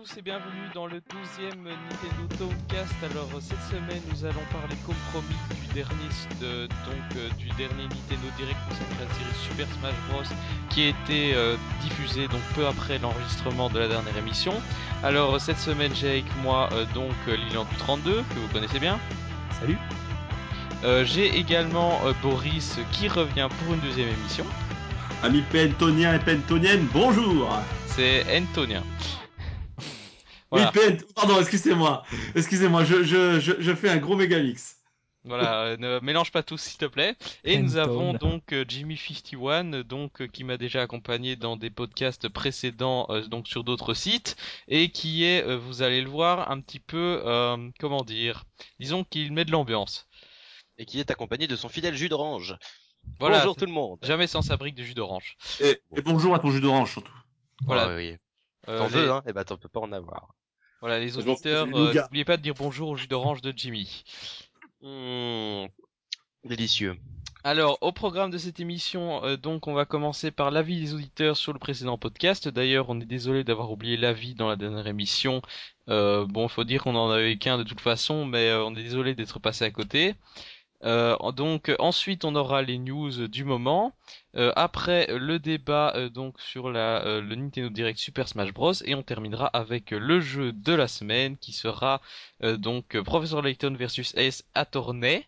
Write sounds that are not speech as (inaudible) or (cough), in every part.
Tous et bienvenue dans le 12e Nintendo Talkcast. Alors cette semaine nous allons parler compromis du dernier de, donc euh, du dernier Nintendo Direct consacré à la série Super Smash Bros qui a été euh, diffusé donc peu après l'enregistrement de la dernière émission. Alors cette semaine j'ai avec moi euh, donc Lilian 32 que vous connaissez bien. Salut. j'ai également Boris qui revient pour une deuxième émission. Amis pentonien et pentonienne, bonjour C'est Antonien. Oui, pardon, excusez-moi. Excusez-moi, je, je, je, fais un gros mégamix. Voilà, euh, ne mélange pas tous s'il te plaît. Et nous avons donc euh, Jimmy51, donc euh, qui m'a déjà accompagné dans des podcasts précédents, donc sur d'autres sites, et qui est, vous allez le voir, un petit peu, comment dire, disons qu'il met de l'ambiance. Et qui est accompagné de son fidèle jus d'orange. Voilà, bonjour tout le monde. Jamais sans sa brique de jus d'orange. Et, bonjour à ton jus d'orange surtout. Voilà. oui. T'en veux, hein Eh ben, t'en peux pas en avoir. Voilà, les auditeurs, euh, n'oubliez pas de dire bonjour au jus d'orange de Jimmy. Mmh, délicieux. Alors, au programme de cette émission, euh, donc, on va commencer par l'avis des auditeurs sur le précédent podcast. D'ailleurs, on est désolé d'avoir oublié l'avis dans la dernière émission. Euh, bon, faut dire qu'on en avait qu'un de toute façon, mais euh, on est désolé d'être passé à côté. Euh, donc ensuite on aura les news du moment. Euh, après le débat euh, donc sur la, le Nintendo Direct Super Smash Bros et on terminera avec le jeu de la semaine qui sera donc Professor Layton versus Ace Attorney.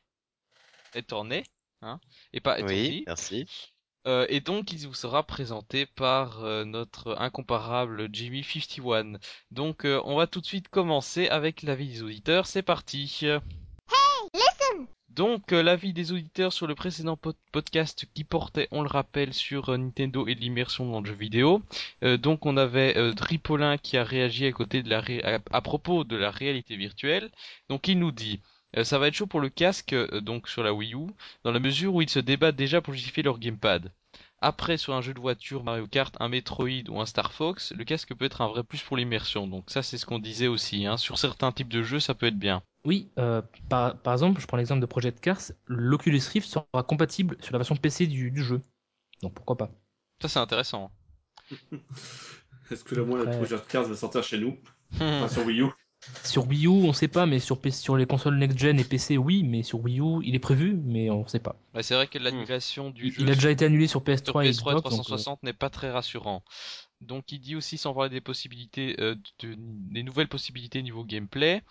Attorney, hein, et pas Oui, merci. et donc il vous sera présenté par notre incomparable Jimmy 51. Donc on va tout de suite commencer avec l'avis des auditeurs. C'est parti. Donc euh, l'avis des auditeurs sur le précédent podcast qui portait, on le rappelle, sur euh, Nintendo et l'immersion dans le jeu vidéo. Euh, donc on avait Tripolin qui a réagi à côté de la à, propos de la réalité virtuelle. Donc il nous dit ça va être chaud pour le casque donc sur la Wii U dans la mesure où ils se débattent déjà pour justifier leur gamepad. Après, sur un jeu de voiture, Mario Kart, un Metroid ou un Star Fox, le casque peut être un vrai plus pour l'immersion. Donc ça, c'est ce qu'on disait aussi. Hein. Sur certains types de jeux, ça peut être bien. Oui, euh, par, par, exemple, je prends l'exemple de Project Cars, l'Oculus Rift sera compatible sur la version PC du, du jeu. Donc pourquoi pas Ça, c'est intéressant. (laughs) Est-ce que le moins la Project Cars va sortir chez nous? (laughs) Enfin, Sur Wii U sur Wii U, on sait pas, mais sur, sur les consoles next-gen et PC, oui, mais sur Wii U, il est prévu, mais on sait pas. c'est vrai que l'annulation du il, jeu. Il a déjà été annulé sur PS3 et PS3 360 n'est pas très rassurant. Donc il dit aussi, sans parler des possibilités, euh, des nouvelles possibilités niveau gameplay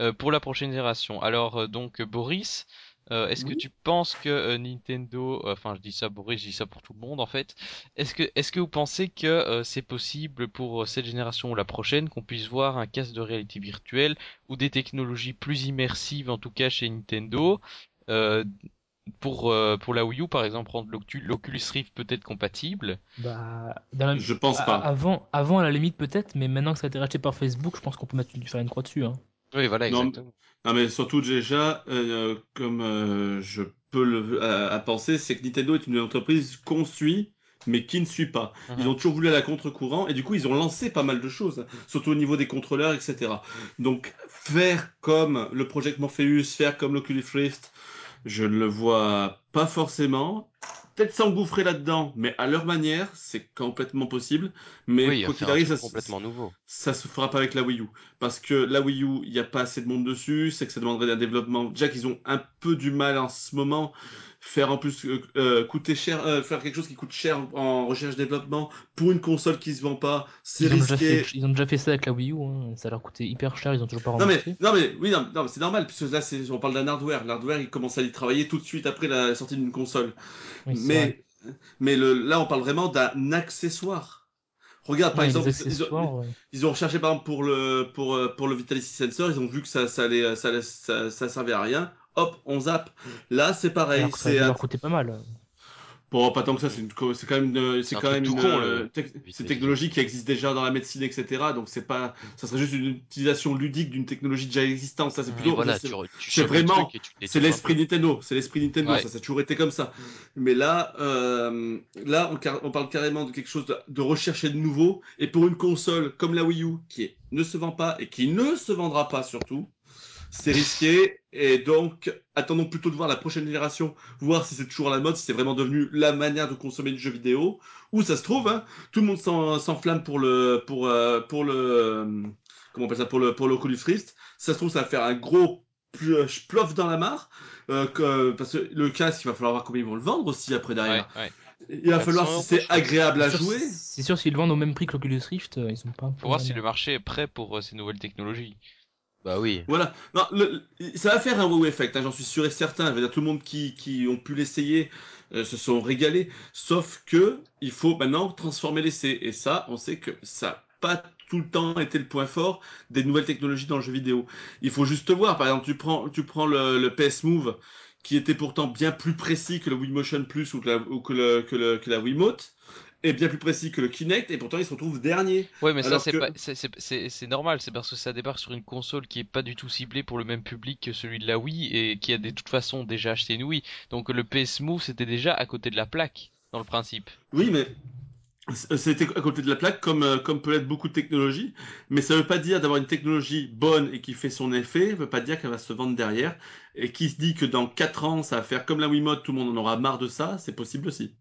euh, pour la prochaine génération. Alors euh, donc Boris, euh, est-ce que tu penses que euh, Nintendo, euh, enfin je dis ça Boris, je dis ça pour tout le monde en fait, est-ce que est-ce que vous pensez que c'est possible pour cette génération ou la prochaine qu'on puisse voir un casque de réalité virtuelle ou des technologies plus immersives en tout cas chez Nintendo pour pour la Wii U par exemple rendre l'Oculus Rift peut-être compatible? Bah je pense pas. Avant avant à la limite peut-être mais maintenant que ça a été racheté par Facebook, je pense qu'on peut mettre faire une croix dessus hein. Oui, voilà, exactement. Non, mais surtout déjà, euh, comme euh, je peux le à, penser, c'est que Nintendo est une entreprise qu'on suit, mais qui ne suit pas. Ils mhm. ont toujours voulu aller à contre-courant, et du coup, ils ont lancé pas mal de choses, surtout au niveau des contrôleurs, etc. Donc, faire comme le Project Morpheus, faire comme l'Oculus Rift, je ne le vois pas forcément peut-être s'engouffrer là-dedans, mais à leur manière, c'est complètement possible. Mais quoi qu'il arrive, ça, complètement nouveau. ça se fera pas avec la Wii U. Parce que la Wii U, il n'y a pas assez de monde dessus, c'est que ça demanderait un développement. Déjà qu'ils ont un peu du mal en ce moment faire en plus euh, euh, coûter cher, euh, faire quelque chose qui coûte cher en recherche développement pour une console qui se vend pas, c'est risqué. ils ont déjà fait ça avec la Wii U, hein. ça leur coûtait hyper cher, ils ont toujours pas remboursé. Non mais, non mais oui, non, non c'est normal puisque là on parle d'un hardware, l'hardware il commence à y travailler tout de suite après la sortie d'une console. mais mais le, là on parle vraiment d'un accessoire. Regarde, par exemple, ils ont, ils ont, recherché par exemple pour le pour pour le Vitality Sensor, ils ont vu que ça ça allait ça, ça, ça servait à rien hop, on zappe. Là, c'est pareil. C'est ça leur coûter pas mal. Bon, pas tant que ça, c'est c'est quand même c'est quand même une, euh, technologie qui existe déjà dans la médecine, etc. Donc c'est pas, ça serait juste une utilisation ludique d'une technologie déjà existante. Ça c'est plutôt, voilà, c'est vraiment, c'est l'esprit Nintendo, c'est l'esprit Nintendo. Ça, ça a toujours été comme ça. Mais là, euh, là, on, on, parle carrément de quelque chose de, de recherché de nouveau. Et pour une console comme la Wii U, qui est, ne se vend pas et qui ne se vendra pas surtout, c'est risqué. Et donc, attendons plutôt de voir la prochaine génération, voir si c'est toujours la mode, si c'est vraiment devenu la manière de consommer du jeu vidéo. Ou ça se trouve, hein, tout le monde s'enflamme pour le, pour, euh, pour le, comment on appelle ça, pour le, pour le Oculus Rift. Ça se trouve, ça va faire un gros plof dans la mare. Euh, que, parce que le casque, il va falloir voir comment ils vont le vendre aussi après derrière. Ouais, ouais. Il va falloir si c'est agréable à jouer. C'est sûr s'ils le vendent au même prix que l'Oculus Rift, euh, ils sont pas. Faut voir si le marché est prêt pour euh, ces nouvelles technologies. Bah oui. Voilà. Ça va faire un wow effect, hein, j'en suis sûr et certain. Tout le monde qui, qui ont pu l'essayer euh, se sont régalés. Sauf que il faut maintenant transformer l'essai. Et ça, on sait que ça pas tout le temps été le point fort des nouvelles technologies dans le jeu vidéo. Il faut juste voir. Par exemple, tu prends, tu prends le, le PS Move qui était pourtant bien plus précis que le Wii Motion Plus ou que la, ou que la Wiimote est bien plus précis que le Kinect et pourtant il se retrouve dernier. Ouais, mais ça c'est que... normal, c'est parce que ça débarque sur une console qui est pas du tout ciblée pour le même public que celui de la Wii et qui a de toute façon déjà acheté une Wii. Donc le PS Move c'était déjà à côté de la plaque dans le principe. Oui, mais c'était à côté de la plaque, comme, euh, comme peut être beaucoup de technologies, mais ça veut pas dire d'avoir une technologie bonne et qui fait son effet, veut pas dire qu'elle va se vendre derrière, et qui se dit que dans 4 ans, ça va faire comme la Wiimote, tout le monde en aura marre de ça, c'est possible aussi.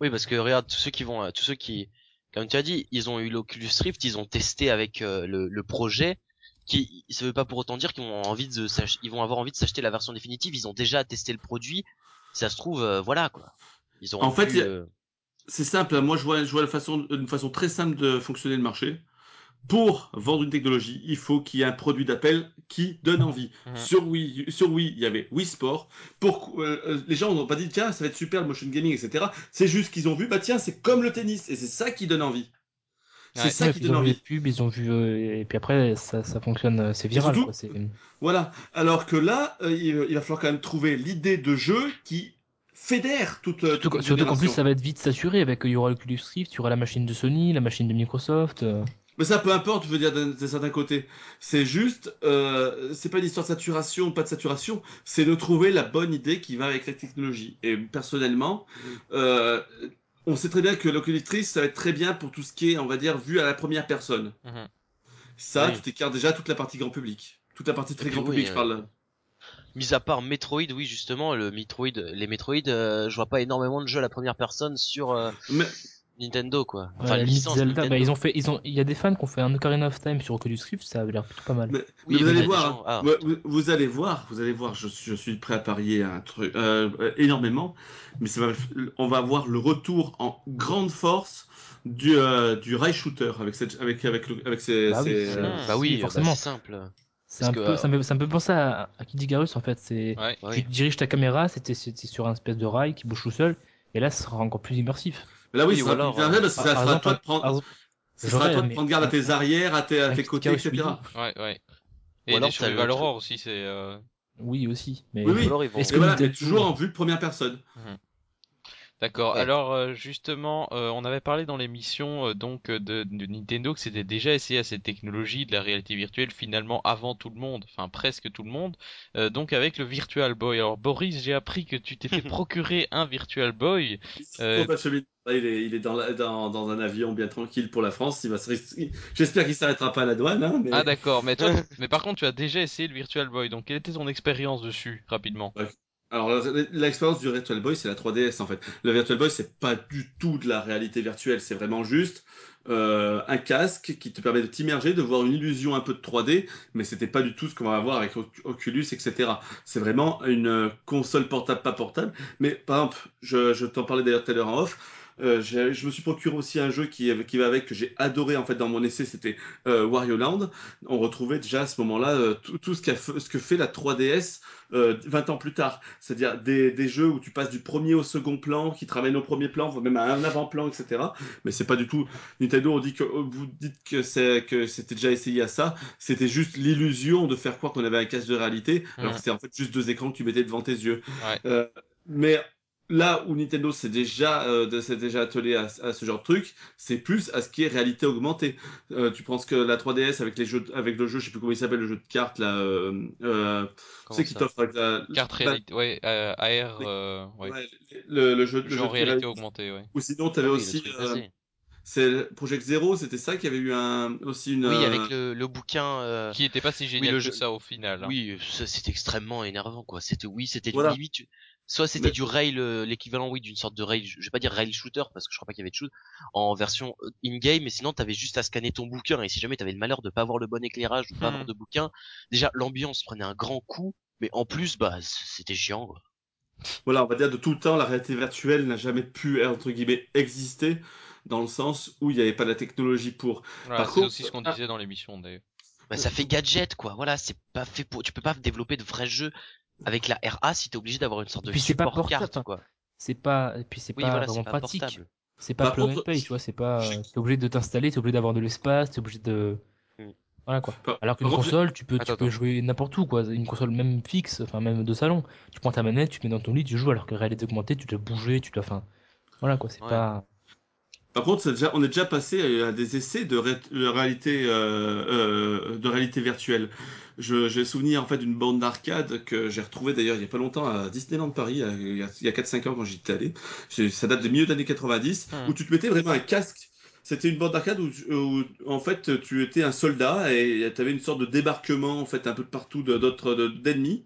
Oui, parce que regarde, tous ceux qui vont, euh, tous ceux qui, comme tu as dit, ils ont eu l'Oculus Rift, ils ont testé avec euh, le, le, projet, qui, ça veut pas pour autant dire qu'ils vont envie de, ils vont avoir envie de s'acheter la version définitive, ils ont déjà testé le produit, ça se trouve, voilà quoi. Ils ont en fait, c'est simple. Hein. Moi, je vois, je vois la façon, une façon très simple de fonctionner le marché. Pour vendre une technologie, il faut qu'il y ait un produit d'appel qui donne envie. Mmh. Sur Wii, sur Wii, il y avait Wii Sport. Pour, euh, euh, les gens n'ont pas dit tiens, ça va être super le motion gaming, etc. C'est juste qu'ils ont vu bah tiens, c'est comme le tennis et c'est ça qui donne envie. C'est ça qui donne envie. Ils ont vu ils ont vu euh, et puis après ça, ça fonctionne, c'est viral. Quoi, voilà. Alors que là, il, va falloir quand même trouver l'idée de jeu qui fédère toute. Surtout, surtout qu'en plus, ça va être vite saturé avec il y aura l'Oculus Rift, il y aura la machine de Sony, la machine de Microsoft. Euh. Mais ça, peu importe, je veux dire, d'un certain côté. C'est juste, euh, c'est pas une histoire de saturation ou pas de saturation, c'est de trouver la bonne idée qui va avec la technologie. Et personnellement, euh, on sait très bien que l'Oculus Rift, ça va être très bien pour tout ce qui est, on va dire, vu à la première personne. Mhm. Ça, tu t'écartes déjà toute la partie grand public. Toute la partie très grand public, je parle. Mis à part Metroid, oui justement, le Metroid, les Metroid, euh, je vois pas énormément de jeux à la première personne sur euh, Nintendo quoi. Enfin, licence Zelda, bah, ils ont fait, ils ont, il y a des fans qui ont fait un Ocarina of Time sur Oculus Rift, ça avait l'air plutôt pas mal. oui, vous allez voir, ah. vous, allez voir, vous allez voir, je, je suis prêt à parier un truc euh, énormément, mais ça va, on va voir le retour en grande force du euh, du rail shooter avec cette, avec avec avec ces, bah oui, bah oui forcément bah, simple. C'est un peu, ça, me, ça me fait penser à, à Kid Icarus en fait. C'est, tu diriges ta caméra, c'était, sur un espèce de rail qui bouge tout seul, et là, ce sera encore plus immersif. Mais là, oui, ça alors, euh, ça sera à toi de prendre, ça sera à toi de prendre garde à tes arrières, à tes, à tes côtés, etc. Ouais, ouais. Et alors, tu as Aurore aussi, c'est. Euh... Oui, aussi. Mais oui, oui. Est-ce que voilà, toujours en vue de première personne? Mhm. D'accord. Alors euh, justement, euh, on avait parlé dans l'émission euh, donc de, de, Nintendo que c'était déjà essayé à cette technologie de la réalité virtuelle finalement avant tout le monde, enfin presque tout le monde. donc avec le Virtual Boy. Alors Boris, j'ai appris que tu t'es fait (laughs) procurer un Virtual Boy. Euh... Il est, il est dans, dans, dans, un avion bien tranquille pour la France. Il va J'espère qu'il s'arrêtera pas à la douane. Hein, mais... Ah d'accord. Mais toi, (laughs) mais par contre, tu as déjà essayé le Virtual Boy. Donc quelle était ton expérience dessus rapidement? Alors l'expérience du Virtual Boy, c'est la 3DS en fait. Le Virtual Boy, c'est pas du tout de la réalité virtuelle, c'est vraiment juste euh, un casque qui te permet de t'immerger, de voir une illusion un peu de 3D, mais c'était pas du tout ce qu'on va avoir avec Oculus, etc. C'est vraiment une console portable, pas portable. Mais par exemple, je, je t'en parlais d'ailleurs tout à l'heure en off. Euh, je me suis procuré aussi un jeu qui, qui va avec que j'ai adoré en fait dans mon essai, c'était euh, Wario Land. On retrouvait déjà à ce moment-là euh, tout, tout ce, ce, que fait la 3DS euh, 20 ans plus tard. C'est-à-dire des, des, jeux où tu passes du premier au second plan, qui te ramènent au premier plan, même à un avant-plan, etc. Mais c'est pas du tout. Nintendo, on dit que vous dites que c'est que c'était déjà essayé à ça. C'était juste l'illusion de faire croire qu'on avait un casque de réalité, alors que c'était en fait juste deux écrans que tu mettais devant tes yeux. Ouais. Euh, mais là où Nintendo s'est déjà, euh, déjà attelé à, à, ce genre de truc, c'est plus à ce qui est réalité augmentée. Euh, tu penses que la 3DS avec les jeux, avec le jeu, je sais plus comment il s'appelle, le jeu de cartes là, euh, euh, tu sais qui t'offre avec la carte réalité, ouais, euh, AR, euh, ouais. ouais. le, le jeu, le jeu en réalité augmentée, ouais. Ou sinon, t'avais ah, oui, aussi. c'est Project Zero, c'était ça qui avait eu un aussi une. Oui, avec le, le bouquin. Euh... Qui était pas si génial que ça au final. Hein. Oui, c'était extrêmement énervant quoi. C'était oui, c'était voilà. limite. Soit c'était du rail, euh, l'équivalent oui d'une sorte de rail. Je vais pas dire rail shooter parce que je crois pas qu'il y avait de shoot en version euh, in-game, mais sinon t'avais juste à scanner ton bouquin et si jamais t'avais le malheur de pas avoir le bon éclairage ou pas avoir hmm. de bouquin, déjà l'ambiance prenait un grand coup, mais en plus bah c'était chiant. Quoi. Voilà, on va dire de tout le temps, la réalité virtuelle n'a jamais pu entre guillemets exister dans le sens où il n'y avait pas la technologie pour. c'est aussi ce qu'on disait dans l'émission d'ailleurs. Bah, ça fait gadget quoi. Voilà, c'est pas fait pour. Tu peux pas développer de vrais jeux avec la RA si t'es obligé d'avoir une sorte de puis support pas carte hein. quoi. C'est pas. Et puis c'est pas vraiment pratique. C'est pas plug and play, tu vois. C'est pas. T'es obligé de t'installer, t'es obligé d'avoir de l'espace, t'es obligé de. Mm. Voilà quoi. Alors qu'une console, tu peux, tu peux jouer n'importe où quoi. Une console même fixe, enfin même de salon. Tu prends ta manette, tu mets dans ton lit, tu joues. Alors que réalité augmentée, tu dois bouger, tu dois. Enfin, voilà quoi. C'est pas. Par contre, déjà, on est déjà passé à des essais de, réalité, euh, euh, de réalité virtuelle. J'ai souvenir en fait d'une bande d'arcade que j'ai retrouvée d'ailleurs il y a pas longtemps à Disneyland Paris, il y a, 4-5 ans quand j'y étais allé. Ça date des milieu des années 90, hmm. où tu te mettais vraiment un casque. C'était une bande d'arcade où, en fait tu étais un soldat et tu avais une sorte de débarquement en fait un peu partout d'autres d'ennemis.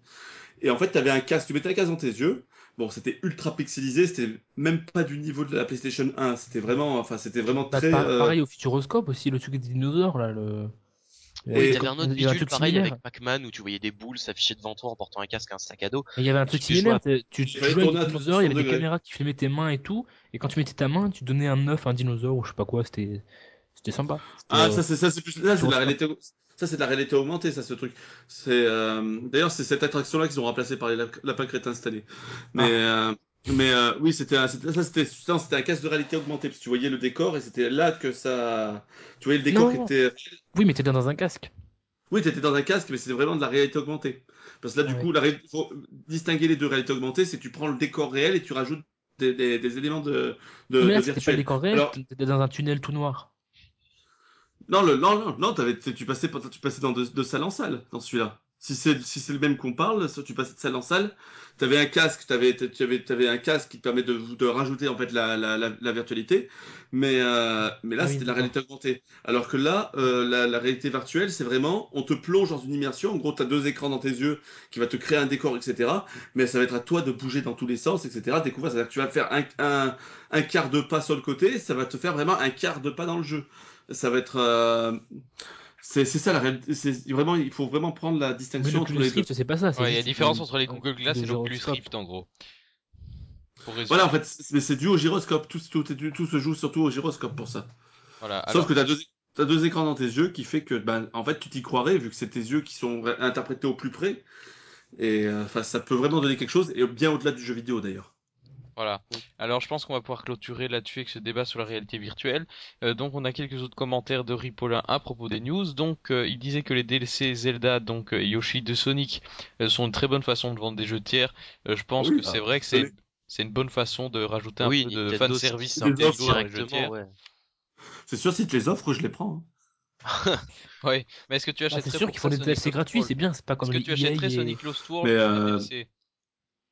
Et en fait tu avais un casque, tu mettais un casque dans tes yeux Bon, c'était ultra pixelisé, c'était même pas du niveau de la PlayStation 1. C'était vraiment, enfin, c'était vraiment bah, très. Euh, pareil au Futuroscope aussi, le truc des dinosaures là. Le... Y avait un autre bidule pareil avec Pac-Man où tu voyais des boules s'afficher devant toi en portant un casque, un sac à dos. il y avait un truc similaire. Tu, tu jouais avec dinosaures, il y avait des caméras qui filmaient tes mains et tout. Et quand tu mettais ta main, tu donnais un œuf, un dinosaure ou je sais pas quoi. C'était, c'était sympa. Ah, ça c'est ça c'est plus là c'est la réalité. Ça, c'est de la réalité augmentée, ça, ce truc. C'est euh... d'ailleurs, c'est cette attraction-là qu'ils ont remplacé par les lapins crétins installés. Mais, ah. euh... mais euh, oui, c'était un... ça, c'était c'était un casque de réalité augmentée parce que tu voyais le décor et c'était là que ça. Tu voyais le décor qui était. Oui, mais t'étais dans un casque. Oui, t'étais dans un casque, mais c'était vraiment de la réalité augmentée. Parce que là, du coup, la ré... faut distinguer les deux réalités augmentées, c'est que tu prends le décor réel et tu rajoutes des, des, des éléments de, de, mais là, de virtuel. pas le décor réel, Alors... t'étais dans un tunnel tout noir. Non, le, non, non, non, tu passais, tu passais dans de, de salle en salle dans celui-là. Si c'est si c'est le même qu'on parle, tu passais de salle en salle, tu avais un casque, tu avais, avais, avais un casque qui te permet de, de rajouter en fait la, la, la, virtualité, mais euh, mais là ah c'était la réalité augmentée. Alors que là, euh, la, la, réalité virtuelle, c'est vraiment, on te plonge dans une immersion. En gros, tu as deux écrans dans tes yeux qui va te créer un décor, etc. Mais ça va être à toi de bouger dans tous les sens, etc. Découvrir, c'est-à-dire que tu vas faire un, un, un quart de pas sur le côté, ça va te faire vraiment un quart de pas dans le jeu ça va être euh, c'est ça la réalité. Vraiment, il faut vraiment prendre la distinction entre les Rift, c'est pas ça. il y a une différence entre les Google Glass et l'Oculus Rift en gros. Voilà, en fait, c'est dû au gyroscope. Tout, tout, tout, se joue surtout au gyroscope pour ça. Voilà. Sauf que tu as deux, as deux écrans dans tes yeux qui fait que, ben, en fait, tu t'y croirais vu que c'est tes yeux qui sont interprétés au plus près. Et euh, enfin, ça peut vraiment donner quelque chose, et bien au-delà du jeu vidéo d'ailleurs. Voilà. Alors je pense qu'on va pouvoir clôturer là-dessus avec ce débat sur la réalité virtuelle. Euh, donc on a quelques autres commentaires de Ripolin à propos des news. Donc euh, il disait que les DLC Zelda, donc euh, Yoshi de Sonic, sont une très bonne façon de vendre des jeux tiers. je pense que c'est vrai que c'est c'est une bonne façon de rajouter un peu de fan service directement. Ouais. (laughs) C'est sûr si tu les offres, je les prends. Hein. oui, mais est-ce que tu ah, achèterais C'est sûr qu'il faut des DLC gratuits, c'est bien, c'est pas comme Est-ce que tu achèterais Sonic Lost World mais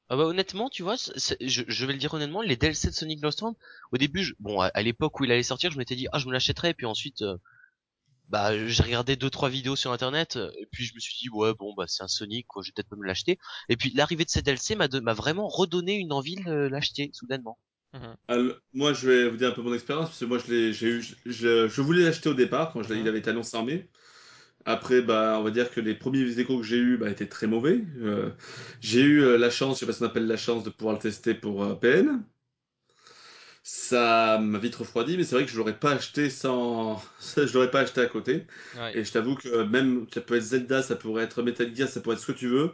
ah bah honnêtement, tu vois, je, je, vais le dire honnêtement, les DLC de Sonic Lost World, au début, bon, à, l'époque où il allait sortir, je m'étais dit ah je me l'achèterais, et puis ensuite, euh, bah j'ai regardé deux trois vidéos sur internet, et puis je me suis dit ouais bon bah c'est un Sonic, quoi, je vais peut-être pas me l'acheter. Et puis l'arrivée de ces DLC m'a m'a vraiment redonné une envie de l'acheter soudainement. Mhm. moi je vais vous dire un peu mon expérience parce que moi je l'ai, j'ai eu, je, je, voulais l'acheter au départ quand je, il mhm. avait été annoncé en mai. Après, bah, on va dire que les premiers échos que j'ai eu bah, étaient très mauvais. Euh, j'ai eu euh, la chance, je sais pas si on appelle la chance, de pouvoir le tester pour euh, PN. Ça m'a vite refroidi, mais c'est vrai que je l'aurais pas acheté sans, (laughs) je l'aurais pas acheté à côté. Et je t'avoue que même ça peut être Zelda, ça pourrait être Metal Gear, ça pourrait être ce que tu veux.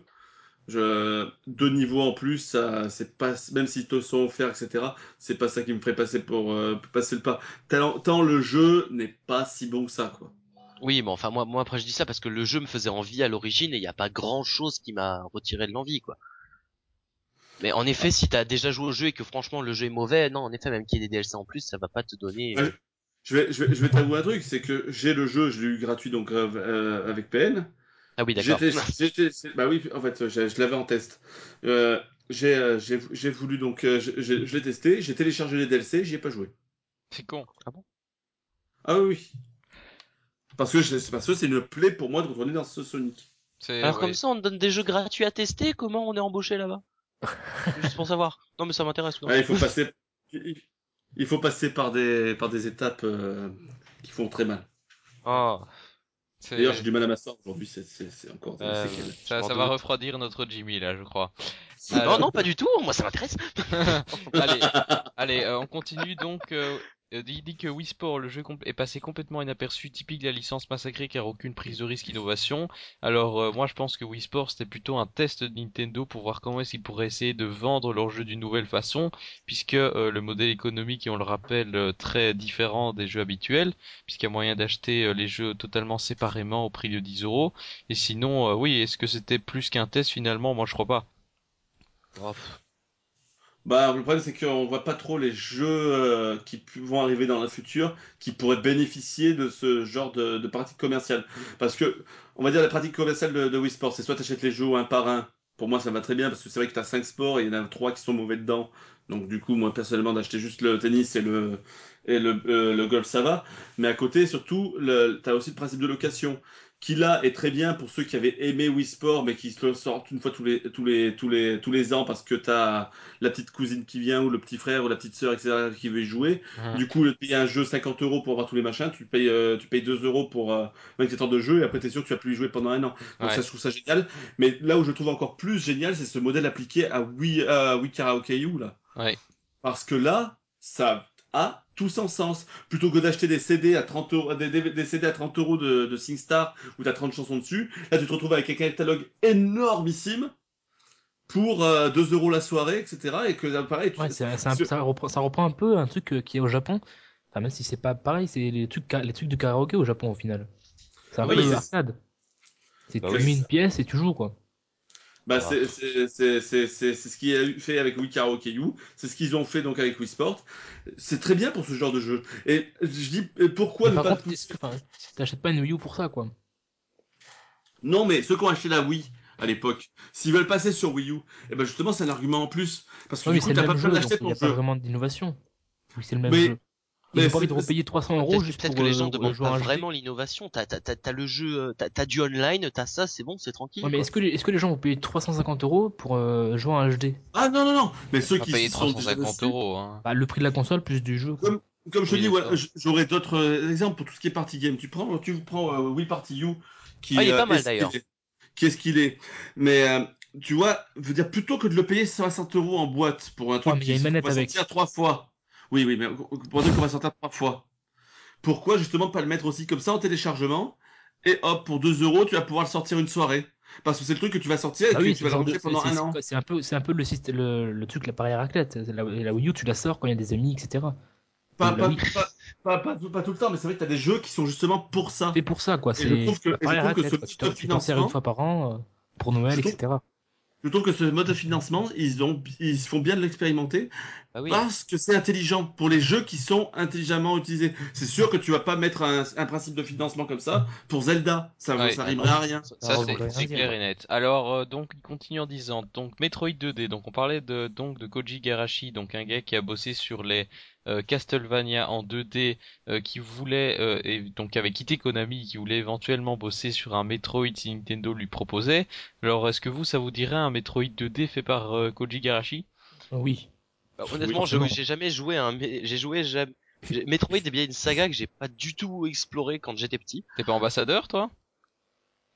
Je... Deux niveaux en plus, ça, c'est pas, même s'ils te sont offerts, etc. C'est pas ça qui me ferait passer pour passer le pas. tant le jeu n'est pas si bon que ça, quoi. Oui, mais enfin moi, moi après je dis ça parce que le jeu me faisait envie à l'origine et il n'y a pas grand chose qui m'a retiré de l'envie, quoi. Mais en effet, si t'as déjà joué au jeu et que franchement le jeu est mauvais, non, en effet, même qu'il y ait des DLC en plus, ça va pas te donner. je vais, je vais, je vais t'avouer un truc, c'est que j'ai le jeu, je l'ai eu gratuit donc euh, euh avec PN. Ah oui, d'accord. Bah oui, en fait, je, l'avais en test. Euh, j'ai, euh, j'ai voulu donc, je, je, je l'ai testé, j'ai téléchargé les DLC, j'y ai pas joué. C'est con. Ah bon? Ah oui. Parce que c'est parce que c'est une plaie pour moi de retourner dans ce Sonic. Alors comme ça, on donne des jeux gratuits à tester. Comment on est embauché là-bas? (laughs) Juste pour savoir. Non, mais ça m'intéresse. il faut passer. Il faut passer par des par des étapes euh, qui font très mal. Oh. D'ailleurs, j'ai du mal à m'asseoir aujourd'hui. C'est encore. Euh, ça, ça va refroidir notre Jimmy là, je crois. Non, non, pas du tout. Moi, ça m'intéresse. (laughs) allez, allez, euh, on continue donc. Euh, euh, il dit que Wii Sport, le jeu est passé complètement inaperçu, typique de la licence massacrée car aucune prise de risque innovation. Alors euh, moi je pense que Wii Sport c'était plutôt un test de Nintendo pour voir comment est-ce qu'ils pourraient essayer de vendre leur jeu d'une nouvelle façon, puisque euh, le modèle économique on le rappelle très différent des jeux habituels, puisqu'il y a moyen d'acheter les jeux totalement séparément au prix de 10 euros. Et sinon, oui, est-ce que c'était plus qu'un test finalement? Moi je crois pas. Bah, le problème, c'est qu'on voit pas trop les jeux euh, qui vont arriver dans le futur qui pourraient bénéficier de ce genre de, pratique commerciale. Parce que, on va dire, la pratique commerciale de, de Wii Sports, c'est soit tu achètes les jeux un par un. Pour moi, ça va très bien parce que c'est vrai que tu as 5 sports et il y en a 3 qui sont mauvais dedans. Donc, du coup, moi, personnellement, d'acheter juste le tennis et le, et le, euh, le golf, ça va. Mais à côté, surtout, tu as aussi le principe de location qui là est très bien pour ceux qui avaient aimé Wii Sport mais qui se sortent une fois tous les tous les tous les tous les ans parce que t'as la petite cousine qui vient ou le petit frère ou la petite sœur etc qui veut y jouer. Du coup, tu payes un jeu 50 euros pour avoir tous les machins, tu payes euh, tu payes 2 euros pour euh, 24 heures de jeu et après t'es sûr que tu vas plus y jouer pendant un an. Donc ça je trouve ça génial. Mais là où je trouve encore plus génial, c'est ce modèle appliqué à Wii à Wii Karaoke U là. Ouais. Parce que là, ça a tout son sens. Plutôt que d'acheter des CD à 30 euros, des, CD à 30 euros de, de SingStar où t'as 30 chansons dessus, là tu te retrouves avec un catalogue énormissime pour 2 euh, euros la soirée, etc. Et que pareil, ouais, ça, reprend, ça, reprend, un peu un truc euh, qui est au Japon. Enfin, même si c'est pas pareil, c'est les trucs, les trucs de karaoké au Japon au final. C'est un peu arcade. C'est bah tu mets une pièce et tu joues quoi. Bah, c'est ce qui est fait avec Wii Karaoke U, c'est ce qu'ils ont fait donc avec Wii Sport. C'est très bien pour ce genre de jeu. Et je dis pourquoi ne pas. T'achètes pas une Wii U pour ça, quoi. Non, mais ceux qui ont acheté la Wii à l'époque, s'ils veulent passer sur Wii U, et eh ben justement c'est un argument en plus parce que du coup t'as pas besoin d'acheter ton jeu. Il n'y a pas vraiment d'innovation. C'est le même jeu. Ils ont pas envie de repayer 300 euros juste Peut-être que les gens euh, demandent pas vraiment l'innovation. T'as, le jeu, euh, t'as, du online, t'as ça, c'est bon, c'est tranquille. Ouais, mais est-ce que, les, est-ce que les gens vont payer 350 euros pour euh, jouer en HD Ah non, non, non. Mais ceux qui payer 350 euros. Hein. Bah, le prix de la console plus du jeu. Comme, comme je te dis, voilà, j'aurais d'autres exemples pour tout ce qui est party game. Tu prends, tu prends Wii Party U, qui ah, il est pas mal d'ailleurs. Qu'est-ce qu'il est? Mais tu vois, veux dire plutôt que de le payer 60 euros en boîte pour un truc qui va sortir trois fois. Oui, oui, mais pour dire qu'on va sortir trois fois. Pourquoi justement pas le mettre aussi comme ça en téléchargement et hop pour 2 euros tu vas pouvoir le sortir une soirée? Parce que c'est le truc que tu vas sortir et ah que tu vas le pendant un an. C'est un peu, c'est un peu le, le, le truc la pareille raclette. La, la Wii U tu la sors quand il y a des amis etc. Pas, pas, pas, pas, pas, tout le temps, mais c'est vrai que tu as des jeux qui sont justement pour ça. C'est pour ça, quoi. Je trouve que, que ce tu, tu t'en sers une fois par an euh, pour Noël, etc. Je trouve que ce mode de financement, ils, ont, ils font bien de l'expérimenter ah parce que c'est intelligent pour les jeux qui sont intelligemment utilisés. C'est sûr que tu vas pas mettre un, un, principe de financement comme ça pour Zelda, ça, ouais, ça rimerait à rien. Ça, c'est clair et net. Alors euh, donc il continue en disant donc Metroid 2D. Donc on parlait de donc de Koji Garashi, donc un gars qui a bossé sur les euh, Castlevania en 2D euh, qui voulait euh, et donc avait quitté Konami qui voulait éventuellement bosser sur un Metroid si Nintendo lui proposait. Alors est-ce que vous ça vous dirait un Metroid 2D fait par Koji Garashi? Oui. Bah, honnêtement, j'ai jamais joué un j'ai joué jamais Metroid est bien une saga que j'ai pas du tout exploré quand j'étais petit. T'es pas ambassadeur toi?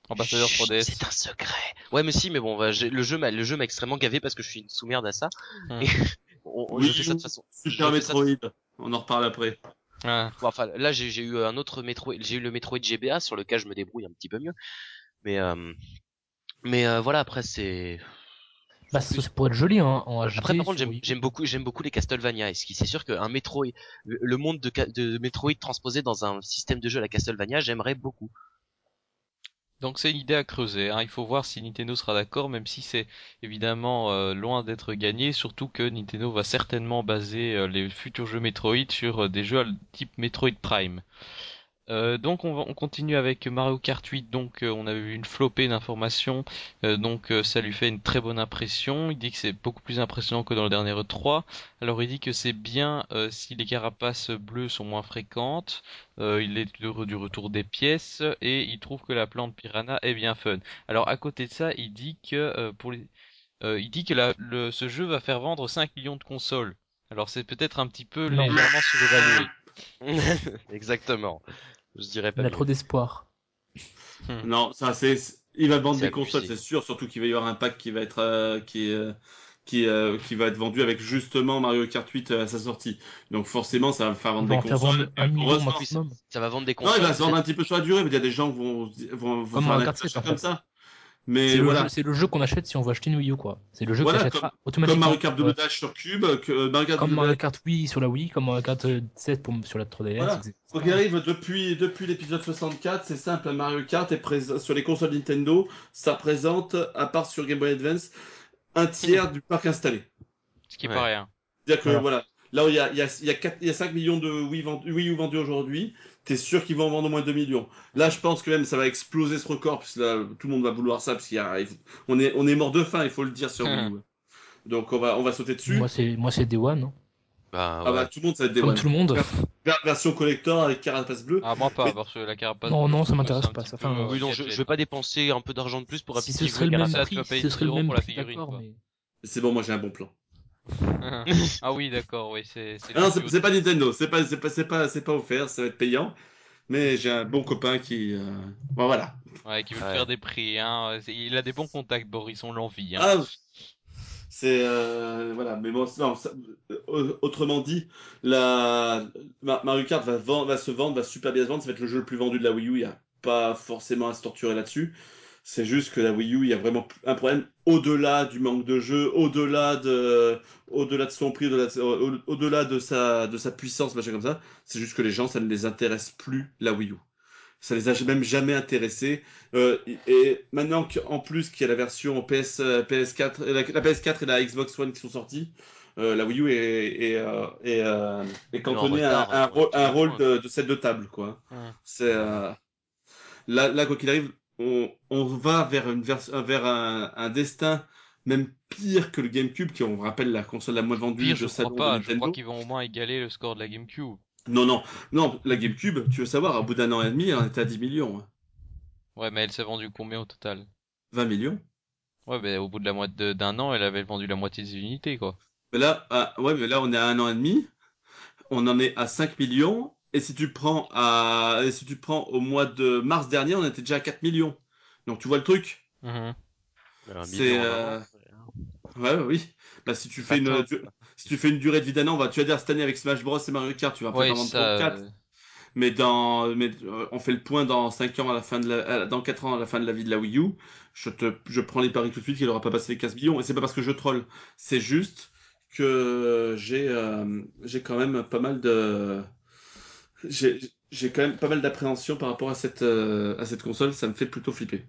Ambassadeur 3DS. C'est un secret. Ouais, mais si, mais bon, bah, le jeu m'a, le jeu m'a extrêmement gavé parce que je suis une sous-merde à ça. Hum. Et (laughs) on, oui, je fais ça de façon. Super Metroid. On en reparle après. Ah. Bon, enfin, là, j'ai eu un autre Metroid, j'ai eu le Metroid GBA sur lequel je me débrouille un petit peu mieux. Mais, euh, mais euh, voilà, après c'est. Bah, ça pourrait être joli hein, en HD. Après, par contre, j'aime beaucoup, j'aime beaucoup les Castlevania. Et c'est sûr qu'un Metroid, le monde de, de Metroid transposé dans un système de jeu à la Castlevania, j'aimerais beaucoup. Donc c'est une idée à creuser. Hein. Il faut voir si Nintendo sera d'accord, même si c'est évidemment euh, loin d'être gagné. Surtout que Nintendo va certainement baser euh, les futurs jeux Metroid sur euh, des jeux type Metroid Prime. Euh, donc on, on, continue avec Mario Kart 8, donc euh, on a eu une flopée d'informations, euh, donc ça lui fait une très bonne impression, il dit que c'est beaucoup plus impressionnant que dans le dernier 3, alors il dit que c'est bien si les carapaces bleues sont moins fréquentes, il est heureux du retour des pièces, et il trouve que la plante piranha est bien fun. Alors à côté de ça, il dit que pour les... il dit que la, le, ce jeu va faire vendre 5 millions de consoles. Alors c'est peut-être un petit peu légèrement (laughs) surévalué. (laughs) Exactement. Je dirais pas. Il a trop d'espoir. Hmm. Non, ça c'est. Il va vendre des consoles, c'est sûr. Surtout qu'il va y avoir un pack qui va être euh, qui euh, qui euh, qui va être vendu avec justement Mario Kart 8 à sa sortie. Donc forcément, ça va faire vendre des consoles. Ça va vendre des consoles. Non, il va se vendre un petit peu sur la durée, mais il y a des gens qui vont vont, vont faire un comme ça. Mais voilà. C'est le jeu qu'on achète si on veut acheter une Wii U, quoi. C'est le jeu voilà, qu'on achètera automatiquement. Comme Mario Kart Double Dash sur Cube, que euh, Mario Kart comme Mario Kart Wii sur la Wii, comme Mario Kart 7 pour, sur la 3DS. Voilà. Donc il arrive depuis, depuis l'épisode 64, c'est simple, Mario Kart est présent sur les consoles Nintendo, ça représente, à part sur Game Boy Advance, un tiers du parc installé. Ce qui ouais. pas rien. C'est-à-dire que voilà. Là où il y a, il y, a, il y, a 4, il y a 5 millions de Wii, vendus, Wii U vendus aujourd'hui, t'es sûr qu'ils vont en vendre au moins 2 millions. Là, je pense que même ça va exploser ce record, parce que là, tout le monde va vouloir ça, parce qu'il y a, on est, on est mort de faim, il faut le dire sur Wii U. Donc on va, on va sauter dessus. Moi, c'est, moi, c'est Day One, non bah, ah bah tout le monde ça va être Day One. tout le monde. (laughs) version collector avec carapace bleue. Ah moi pas, parce que la carapace. Non non, ça m'intéresse pas. Ça. Enfin, oui, non, je, je, vais pas dépenser un peu d'argent de plus pour si ce serait le même prix, ce serait le même pour la figurine. Mais... C'est bon, moi j'ai un bon plan. Ah oui, d'accord, oui, c'est. Ah non, c'est pas Nintendo, c'est pas, c'est pas, c'est pas, c'est pas offert, ça va être payant. Mais j'ai un bon copain qui, euh... bon, voilà. Ouais, qui veut faire des prix. Hein. Il a des bons contacts, Boris, on l'envie. Hein. Ah, c'est euh, voilà, mais bon, non, ça... Euh, autrement dit, la Mario Kart va, vendre, va se vendre, va super bien se vendre. Ça va être le jeu le plus vendu de la Wii U. Il y a pas forcément à se torturer là-dessus. C'est juste que la Wii U, il y a vraiment un problème au-delà du manque de jeu, au-delà de, au-delà de son prix, au-delà de sa, de sa puissance, machin comme ça. C'est juste que les gens, ça ne les intéresse plus la Wii U. Ça les a même jamais intéressés. Euh, et maintenant qu'en plus qu'il y a la version PS, PS4, la, PS4 et la Xbox One qui sont sorties, euh, la Wii U est, est, euh, est, euh, est cantonnée à un, un, un, rôle de, de set de table, quoi. C'est, euh, là, là, quoi qu'il arrive, on, on va vers, une vers, vers un, un, destin même pire que le GameCube, qui on rappelle la console la moins vendue pire, de je crois pas. Je crois qu'ils vont au moins égaler le score de la GameCube. Non, non, non, la GameCube, tu veux savoir, à bout d'un an et demi, elle était à 10 millions. Hein. Ouais, mais elle s'est vendue combien au total? 20 millions. Ouais, mais au bout de la moitié d'un an, elle avait vendu la moitié des unités, quoi. Mais là, ah, ouais, mais là, on est à un an et demi. On en est à 5 millions. Et si tu prends à, et si tu prends au mois de mars dernier, on était déjà à 4 millions. Donc tu vois le truc? Mm-hmm. C'est, euh... ouais, oui. Bah si tu fais une, si tu fais une durée de vie d'un an, va, tu vas dire cette année avec Smash Bros et Mario Kart, tu vas ouais, en vendre 34. Euh... Mais dans, mais euh, on fait le point dans 5 ans à la fin de la, dans 4 ans à la fin de la vie de la Wii U. Je te, je prends les paris tout de suite qu'il aura pas passé les 15 millions. Et c'est pas parce que je troll. C'est juste que j'ai, euh, j'ai quand même pas mal de, j'ai quand même pas mal d'appréhension par rapport à cette euh, à cette console, ça me fait plutôt flipper.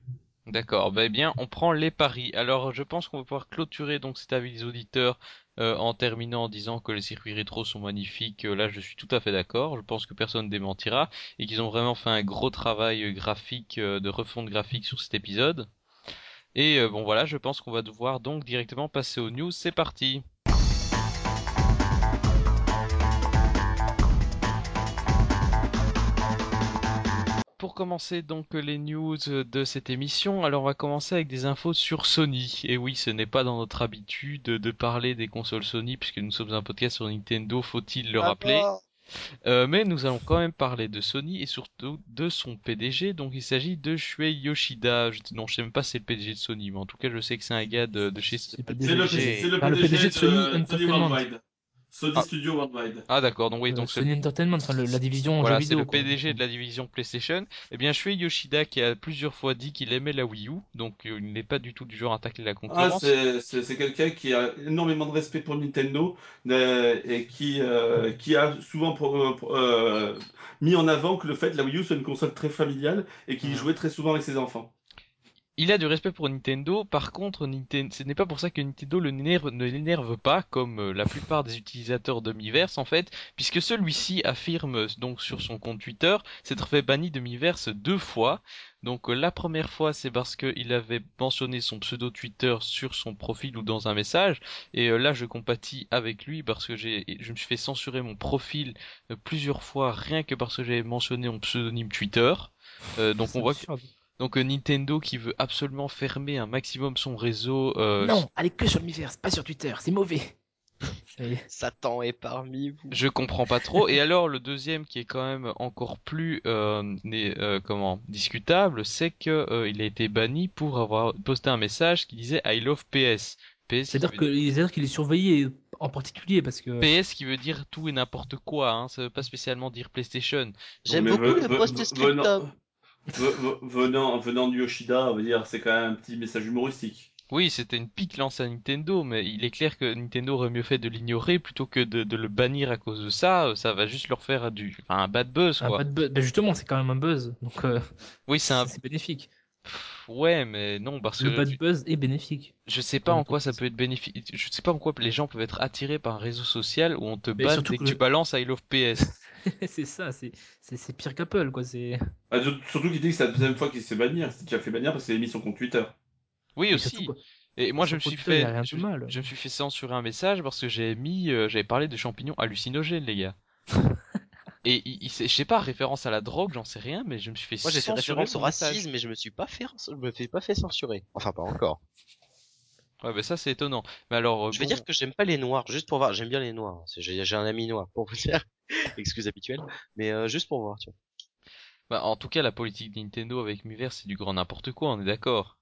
D'accord, bah eh bien on prend les paris. Alors je pense qu'on va pouvoir clôturer donc cet avis des auditeurs euh, en terminant en disant que les circuits rétro sont magnifiques. Euh, là je suis tout à fait d'accord, je pense que personne ne démentira et qu'ils ont vraiment fait un gros travail graphique de refonte graphique sur cet épisode. Et bon voilà, je pense qu'on va devoir donc directement passer aux news, c'est parti. Pour commencer donc les news de cette émission, alors on va commencer avec des infos sur Sony. Et oui, ce n'est pas dans notre habitude de parler des consoles Sony puisque nous sommes un podcast sur Nintendo, faut-il le rappeler. Euh, mais nous allons quand même parler de Sony et surtout de son PDG. Donc il s'agit de Shuei Yoshida. Je, non, je sais même pas si c'est le PDG de Sony, mais en tout cas je sais que c'est un gars de, chez. C'est le, PDG, de, Sony Entertainment. Sony ah. Studio Worldwide. Ah d'accord, donc oui, donc Sony Entertainment, enfin la division voilà, jeux vidéo. c'est le PDG de la division PlayStation. Eh bien, Shuei Yoshida qui a plusieurs fois dit qu'il aimait la Wii U, donc euh, il n'est pas du tout du genre à attaquer la concurrence. Ah, c'est quelqu'un qui a énormément de respect pour Nintendo euh, et qui euh, qui a souvent pour, euh, mis en avant que le fait que la Wii U soit une console très familiale et qu'il mmh. jouait très souvent avec ses enfants. Il a du respect pour Nintendo. Par contre, Nintendo, ce n'est pas pour ça que Nintendo le ne l'énerve pas, comme euh, la plupart des utilisateurs de Miiverse en fait, puisque celui-ci affirme donc sur son compte Twitter s'être fait banni de Miiverse deux fois. Donc euh, la première fois, c'est parce qu'il avait mentionné son pseudo Twitter sur son profil ou dans un message. Et euh, là, je compatis avec lui parce que j'ai, je me suis fait censurer mon profil plusieurs fois rien que parce que j'avais mentionné mon pseudonyme Twitter. donc on voit que donc euh, Nintendo qui veut absolument fermer un maximum son réseau. Euh, non, allez que sur le Miiverse, pas sur Twitter, c'est mauvais. (laughs) Satan est parmi vous. Je comprends pas trop. Et alors le deuxième qui est quand même encore plus euh, euh comment discutable, c'est que il a été banni pour avoir posté un message qui disait I love PS. PS C'est-à-dire qu'il qu'il est surveillé en particulier parce que PS qui veut dire tout et n'importe quoi, hein, ça veut pas spécialement dire PlayStation. J'aime beaucoup le post-scriptum venant, venant du Yoshida, on va dire, c'est quand même un petit message humoristique. Oui, c'était une pique lancée à Nintendo, mais il est clair que Nintendo aurait mieux fait de l'ignorer plutôt que de, le bannir à cause de ça. Ça va juste leur faire du, enfin, un bad buzz, quoi. Un bad buzz. Ben justement, c'est quand même un buzz, donc. Euh, oui, c'est un. C'est bénéfique. Ouais, mais non, parce que. Le bad buzz est bénéfique. Je sais pas en quoi ça peut être bénéfique. Je sais pas en quoi les gens peuvent être attirés par un réseau social où on te banne dès que, tu balances I love PS. (laughs) c'est ça, c'est pire qu'Apple, quoi. C'est. (laughs) Ah, surtout qu'il dit que c'est la deuxième fois qu'il s'est bannir. C'est déjà fait bannir parce qu'il a mis son compte Twitter. Oui, aussi. Et moi, je me suis fait, je, je, me suis fait censurer un message parce que j'ai mis, euh, j'avais parlé de champignons hallucinogènes, les gars. (laughs) Et il, je sais pas, référence à la drogue, j'en sais rien, mais je me suis fait Moi j'ai fait référence au racisme, mais je me suis pas fait, je me fais pas fait censurer. Enfin, pas encore. Ouais, bah ça c'est étonnant. Mais alors, euh, je vais dire que j'aime pas les noirs, juste pour voir. J'aime bien les noirs. J'ai un ami noir pour vous dire, (laughs) excuse habituelle, mais euh, juste pour voir, tu vois. Bah, en tout cas, la politique de Nintendo avec Miiverse, c'est du grand n'importe quoi, on est d'accord.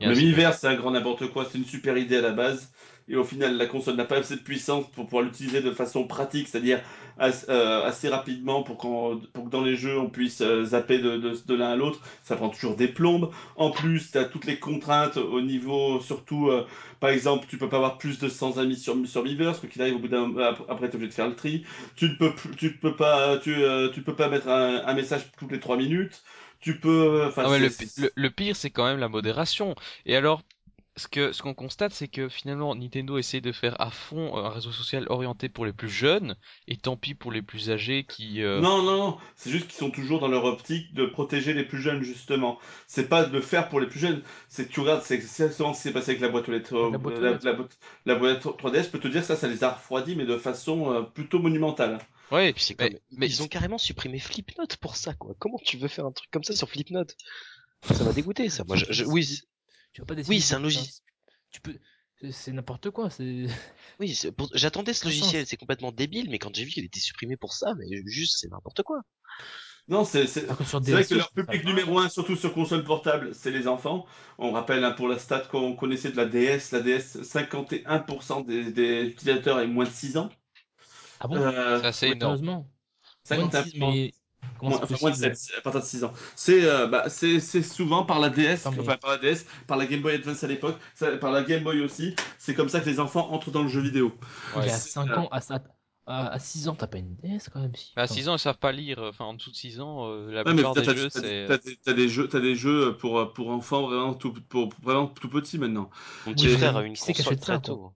Le Miiverse, c'est un grand n'importe quoi, c'est une super idée à la base et au final la console n'a pas assez de puissance pour pouvoir l'utiliser de façon pratique, c'est-à-dire euh, assez rapidement pour, pour que dans les jeux on puisse euh, zapper de, de, l'un à l'autre, ça prend toujours des plombes. En plus, tu as toutes les contraintes au niveau, surtout, euh, par exemple, tu peux pas avoir plus de 100 amis sur, sur Miiverse, quoi qu'il arrive au bout d'un après tu es obligé de faire le tri. Tu ne peux, tu peux pas, tu, tu peux pas mettre un, un message toutes les 3 minutes tu peux. Ah ouais, le, le, pire, c'est quand même la modération. Et alors, ce que ce qu'on constate, c'est que finalement Nintendo essaie de faire à fond euh, un réseau social orienté pour les plus jeunes, et tant pis pour les plus âgés qui. Euh, non, non, non, c'est juste qu'ils sont toujours dans leur optique de protéger les plus jeunes justement. C'est pas de le faire pour les plus jeunes, c'est que tu regardes, c'est exactement ce qui s'est passé avec la boîte aux lettres, la, boîte, la, boîte 3DS. Peut te dire ça, ça les a refroidis, mais de façon euh, plutôt monumentale. Ouais, puis c'est mais, mais ils ont carrément supprimé Flipnote pour ça, quoi. Comment tu veux faire un truc comme ça sur Flipnote? Ça m'a dégoûté, ça. Moi, je, oui, tu pas Oui, c'est un logiciel. Tu peux. C'est n'importe quoi. C'est. (laughs) Oui, j'attendais ce logiciel. C'est complètement débile, mais quand j'ai vu qu'il était supprimé pour ça, mais juste c'est n'importe quoi. Non, c'est vrai que leur public numéro un, surtout sur console portable, c'est les enfants. On rappelle hein, pour la stat qu'on connaissait de la DS, la DS, 51% des, des, utilisateurs avaient moins de 6 ans. Ah bon? Euh, C'est énorme. 51%. Moins, de 7, à partir de 6 ans. C'est euh, bah, c'est souvent par la DS, enfin par la DS, par la Game Boy Advance à l'époque, par la Game Boy aussi. C'est comme ça que les enfants entrent dans le jeu vidéo. Ouais. À 5 ans, à, à 6 ans, t'as pas une DS quand même si. À 6 ans, ils savent pas lire. Enfin, en dessous de 6 ans, euh, la plupart des jeux, c'est. T'as des jeux, as des jeux pour pour enfants vraiment tout pour vraiment tout petits maintenant. Mon petit frère a une console très tôt.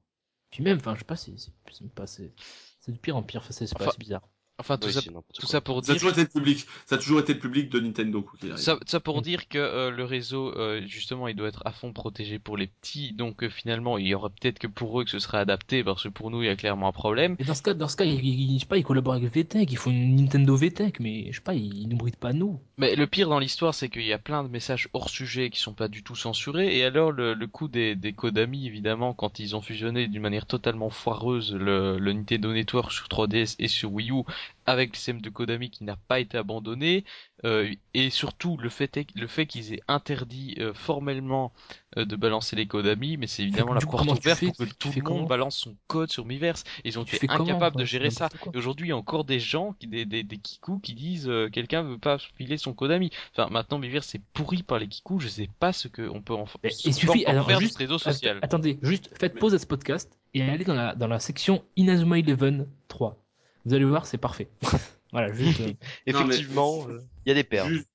Puis même, enfin, je sais pas, c'est c'est de pire en pire. C'est pas bizarre. Enfin, tout, ça, tout ça pour dire. Ça a toujours été le public. Ça a toujours été le public de Nintendo. Quoi, ça, ça, pour dire que euh, le réseau, euh, justement, il doit être à fond protégé pour les petits. Donc, euh, finalement, il y aura peut-être que pour eux que ce serait adapté, parce que pour nous, il y a clairement un problème. Mais dans ce cas, dans ce cas, ils, je sais pas, ils collaborent avec VTech, ils font une Nintendo VTech, mais je sais pas, ils nous brident pas nous. Mais le pire dans l'histoire, c'est qu'il y a plein de messages hors sujet qui sont pas du tout censurés. Et alors, le, le coup des, des Kodami, évidemment, quand ils ont fusionné d'une manière totalement foireuse le, le Nintendo Network sur 3DS et sur Wii U avec le système de Kodami qui n'a pas été abandonné euh, et surtout le fait le fait qu'ils aient interdit euh, formellement euh, de balancer les Kodami mais c'est évidemment la porte ouverte pour que tout le monde balance son code sur Miiverse. Ils ont été incapables de gérer ça. et aujourd'hui il y a encore des gens qui des des, des kikus qui disent quelqu'un veut pas filer son Kodami. Enfin maintenant Miiverse c'est pourri par les kikus je sais pas ce que on peut en, il suffit alors faire juste, réseau social attendez juste faites pause à ce podcast et allez dans la dans la section Inazuma Eleven 3 vous allez voir, c'est parfait. (laughs) voilà, juste. Euh, (laughs) Effectivement, euh, il y a des perles. Juste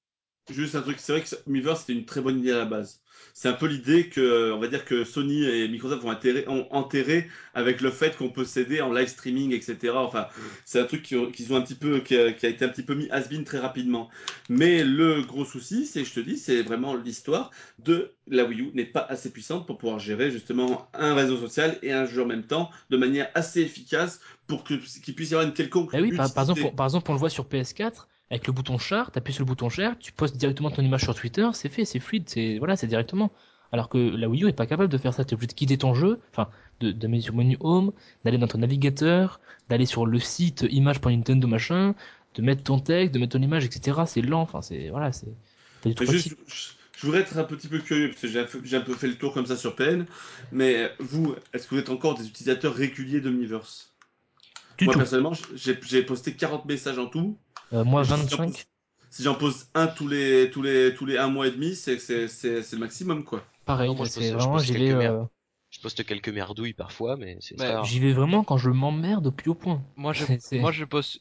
un truc, c'est vrai que Miiverse c'était une très bonne idée à la base c'est un peu l'idée que, on va dire que Sony et Microsoft vont enterrer, ont enterré avec le fait qu'on peut céder en live streaming, etc. Enfin, c'est un truc qu'ils ont un petit peu, qui a, été un petit peu mis has-been très rapidement. Mais le gros souci, c'est, je te dis, c'est vraiment l'histoire de la Wii U n'est pas assez puissante pour pouvoir gérer justement un réseau social et un jeu en même temps de manière assez efficace pour qu'il puisse y avoir une quelconque. Eh oui, par, exemple, par exemple, on le voit sur PS4 avec le bouton char, appuies sur le bouton char, tu postes directement ton image sur Twitter, c'est fait, c'est fluide, c'est voilà, c'est directement. Alors que la Wii U est pas capable de faire ça, tu es obligé de quitter ton jeu, enfin, de, de mettre sur menu home, d'aller dans ton navigateur, d'aller sur le site image.nintendo machin, de mettre ton texte, de mettre ton image, etc. C'est lent, enfin, c'est voilà, c'est. Juste, je voudrais être un petit peu curieux parce que j'ai un, peu fait le tour comme ça sur PN, mais vous, est-ce que vous êtes encore des utilisateurs réguliers de Miiverse? Moi personnellement, j'ai posté 40 messages en tout. Euh, moi, 25. Si j'en pose un tous les, tous les, tous les un mois et demi, c'est, c'est, c'est, le maximum, quoi. Pareil, moi, c'est vraiment, j'y vais, euh, je poste quelques merdouilles parfois, mais c'est bah, J'y vais vraiment quand je m'emmerde au plus haut point. Moi, je, (laughs) moi, je poste,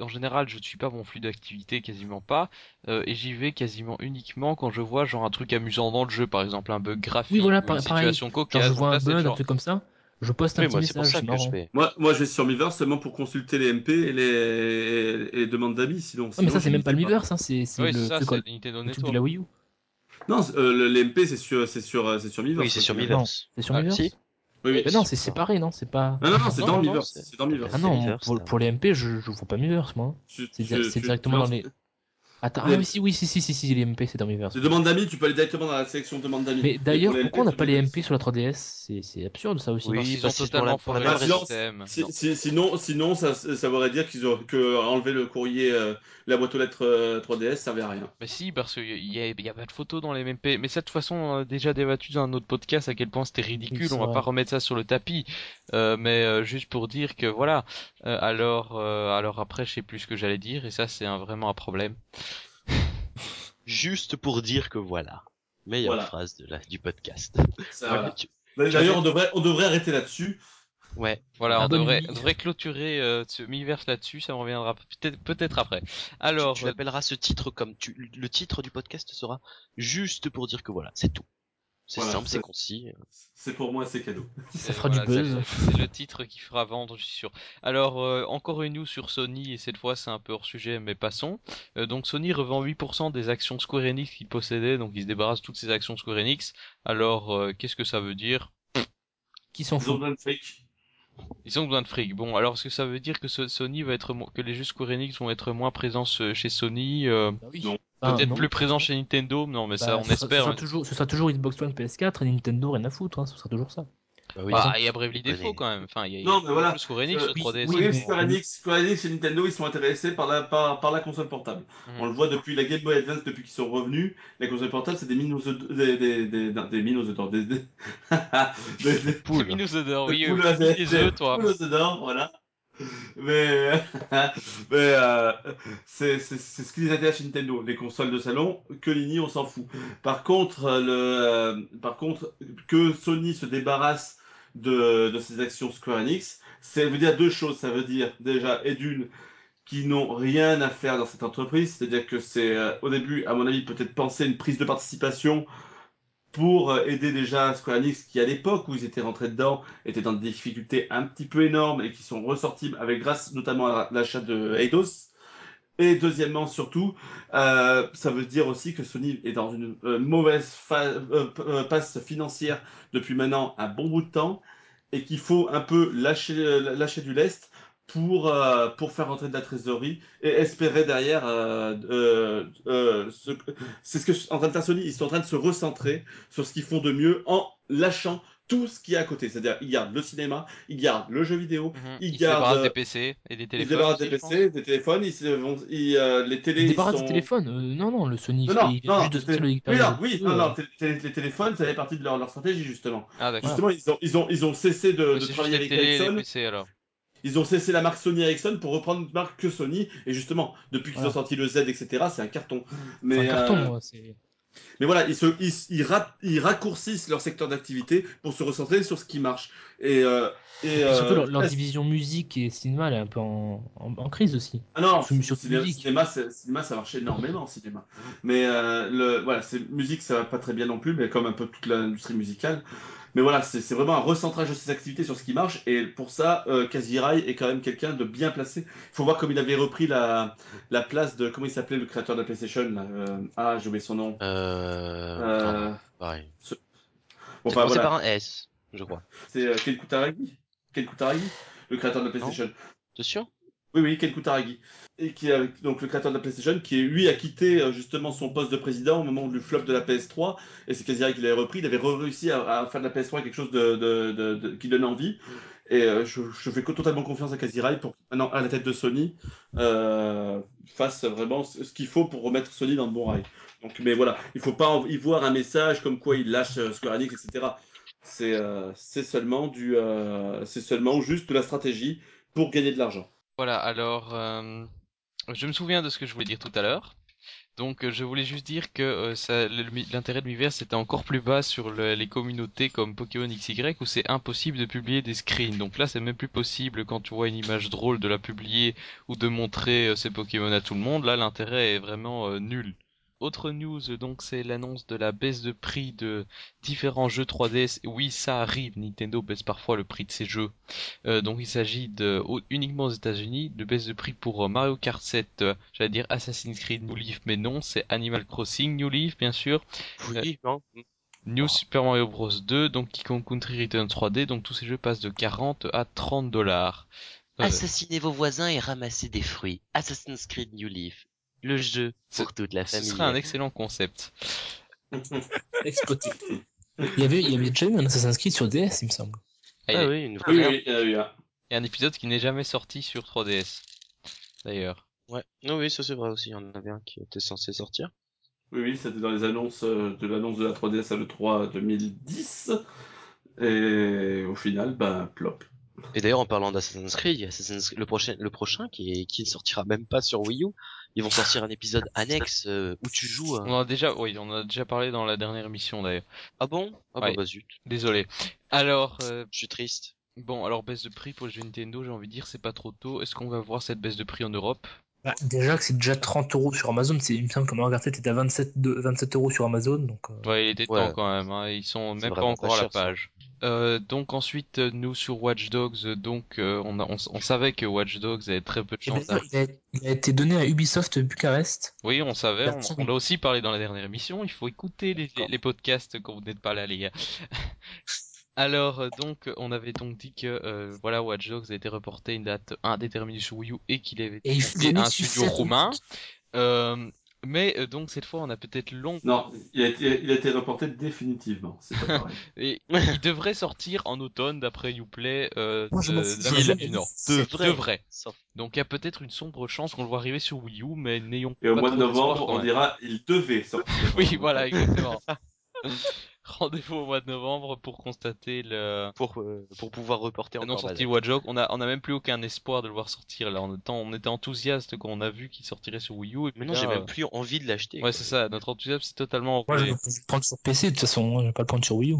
en général, je ne suis pas mon flux d'activité, quasiment pas, euh, et j'y vais quasiment uniquement quand je vois genre un truc amusant dans le jeu, par exemple un bug graphique, oui, voilà, une situation cocasse. Quand je vois un bug, un truc comme ça. Je poste un petit moi, message. Ça que je fais. Moi, moi, je vais sur Miiverse seulement pour consulter les MP et les, les demandes d'amis. Sinon, mais ça, c'est même pas le Miiverse, hein, c'est le, ça, c'est Nintendo le truc de la Wii U. Non, euh, les MP, c'est sur, c'est sur, c'est sur Miiverse. Oui, c'est sur Miiverse. C'est sur ah, Miiverse. Si. Oui, oui, mais non, c'est séparé, non, c'est pas. Non, non, non c'est dans Miiverse. C'est dans Miiverse. Ah non, pour, pour les MP, je, je vois pas Miiverse, moi. C'est directement dans les. Attends, ah oui, si, oui, si, si, si, si, les MP, c'est dans Miiverse. Les demandes d'amis, tu peux aller directement dans la sélection demande d'amis. Mais d'ailleurs, pourquoi on n'a pas les MP sur la 3DS C'est absurde, ça aussi. Oui, ils ont totalement pour la système. Sinon, sinon, ça, ça voudrait dire qu'ils ont que enlever le courrier, euh, la boîte aux lettres 3DS, euh, ça servait à rien. Mais si, parce qu'il y a, y a pas de photos dans les MP. Mais ça, de toute façon, on a déjà débattu dans un autre podcast à quel point c'était ridicule. on va pas remettre ça sur le tapis. Euh, mais euh, juste pour dire que voilà. Euh, alors, alors après, je sais plus ce que j'allais dire, et ça, c'est vraiment un problème. Juste pour dire que voilà. Meilleure phrase de la, du podcast. D'ailleurs, on devrait, on devrait arrêter là-dessus. Ouais, voilà, on devrait, on devrait clôturer euh, ce Miiverse là-dessus, ça me reviendra peut-être peut-être après. Alors, tu, tu appelleras ce titre comme tu, le titre du podcast sera juste pour dire que voilà, c'est tout. C'est simple, c'est concis. C'est pour moi, c'est cadeau. Ça fera du buzz. C'est le titre qui fera vendre, je suis sûr. Alors, euh, encore une news sur Sony, et cette fois c'est un peu hors sujet, mais passons. Euh, donc Sony revend 8% des actions Square Enix qu'il possédait, donc il se débarrasse de toutes ses actions Square Enix. Alors, euh, qu'est-ce que ça veut dire? Qui s'en fout ils ont besoin de fric. Bon, alors est-ce que ça veut dire que Sony va être que les jeux Square Enix vont être moins présents chez Sony euh, bah oui. Peut-être plus présents chez Nintendo, non, mais ça, bah, on espère. Ce sera, toujours, ce sera toujours Xbox One, PS4 et Nintendo rien à foutre, hein, ce sera toujours ça. Bah, oui, bah, il y a Bravely Default quand même. Enfin, il y a, non, mais voilà. Square Enix, euh, 3DS. Oui, Square Enix, Square Enix et Nintendo, ils sont intéressés par la, par, par la console portable. Mhm. On le voit depuis la Game Boy Advance, depuis qu'ils sont revenus. La console portable, c'est des mines aux des, des, des, des mines aux des, (laughs) des, des, des, poules. Des mines aux oui. Des, des, œufs, toi. Des poules aux voilà mais, (laughs) mais euh, c'est ce qui les intéresse Nintendo, les consoles de salon, que Lini on s'en fout. Par contre, le, euh, par contre, que Sony se débarrasse de, de ses actions Square Enix, ça veut dire deux choses. Ça veut dire déjà, et d'une, qui n'ont rien à faire dans cette entreprise, c'est-à-dire que c'est euh, au début, à mon avis, peut-être penser une prise de participation pour euh, aider déjà Square Enix qui à l'époque où ils étaient rentrés dedans était dans des difficultés un petit peu énormes et qui sont ressortis avec grâce notamment à l'achat de Eidos. Et deuxièmement, surtout, euh, ça veut dire aussi que Sony est dans une euh, mauvaise passe financière depuis maintenant un bon bout de temps et qu'il faut un peu lâcher, lâcher du lest pour euh, pour faire rentrer de la trésorerie et espérer derrière euh, euh, euh c'est ce que en train de faire Sony ils sont en train de se recentrer sur ce qu'ils font de mieux en lâchant tout ce qui est à côté. C'est-à-dire ils gardent le cinéma ils gardent le jeu vidéo mhm. ils, gardent des PC et des téléphones ils débarrassent des PC des téléphones ils, vont, ils les télés ils débarrassent sont... des téléphones non non le Sony non, non, non, juste de oui, non, oui non, non, les téléphones ça fait partie de leur, leur stratégie justement. Ah, justement ils ont ils ont ils ont cessé de, de travailler avec Ericsson. PC, alors ils ont cessé la marque Sony Ericsson pour reprendre une marque que Sony. Et justement, depuis qu'ils ont sorti le Z, etc., c'est un carton. Mais, un carton, euh, c'est. Mais voilà, ils, se, ils, raccourcissent leur secteur d'activité pour se recentrer sur ce qui marche. Et, euh, et, surtout leur, euh, division musique et cinéma, elle est un peu en, crise aussi. Ah non, sur, cinéma, cinéma, ça marche énormément, cinéma. Mais euh, le, voilà, musique, ça va pas très bien non plus, mais comme un peu toute l'industrie musicale. Mais voilà, c'est vraiment un recentrage de ses activités sur ce qui marche. Et pour ça, euh, Kazirai est quand même quelqu'un de bien placé. Il faut voir comme il avait repris la, la place de. Comment il s'appelait le créateur de la PlayStation là euh, Ah, j'ai oublié son nom. Euh. euh... pareil. Bon, enfin, voilà. par un S, je crois. C'est Ken Kutaragi Ken Kutaragi Le créateur de la PlayStation. T'es sûr? Oui, oui, Ken Kutaragi. Et qui est donc le créateur de la PlayStation, qui lui a quitté euh, justement son poste de président au moment du flop de la PS3, et c'est quasiment qu'il avait repris. Il avait réussi à, faire de la PS3 quelque chose de, de, de, qui donne envie. Et euh, je, je, fais totalement confiance à Kazirai pour maintenant à la tête de Sony euh, fasse vraiment ce qu'il faut pour remettre Sony dans le bon rail. Donc, mais voilà, il faut pas y voir un message comme quoi il lâche euh, Square Enix, etc. C'est c'est seulement du c'est seulement juste de la stratégie pour gagner de l'argent. Voilà, alors euh, je me souviens de ce que je voulais dire tout à l'heure. Donc euh, je voulais juste dire que euh, l'intérêt de l'univers c'était encore plus bas sur les communautés comme Pokémon XY où c'est impossible de publier des screens. Donc là c'est même plus possible quand tu vois une image drôle de la publier ou de montrer ces Pokémon à tout le monde. Là l'intérêt est vraiment nul. Autre news, donc, c'est l'annonce de la baisse de prix de différents jeux 3DS. Oui, ça arrive, Nintendo baisse parfois le prix de ses jeux. Euh, donc, il s'agit de, uniquement aux États-Unis, de baisse de prix pour euh, Mario Kart 7, euh, j'allais dire Assassin's Creed New Leaf, mais non, c'est Animal Crossing New Leaf, bien sûr. Oui, non. New Super Mario Bros 2, donc Kong Country Return 3D, donc tous ces jeux passent de 40 à 30 dollars. Assassinez vos voisins et ramassez des fruits. Assassin's Creed New Leaf le jeu pour toute la famille. Ce serait un excellent concept. (laughs) Exploité. Il y avait, il y avait déjà eu un Assassin's Creed sur DS, il me semble. Ah, ah oui, une vraie. Oui, oui, il y a eu un. Et un épisode qui n'est jamais sorti sur 3DS. D'ailleurs. Ouais. Non, oui, ça c'est vrai aussi. Il y en avait un qui était censé sortir. Oui, oui, c'était dans les annonces euh, de l'annonce de la 3DS à l'E3 2010. Et au final, bah, plop. Et d'ailleurs, en parlant d'Assassin's Creed, Assassin's... le prochain, le prochain qui, est... qui ne sortira même pas sur Wii U. Ils vont sortir un épisode annexe euh, où tu joues. On a déjà, oui, on a déjà parlé dans la dernière émission d'ailleurs. Ah bon? Ah bah, bah zut. Désolé. Alors, euh, je suis triste. Bon, alors baisse de prix pour le jeu Nintendo, j'ai envie de dire, c'est pas trop tôt. Est-ce qu'on va voir cette baisse de prix en Europe? Bah, déjà que c'est déjà 30 euros sur Amazon, c'est, il me semble que Mario Kart était à 27, 27 euros sur Amazon, donc. Euh, ouais, il était temps quand même, hein. ils sont même pas encore à la page. Euh, donc ensuite, nous sur Watch Dogs, donc euh, on, on, savait que Watch Dogs avait très peu de chance. Il, a, été donné à Ubisoft Bucarest. Oui, on savait, on, l'a aussi parlé dans la dernière émission. Il faut écouter les, les podcasts quand vous n'êtes pas là, les gars. (laughs) Alors, euh, donc, on avait donc dit que euh, voilà, Watch Dogs a été reporté une date indéterminée sur Wii U et qu'il avait été un studio roumain. Euh, mais euh, donc cette fois, on a peut-être long. Non, il a été, il a été reporté définitivement. C'est pas pareil. (laughs) et il devrait sortir en automne d'après Uplay euh, de, du Nord. Devrait. Donc il y a peut-être une sombre chance qu'on le voit arriver sur Wii U, mais n'ayons. Et au mois de novembre, on dira il devait sortir. (laughs) oui, voilà, exactement. (laughs) (laughs) Rendez-vous au mois de novembre pour constater le pour euh, pour pouvoir reporter en non sortie Watch Dogs. On a on a même plus aucun espoir de le voir sortir là. On était on était enthousiaste quand on a vu qu'il sortirait sur Wii U. Et Maintenant j'ai même plus envie de l'acheter. Ouais c'est ça. Notre enthousiasme c'est totalement. Moi je vais prendre sur PC de toute façon. Je vais pas le prendre sur Wii U.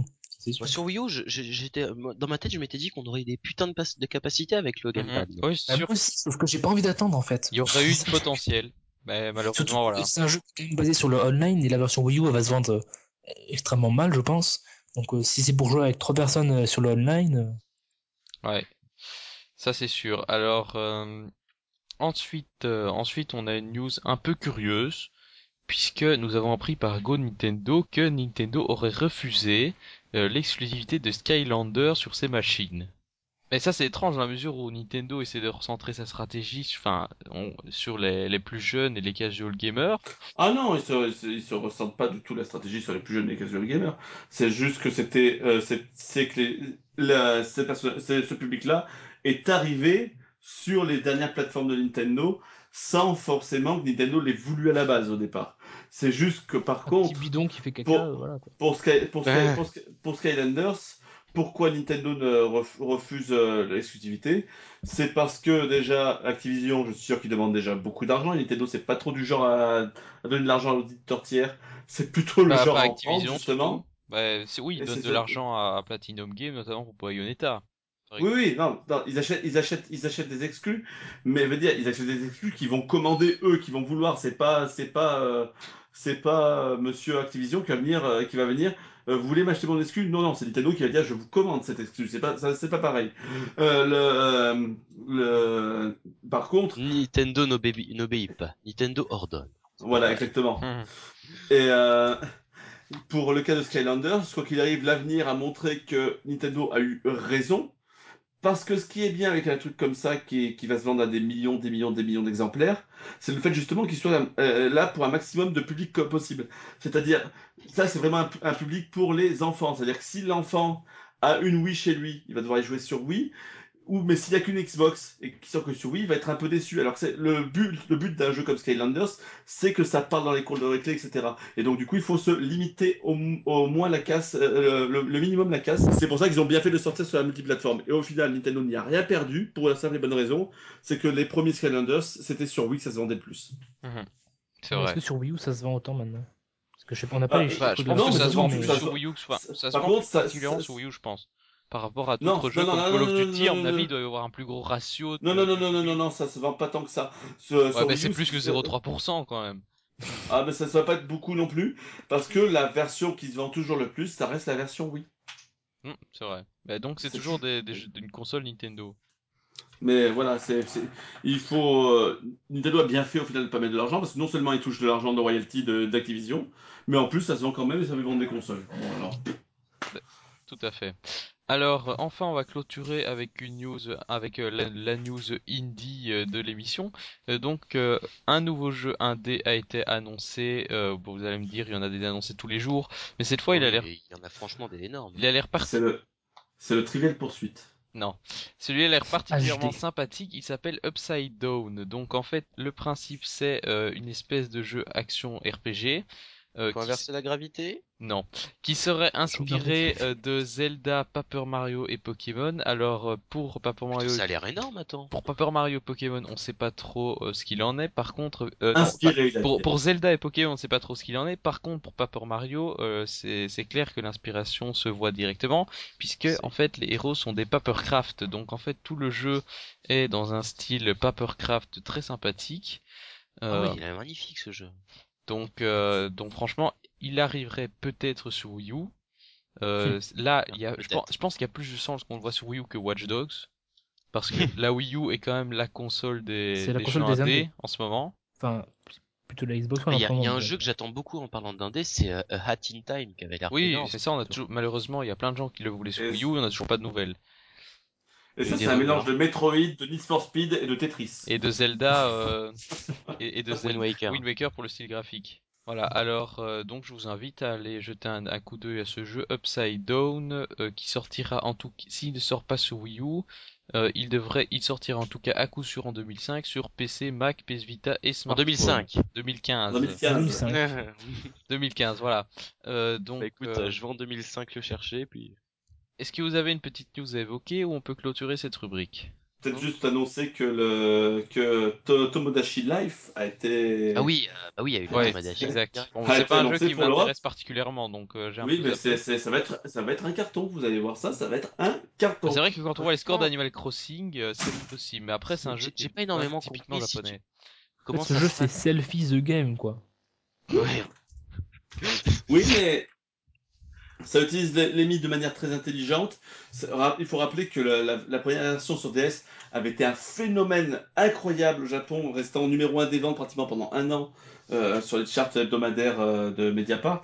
sur Wii U, j'étais dans ma tête, je m'étais dit qu'on aurait des putains de, de capacités avec le mhm. gamepad. Oui, c'est sûr. sauf que j'ai pas envie d'attendre en fait. Il y aurait eu du (laughs) potentiel. Mais malheureusement, voilà. C'est un jeu basé sur le online et la version Wii U elle va se vendre extrêmement mal, je pense. Donc euh, si c'est pour jouer avec trois personnes euh, sur le online. Euh. Ouais, ça c'est sûr. Alors ensuite, ensuite on a une news un peu curieuse puisque nous avons appris par Go Nintendo que Nintendo aurait refusé l'exclusivité de Skylander sur ses machines. Mais ça c'est étrange dans la mesure où Nintendo essaie de recentrer sa stratégie enfin, sur les, les, plus jeunes et les casual gamers. Ah non, il se, se recentre pas du tout la stratégie sur les plus jeunes et les casual gamers. C'est juste que c'était euh, c'est que les, la, ce public-là est arrivé sur les dernières plateformes de Nintendo sans forcément que Nintendo l'ait voulu à la base au départ. C'est juste que par contre, petit bidon qui fait caca, pour, voilà, Pour, pour, pour, Skylanders, pourquoi Nintendo ne refuse l'exclusivité C'est parce que déjà Activision, je suis sûr qu'ils demandent déjà beaucoup d'argent. Nintendo, c'est pas trop du genre à, donner de l'argent à l'auditeur tiers. C'est plutôt le bah, genre à Activision, justement. Bah, oui, ils donnent de l'argent à, Platinum Game, notamment pour Bayonetta. Oui, oui, non, ils achètent, ils achètent, ils achètent des exclus, mais veut dire, ils achètent des exclus qui vont commander eux, qui vont vouloir. C'est pas, c'est pas, euh, c'est pas euh, Monsieur Activision qui va venir, euh, qui va venir. Vous voulez m'acheter mon exclu Non, non, c'est Nintendo qui va dire, je vous commande cet exclu. C'est pas, c'est pas pareil. le, le, par contre, Nintendo n'obéit pas. Nintendo ordonne. Voilà, exactement. Hum. Et pour le cas de Skylanders, quoi qu'il arrive, l'avenir a montré que Nintendo a eu raison parce que ce qui est bien avec un truc comme ça, qui, va se vendre à des millions, des millions, des millions d'exemplaires, c'est le fait justement qu'il soit euh, là pour un maximum de public possible. C'est-à-dire, ça c'est vraiment un, un, public pour les enfants. C'est-à-dire que si l'enfant a une Wii chez lui, il va devoir y jouer sur Wii ou mais s'il y a qu'une Xbox et qu'il sort que sur Wii, il va être un peu déçu. Alors que c'est le but, le but d'un jeu comme Skylanders, c'est que ça parle dans les cours de récré, etc. Et donc du coup, il faut se limiter au, au moins la casse, euh, le, minimum la casse. C'est pour ça qu'ils ont bien fait de sortir sur la multiplateforme. Et au final, Nintendo n'y a rien perdu pour la simple et bonne raison, c'est que les premiers Skylanders, c'était sur Wii que ça se vendait le plus. Mhm. C'est vrai. Est-ce que sur Wii U ça se vend autant maintenant? Parce que je sais pas, on n'a pas ah, les bah, Je pense que ça se vend plus sur Wii U que ça se vend particulièrement sur Wii U, je pense par rapport à d'autres jeux comme Call of Duty, à mon avis, il doit y avoir un plus gros ratio. Non, non, non, non, non, non, non, ça se vend pas tant que ça. ouais, mais c'est plus que 0,3% quand même. Ah, mais ça ne va pas être beaucoup non plus, parce que la version qui se vend toujours le plus, ça reste la version Wii. Hum, c'est vrai. Bah, donc c'est toujours des, des, une console Nintendo. Mais voilà, c'est, il faut. Euh, Nintendo a bien fait au final de pas mettre de l'argent parce que non seulement ils touchent de l'argent de royalty d'Activision, mais en plus ça se vend quand même et ça fait vendre des consoles. Bon alors. Tout à fait. Alors, enfin, on va clôturer avec une news, avec euh, la, news indie euh, de l'émission. Euh, donc, un nouveau jeu indé a été annoncé. bon, vous allez me dire, il y en a des annoncés tous les jours, mais cette fois, il a l'air. Il y en a franchement des énormes. Il a l'air parti. C'est le, c'est le Trivial Poursuite. Non, celui-là a l'air particulièrement sympathique. Il s'appelle Upside Down. Donc, en fait, le principe, c'est une espèce de jeu action RPG. Euh, Pour inverser la gravité? Non. Qui serait inspiré euh, de Zelda, Paper Mario et Pokémon. Alors euh, pour Paper Mario, ça a l'air énorme, attends. Pour Paper Mario, Pokémon, on sait pas trop ce qu'il en est. Par contre, inspiré, pour, pour, Zelda et Pokémon, on sait pas trop ce qu'il en est. Par contre, pour Paper Mario, c'est clair que l'inspiration se voit directement, puisque en fait les héros sont des Papercraft. Donc en fait tout le jeu est dans un style Papercraft très sympathique. Ah oui, il est magnifique ce jeu. Donc, euh, donc franchement, il arriverait peut-être sur Wii U. Euh, hmm. Là, il y a, je pense, qu'il y a plus de sens qu'on le voit sur Wii U que Watch Dogs, parce que (laughs) la Wii U est quand même la console des, la console des en ce moment. Enfin, plutôt la Xbox Il y a, un jeu que j'attends beaucoup en parlant d'indé, c'est euh, Hat in Time qui avait l'air. Oui, c'est ça. On a toujours, malheureusement, il y a plein de gens qui le voulaient sur Wii U, on a toujours pas de nouvelles. Et ça, c'est un mélange de Metroid, de Need for Speed et de Tetris. Et de Zelda, euh, (laughs) et, de Wind Waker. Wind Waker pour le style graphique. Voilà, alors euh, donc je vous invite à aller jeter un, coup d'œil à ce jeu Upside Down euh, qui sortira en tout s'il ne sort pas sur Wii U, il devrait il sortira en tout cas à coup sûr en 2005 sur PC, Mac, PS Vita et smartphone. En 2005. 2015. 2015. 2015, voilà. donc bah, écoute, je vais en 2005 le chercher puis est-ce que vous avez une petite news à évoquer ou on peut clôturer cette rubrique Peut-être juste annoncer que le que Tomodachi Life a été. Ah oui, euh, bah oui, il y a eu ouais, Tomodachi. Exact. c'est pas un jeu qui m'intéresse particulièrement, donc euh, j'ai Oui, mais c'est, ça va être ça va être un carton. Vous allez voir ça, ça va être un carton. C'est vrai que quand on voit les scores d'Animal Crossing, euh, c'est possible. Mais après, c'est un jeu j'ai pas énormément typiquement japonais. Comment ce jeu, c'est selfie the game, quoi. Ouais. oui, mais ça utilise les mythes de manière très intelligente. Il faut rappeler que la, première version sur DS avait été un phénomène incroyable au Japon, restant numéro un des ventes pratiquement pendant un an euh, sur les charts hebdomadaires euh, de Mediapart.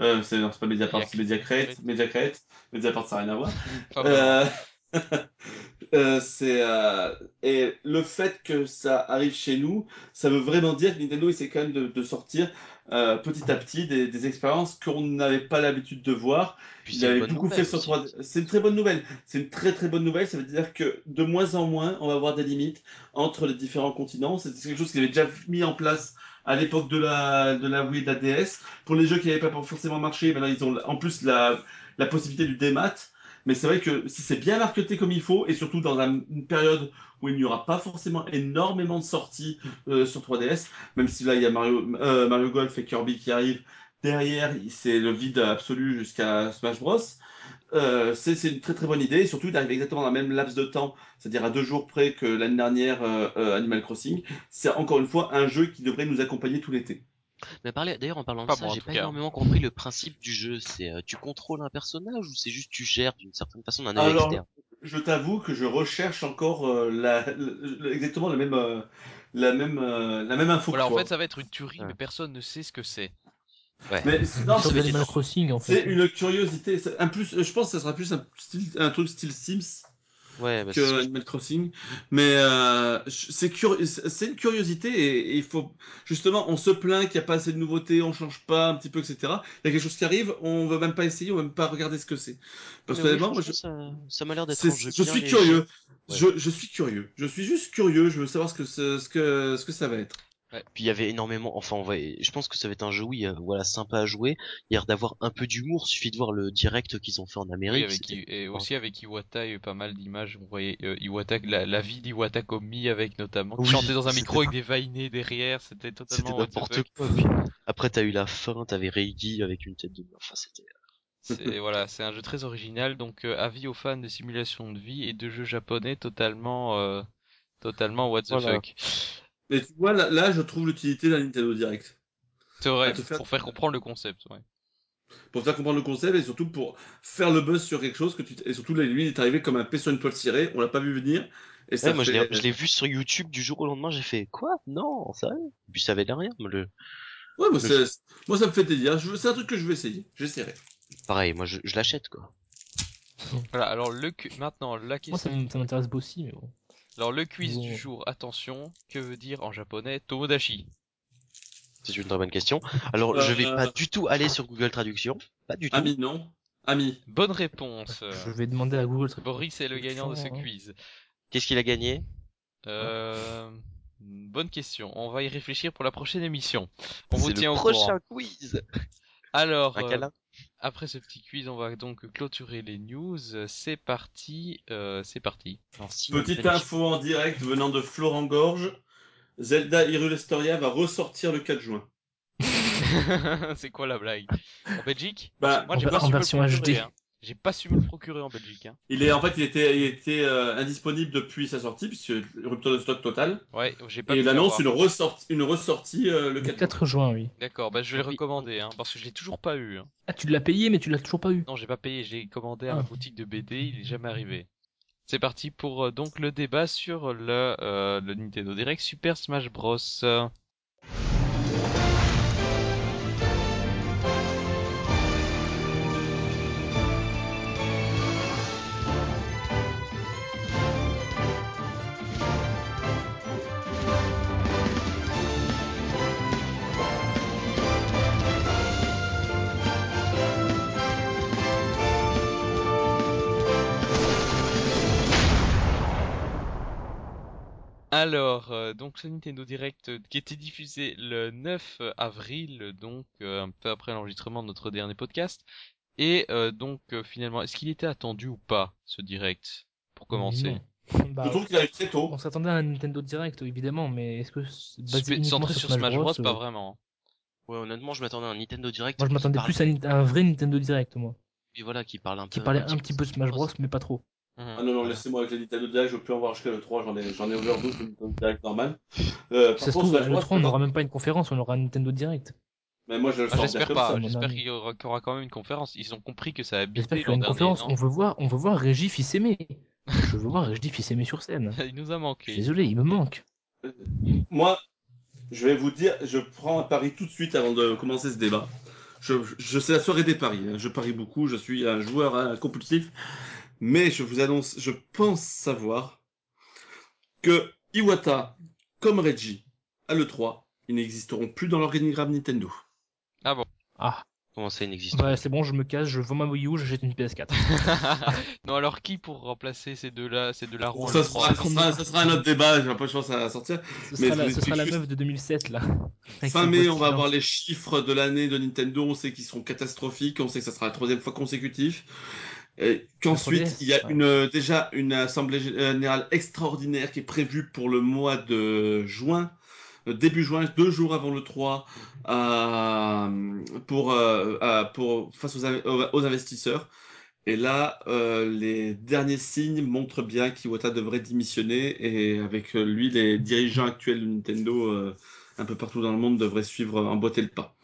Euh, c'est pas Mediapart, c'est Mediacrate. Mediacrate. Mediapart, ça n'a rien à voir. euh, (laughs) euh, c'est euh, et le fait que ça arrive chez nous, ça veut vraiment dire que Nintendo essaie quand même de, de sortir euh, petit à petit des, des expériences qu'on n'avait pas l'habitude de voir. Puis Il avait beaucoup fait sur 3 C'est une très bonne nouvelle. C'est une très très bonne nouvelle. Ça veut dire que de moins en moins, on va avoir des limites entre les différents continents. C'est quelque chose qui avait déjà mis en place à l'époque de la de la Wii et de la DS. Pour les jeux qui n'avaient pas forcément marché, maintenant ils ont en plus la la possibilité du démat Mais c'est vrai que si c'est bien marketé comme il faut, et surtout dans une période où il n'y aura pas forcément énormément de sorties euh, sur 3DS, même si là il y a Mario, euh, Mario Golf et Kirby qui arrivent, derrière c'est le vide absolu jusqu'à Smash Bros. Euh, c'est une très très bonne idée, et surtout il arrive exactement dans la même laps de temps, c'est-à-dire à deux jours près que l'année dernière Animal Crossing. C'est encore une fois un jeu qui devrait nous accompagner tout l'été. Mais d'ailleurs en parlant de ça, j'ai pas énormément compris le principe du jeu. C'est euh, tu contrôles un personnage ou c'est juste tu gères d'une certaine façon un œil externe. Je t'avoue que je recherche encore euh, la, exactement la même euh, la même la même info. Voilà, en fait, ça va être une tuerie, mais personne ne sait ce que c'est. Ouais. Mais non, c'est Crossing en fait. C'est une curiosité. Un plus, je pense que ça sera plus un, style, un truc style Sims ouais, bah, que Animal Crossing. Mais euh, c'est une curiosité et, il faut justement, on se plaint qu'il n'y a pas assez de nouveautés, on change pas un petit peu, etc. Il y a quelque chose qui arrive, on veut même pas essayer, on veut même pas regarder ce que c'est. Personnellement, moi, je... ça, ça m'a l'air d'être. Je suis curieux. Je, je suis curieux. Je suis juste curieux. Je veux savoir ce que ce que ce que ça va être. Puis il y avait énormément, enfin, on va, je pense que ça va être un jeu, oui, euh, voilà, sympa à jouer. Il y a d'avoir un peu d'humour. Suffit de voir le direct qu'ils ont fait en Amérique. et aussi avec Iwata, il y a eu pas mal d'images. On voyait euh, Iwata, la, vie d'Iwata Komi avec notamment, qui chantait dans un micro avec des vainés derrière. C'était totalement. N'importe quoi. après, t'as eu la fin, t'avais Reiki avec une tête de, enfin, c'était. C'est (laughs) voilà, c'est un jeu très original. Donc euh, avis aux fans de simulation de vie et de jeux japonais totalement, totalement what the fuck. Mais tu vois, là, je trouve l'utilité d'un Nintendo Direct. C'est vrai, pour faire comprendre le concept, ouais. Pour faire comprendre le concept et surtout pour faire le buzz sur quelque chose que tu et surtout lui il est arrivé comme un P sur une toile cirée, on l'a pas vu venir. Et ça moi je l'ai vu sur YouTube du jour au lendemain, j'ai fait quoi? Non, sérieux Et puis ça avait rien, le. Ouais, moi, moi ça me fait délire. C'est un truc que je vais essayer. J'essaierai. Pareil, moi je, je l'achète quoi. Voilà, alors le maintenant la question. Moi ça m'intéresse aussi, mais bon. Alors le quiz du jour, attention, que veut dire en japonais Tomodachi? C'est une très bonne question. Alors je vais pas du tout aller sur Google Traduction, pas du tout. Ami non. Ami. Bonne réponse. Je vais demander à Google Traduction. Boris est le gagnant de ce quiz. Qu'est-ce qu'il a gagné? Euh... Bonne question. On va y réfléchir pour la prochaine émission. On vous tient au prochain quiz. Alors, euh, après ce petit quiz, on va donc clôturer les news. C'est parti, euh, c'est parti. Petite info en direct venant de Florent Gorge. Zelda Hyrule Historia va ressortir le 4 juin. (laughs) c'est quoi la blague? En Belgique? Bah, Moi, j'ai pas en version HD. J'ai pas su me le procurer en Belgique. Hein. Il est en fait, il était, il était euh, indisponible depuis sa sortie puisque rupture de stock total. Ouais, j'ai pas. Et il annonce une ressortie, une ressortie euh, le, 4, juin, oui. D'accord, bah je vais le recommander hein, parce que je l'ai toujours pas eu. Hein. Ah, tu l'as payé mais tu l'as toujours pas eu. Non, j'ai pas payé, j'ai commandé à la ah. boutique de BD, il est jamais arrivé. C'est parti pour euh, donc le débat sur le, le Nintendo Direct Super Smash Bros. Alors, euh, donc ce Nintendo Direct euh, qui était diffusé le 9 avril, donc euh, un peu après l'enregistrement de notre dernier podcast. Et donc finalement, est-ce qu'il était attendu ou pas ce Direct pour commencer (laughs) bah, Je trouve qu'il arrive très tôt. On s'attendait à un Nintendo Direct évidemment, mais est-ce que centré sur, Smash Bros, pas vraiment. Ouais, honnêtement, je m'attendais à un Nintendo Direct. Moi, je m'attendais plus à un, vrai Nintendo Direct, moi. Et voilà, qui parle un qui parlait un, petit peu Smash Bros, mais pas trop. Mhm. Ah non, non, laissez-moi avec les Nintendo Direct, je peux en voir jusqu'à le 3, j'en ai, j'en ai overdose le Nintendo Direct normal. Euh, ça se trouve, le 3, on n'aura même pas une conférence, on aura un Nintendo Direct. Mais moi, je le ah, J'espère pas, j'espère qu'il y, aura, quand même une conférence. Ils ont compris que ça a J'espère qu'il y aura une conférence, on veut voir, on veut voir Régis fils aimé. (laughs) je veux voir Régis fils aimé sur scène. (laughs) il nous a manqué. Désolé, il me manque. Euh, moi, je vais vous dire, je prends un pari tout de suite avant de commencer ce débat. Je, je sais la soirée des paris. Hein. Je parie beaucoup, je suis un joueur hein, compulsif. Mais je vous annonce, je pense savoir que Iwata, comme Reggie, à l'E3, ils n'existeront plus dans l'organigramme Nintendo. Ah bon? Ah. Comment ça, inexistant Ouais, c'est bon, je me casse, je vends ma Wii U, j'achète une PS4. (laughs) non, alors qui pour remplacer ces deux-là, ces deux-là ça, sera, ça, sera, un autre débat, j'ai pas de chance à sortir. Ce sera, la, ce sera la meuf de 2007, là. Fin mai, on va avoir les chiffres de l'année de Nintendo, on sait qu'ils seront catastrophiques, on sait que ça sera la troisième fois consécutif. Qu'ensuite, il y a une, déjà une assemblée générale extraordinaire qui est prévue pour le mois de juin, euh, début juin, deux jours avant le 3, euh, pour, euh, pour, face aux, investisseurs. Et là, les derniers signes montrent bien qu'Iwata devrait démissionner et avec lui, les dirigeants actuels de Nintendo un peu partout dans le monde devraient suivre, emboîter le pas.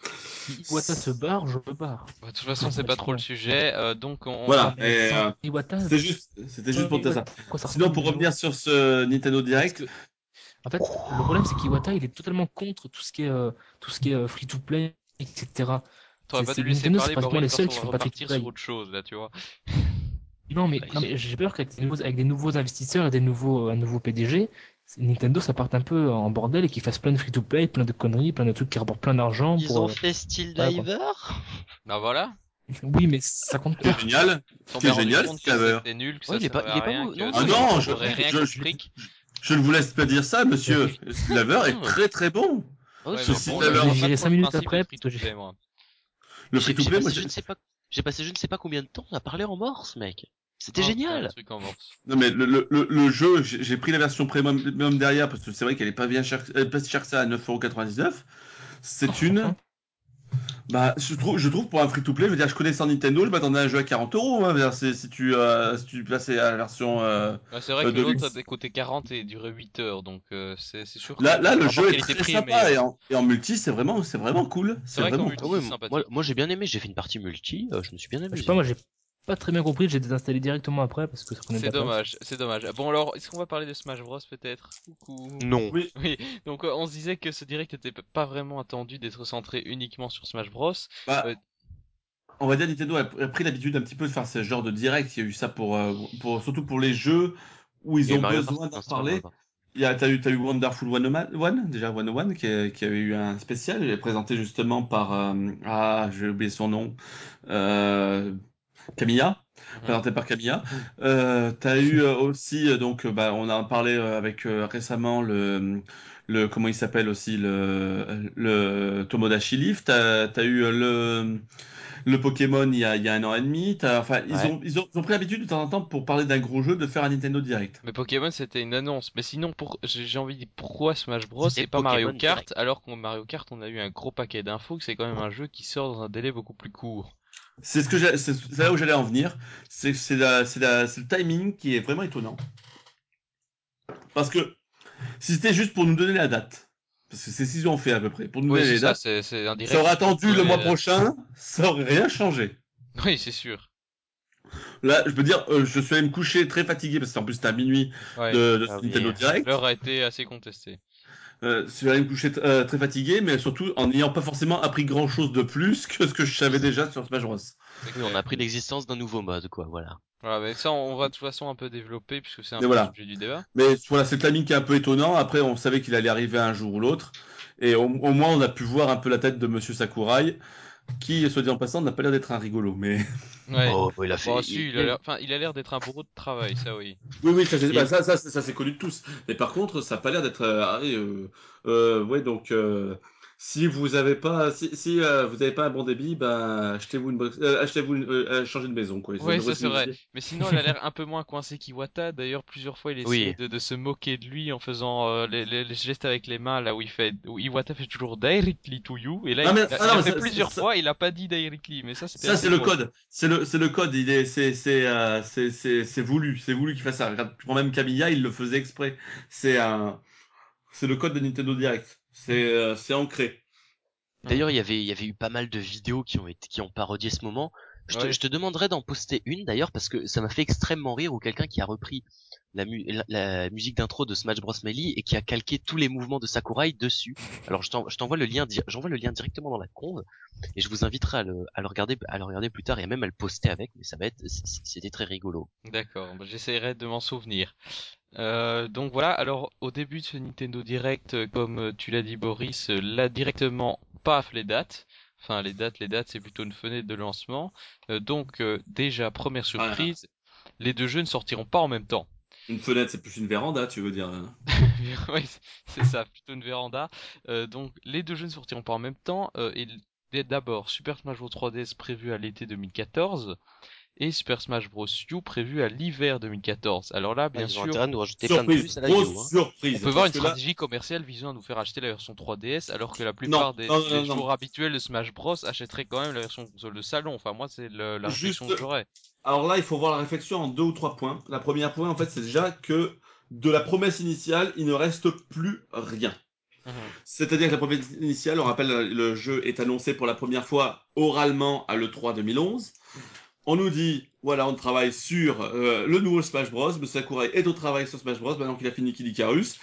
Si Iwata se barre, je me barre. Bah, de toute façon, c'est pas trop le sujet, euh, donc on. Voilà. Euh, c'était juste, c'était juste pour dire ça. Sinon, pour revenir sur ce Nintendo Direct. En fait, le problème c'est qu'Iwata il est totalement contre tout ce qui est, euh, tout ce qui est free to play, etc. T'aurais pas dû laisser parler les seuls qui font pas partir sur autre chose là, tu vois. Non mais, mais j'ai peur qu'avec des, nouveaux, avec des nouveaux investisseurs et des nouveaux, un nouveau PDG, Nintendo ça parte un peu en bordel et qu'ils fassent plein de free-to-play, plein de conneries, plein de trucs qui rapportent plein d'argent. Ils ont euh, fait Steel Diver Bah voilà. (laughs) Oui, mais ça compte pas. C'est génial. C'est génial, Steel Diver. C'est nul, que ça il est pas, il est pas non, ah non, je, je, je, je, ne vous laisse pas dire ça, monsieur. (laughs) Steel Diver est très très bon. Oh, Ce Steel Diver. J'ai 5 minutes après, Le free-to-play, moi, je ne sais pas. J'ai passé je ne sais pas combien de temps à parler en morse, mec. C'était génial. Non mais le, le, le, jeu, j'ai pris la version premium derrière parce que c'est vrai qu'elle est pas bien chère, elle pas si chère que ça à 9,99€. C'est une. Bah, je trouve, je trouve pour un free-to-play, je veux dire, je connais sans Nintendo, je m'attendais à un jeu à 40 euros, hein, si tu, euh, si tu plaçais à la version. Euh, c'est vrai que l'autre a coûté 40 et durait 8 heures, donc euh, c'est sûr. Là, là, le jeu est très sympa et, en, et en multi, c'est vraiment, c'est vraiment cool. C'est vraiment. Multi, moi, moi j'ai bien aimé, j'ai fait une partie multi, je me suis bien aimé. Je sais pas, moi j'ai pas très bien compris, j'ai désinstallé directement après parce que ça prenait C'est dommage, c'est dommage. Bon alors, est-ce qu'on va parler de Smash Bros peut-être? Non. Oui. (laughs) oui. Donc euh, on se disait que ce direct était pas vraiment attendu d'être centré uniquement sur Smash Bros. Bah, euh, On va dire Nintendo a pris l'habitude un petit peu de faire ce genre de direct. Il y a eu ça pour, euh, pour surtout pour les jeux où ils ont besoin d'en parler. Il y a, t'as eu, t'as eu Wonderful 101, déjà 101, qui, qui avait eu un spécial, il est présenté justement par, ah, j'ai oublié son nom, euh, Camilla, présenté par Camilla. Euh, tu as eu euh, aussi, euh, donc, euh, bah, on a parlé avec récemment le, le, comment il s'appelle aussi, le, le Tomodachi Leaf. Tu as, eu le, le Pokémon il y, a, il y a un an et demi. Enfin, ils, ont, ils, ont, ils ont pris l'habitude de temps en temps pour parler d'un gros jeu de faire un Nintendo Direct. Mais Pokémon c'était une annonce. Mais sinon, pour, j'ai envie de dire pourquoi Smash Bros et pas Mario Kart alors qu'en Mario Kart on a eu un gros paquet d'infos que c'est quand même un jeu qui sort dans un délai beaucoup plus court. C'est ce que c'est là où j'allais en venir. C'est c'est le timing qui est vraiment étonnant. Parce que si c'était juste pour nous donner la date, parce que c'est ce qu'ils ont fait à peu près, pour nous donner les dates, ça aurait attendu le mois prochain, ça aurait rien changé. (laughs) Oui, c'est sûr. Là, je peux dire, euh, je suis allé me coucher très fatigué parce qu'en plus c'était à minuit de, de ah Nintendo Direct. L'heure a été assez contestée. Euh, allé me coucher euh, très fatigué, mais surtout en n'ayant pas forcément appris grand chose de plus que ce que je savais déjà sur Smash Bros. on a appris l'existence d'un nouveau mode, quoi, voilà. Voilà, mais ça, on va de toute façon un peu développer puisque c'est un peu le sujet du débat. Mais voilà, c'est le timing qui est un peu étonnant. Après, on savait qu'il allait arriver un jour ou l'autre. Et au, au, moins, on a pu voir un peu la tête de Monsieur Sakurai qui, soit dit en passant, n'a pas l'air d'être un rigolo, mais. (laughs) Ouais. Oh, il a fait. il, a l'air, enfin, il a l'air d'être un bourreau de travail, ça oui. Oui, oui, ça, c'est, bah, ça, ça, ça, c'est connu de tous. Mais par contre, ça n'a pas l'air d'être. Euh, euh, euh, ouais, donc. Euh, si vous avez pas, si, si euh, vous n'avez pas un bon débit, ben achetez-vous une box, euh, achetez-vous une, euh, changez de maison quoi. Ouais, ça c'est vrai. Mais sinon, elle a l'air un peu moins coincée qu'Iwata. D'ailleurs, plusieurs fois, il essaie de, de, se moquer de lui en faisant euh, les, les, les, gestes avec les mains là où il fait, où Iwata fait toujours directly to you. Et là, il, a, ah, fait plusieurs fois, il a pas dit directly. Mais ça, c'était. Ça c'est le code. C'est le, c'est le code. Il est, c'est, c'est, euh, c'est, c'est, c'est voulu. C'est voulu qu'il fasse ça. Tu prends même Camilla, il le faisait exprès. C'est un, c'est le code de Nintendo Direct. C'est, c'est ancré. D'ailleurs, il y avait, il y avait eu pas mal de vidéos qui ont été, qui ont parodié ce moment. Je, te, je te demanderais d'en poster une d'ailleurs parce que ça m'a fait extrêmement rire ou quelqu'un qui a repris la, la, musique d'intro de Smash Bros Melee et qui a calqué tous les mouvements de Sakurai dessus. Alors je t'envoie le lien, j'envoie le lien directement dans la conve et je vous inviterai à le, à le regarder, à le regarder plus tard et même à le poster avec. Mais ça va être, c'était très rigolo. D'accord, bah, j'essaierai de m'en souvenir. Euh, donc voilà, alors au début de ce Nintendo Direct, comme tu l'as dit Boris, là directement paf les dates. Enfin les dates, les dates c'est plutôt une fenêtre de lancement. Euh, donc euh, déjà première surprise, les deux jeux ne sortiront pas en même temps. Une fenêtre, c'est plus une véranda, tu veux dire hein. (laughs) Oui, c'est ça, plutôt une véranda. Euh, donc les deux jeux ne sortiront pas en même temps. et d'abord Super Smash Bros 3DS prévu à l'été 2014 et Super Smash Bros. U prévu à l'hiver 2014. Alors là, bien sûr, nous rajouter surprise, plein de plus à la hein. surprise. On peut voir une stratégie commerciale visant à nous faire acheter la version 3DS, alors que la plupart des, joueurs habituels de Smash Bros achèteraient quand même la version console de salon. Enfin, moi, c'est la réflexion que j'aurais. Alors là, il faut voir la réflexion en deux ou trois points. La première point, en fait, c'est déjà que de la promesse initiale, il ne reste plus rien. Mhm. C'est-à-dire que la promesse initiale, on rappelle, le jeu est annoncé pour la première fois oralement à l'E3 2011. On nous dit, voilà, on travaille sur euh, le nouveau Smash Bros. M. Sakurai est au travail sur Smash Bros. Maintenant qu'il a fini Kid Icarus.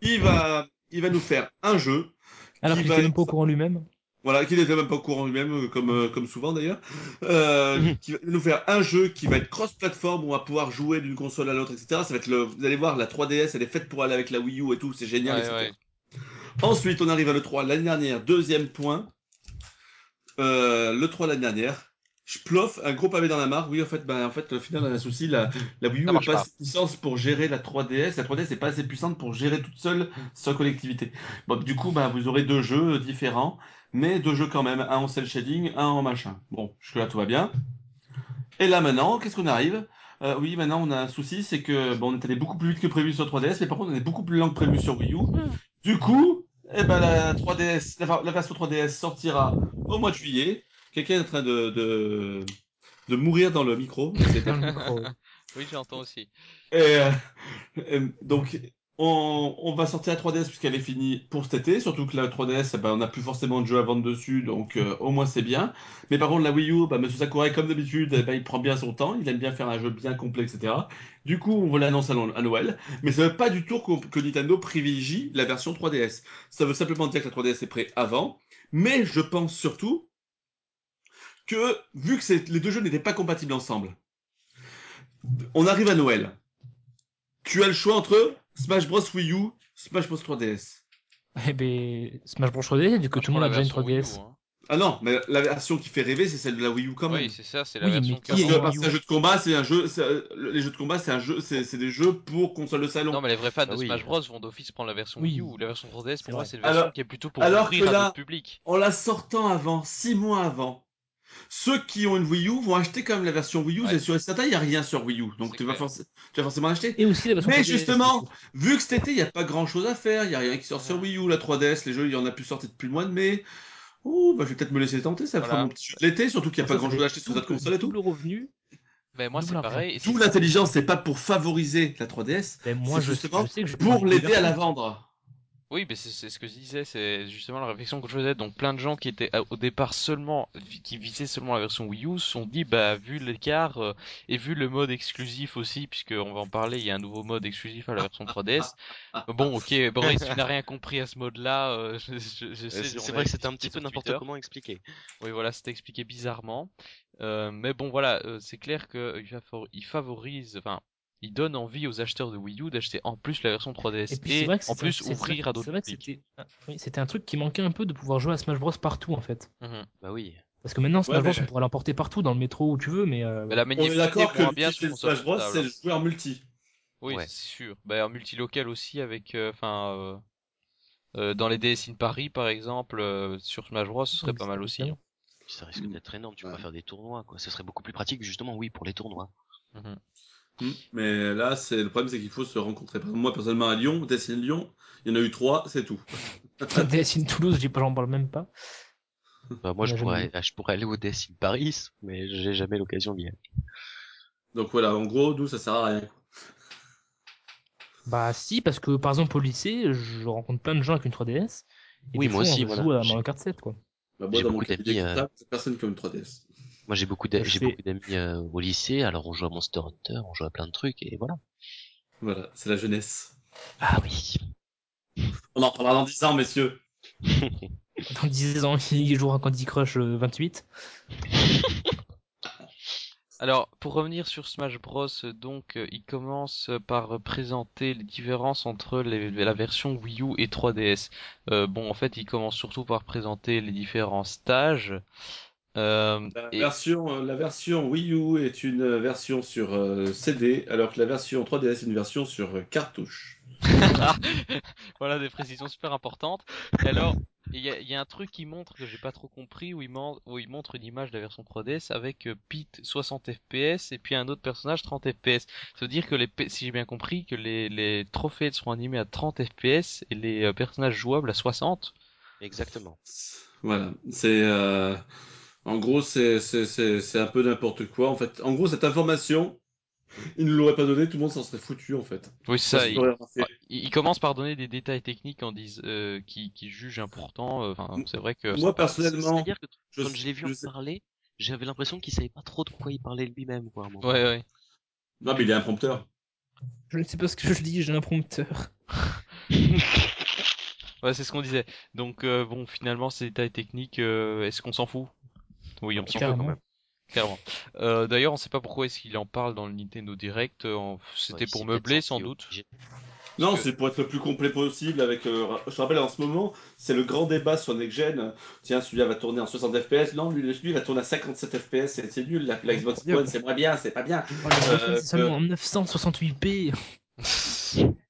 Il va, il va nous faire un jeu. Alors qu'il va... était même pas au courant lui-même. Voilà, qui n'était même pas au courant lui-même, euh, comme, euh, comme souvent d'ailleurs. Euh, qui va nous faire un jeu qui va être cross-platform, où on va pouvoir jouer d'une console à l'autre, etc. Ça va être le, vous allez voir, la 3DS, elle est faite pour aller avec la Wii U et tout, c'est génial, etc. Ensuite, on arrive à l'E3 l'année dernière, deuxième point. Euh, L'E3 l'année dernière, je ploffe un gros pavé dans la mare. Oui, en fait, ben, en fait, au final, on a un souci. La, la Wii U n'est pas, assez puissante pour gérer la 3DS. La 3DS n'est pas assez puissante pour gérer toute seule sa collectivité. Bon, du coup, ben, vous aurez deux jeux différents, mais deux jeux quand même. Un en cel shading, un en machin. Bon, jusque-là, tout va bien. Et là, maintenant, qu'est-ce qu'on arrive? Euh, Oui, maintenant, on a un souci, c'est que, bon, on est allé beaucoup plus vite que prévu sur 3DS, mais par contre, on est beaucoup plus lent que prévu sur Wii U. Du coup, eh ben, la 3DS, la version 3DS sortira au mois de juillet. Quelqu'un est en train de, de, de mourir dans le micro. (laughs) oui, j'entends aussi. Et, euh, donc, on, on, va sortir la 3DS puisqu'elle est finie pour cet été. Surtout que la 3DS, eh ben, on n'a plus forcément de jeux à vendre dessus, donc euh, au moins c'est bien. Mais par contre, la Wii U, bah, Monsieur Sakurai, comme d'habitude, eh ben, il prend bien son temps. Il aime bien faire un jeu bien complet, etc. Du coup, on l'annonce à, à Noël. Mais ça veut pas du tout que Nintendo privilégie la version 3DS. Ça veut simplement dire que la 3DS est prête avant. Mais je pense surtout que, vu que les deux jeux n'étaient pas compatibles ensemble, on arrive à Noël. Tu as le choix entre Smash Bros Wii U, Smash Bros 3DS. Eh ben, Smash Bros 3DS, du coup, tout le monde a déjà une 3DS. Hein. Ah non, mais la version qui fait rêver, c'est celle de la Wii U quand même. Oui, c'est ça, c'est la version. Parce que, parce un jeu de combat, c'est un jeu, les jeux de combat, c'est un jeu, c'est des jeux pour console de salon. Non, mais les vrais fans de ah Smash Bros vont d'office prendre la version Wii U. La version 3DS, pour moi, c'est une version qui est plutôt pour alors ouvrir à public. En la sortant avant, six mois avant, ceux qui ont une Wii U vont acheter quand même la version Wii U. Ouais. Sur certain, il n'y a rien sur Wii U. Donc tu vas, tu vas, forcément acheter. Et aussi Mais justement, vu que cet été, il n'y a pas grand chose à faire, il n'y a rien qui sort sur Wii U, la 3DS, les jeux, il y en a plus sorti depuis le mois de mai. Ouh, bah, je vais peut-être me laisser tenter, ça fera mon petit jeu de l'été, surtout qu'il n'y a pas grand chose à acheter sur cette console et tout. Le revenu. Ben moi c'est pareil. Tout l'intelligence, c'est pas pour favoriser la 3DS. Ben moi je, justement je sais que je pour l'aider à la vendre. Oui, mais c'est ce que je disais, c'est justement la réflexion que je faisais. Donc plein de gens qui étaient au départ seulement, qui visaient seulement la version Wii U, se sont dit, bah vu l'écart euh, et vu le mode exclusif aussi, puisque on va en parler, il y a un nouveau mode exclusif à la version 3DS. (laughs) bon, ok, Boris, tu n'as rien compris à ce mode-là. Euh, c'est vrai que c'était un petit peu n'importe comment expliqué. Oui, voilà, c'était expliqué bizarrement. Euh, mais bon, voilà, c'est clair que il favorise, enfin, il donne envie aux acheteurs de Wii U d'acheter en plus la version 3DS et, en plus ouvrir à d'autres publics. C'était un truc qui manquait un peu de pouvoir jouer à Smash Bros partout en fait. Mhm. Bah oui. Parce que maintenant Smash Bros on pourra l'emporter partout dans le métro où tu veux mais, euh... la on est d'accord que bien sur Smash Bros c'est le joueur multi. Oui, c'est sûr. Bah en multilocal aussi avec euh, enfin euh, euh, dans les DS in Paris par exemple sur Smash Bros ce serait pas mal aussi. Ça risque d'être énorme, tu peux faire des tournois quoi. Ce serait beaucoup plus pratique justement oui pour les tournois. Mhm. Hmm. Mais là, c'est le problème, c'est qu'il faut se rencontrer. moi, personnellement, à Lyon, Dessine Lyon, il y en a eu trois, c'est tout. Dessine Toulouse, j'en parle même pas. Bah, moi, je pourrais, je pourrais aller au Dessine Paris, mais j'ai jamais l'occasion d'y aller. Donc voilà, en gros, nous, ça sert à rien. Bah si, parce que par exemple au lycée, je rencontre plein de gens avec une 3DS. Et oui, moi aussi. On joue à Mario Kart 7, quoi. Bah, moi, dans mon cas, euh... personne qui a une 3DS. Moi, j'ai beaucoup d'amis, euh, au lycée, alors on joue à Monster Hunter, on joue à plein de trucs, et voilà. Voilà, c'est la jeunesse. Ah oui. On en parlera dans 10 ans, messieurs. (laughs) dans 10 ans, (laughs) il jouera à Candy Crush 28. Euh, (laughs) alors, pour revenir sur Smash Bros, donc, euh, il commence par présenter les différences entre la version Wii U et 3DS. bon, en fait, il commence surtout par présenter les différents stages. Euh, la, version, euh, la version Wii U est une version sur euh, CD, alors que la version 3DS est une version sur cartouche. (laughs) voilà des précisions super importantes. alors, il y, y, a un truc qui montre que j'ai pas trop compris où il, où il montre une image de la version 3DS avec euh, Pete 60 FPS et puis un autre personnage 30 FPS. Ça veut dire que les, si j'ai bien compris, que les, les trophées seront animés à 30 FPS et les euh, personnages jouables à 60. Exactement. Voilà, c'est euh... en gros c'est c'est c'est un peu n'importe quoi en fait. En gros cette information il ne l'aurait pas donné, tout le monde s'en serait foutu en fait. Oui, ça. Il, commence par donner des détails techniques en disent euh, qui, qui jugent important. Euh, enfin, c'est vrai que. Moi personnellement, que quand je, l'ai vu en parler, j'avais l'impression qu'il savait pas trop de quoi il parlait lui-même, quoi. Ouais, ouais. Non, mais il est un prompteur. Je ne sais pas ce que je dis, j'ai un prompteur. (laughs) ouais, c'est ce qu'on disait. Donc euh, bon, finalement, ces détails techniques, euh, est-ce qu'on s'en fout? Oui, on s'en fout quand même. Clairement. Euh, D'ailleurs, on sait pas pourquoi est-ce qu'il en parle dans le Nintendo Direct. Euh, c'était pour meubler, sans doute. Non, c'est pour être le plus complet possible. Avec, euh, je rappelle en ce moment, c'est le grand débat sur Next Gen. Tiens, celui-là va tourner en 60 FPS. Non, lui, lui va tourner à 57 FPS. C'est nul. La, Xbox One, c'est moins bien, c'est pas bien. Oh, c'est seulement en 968p. (laughs)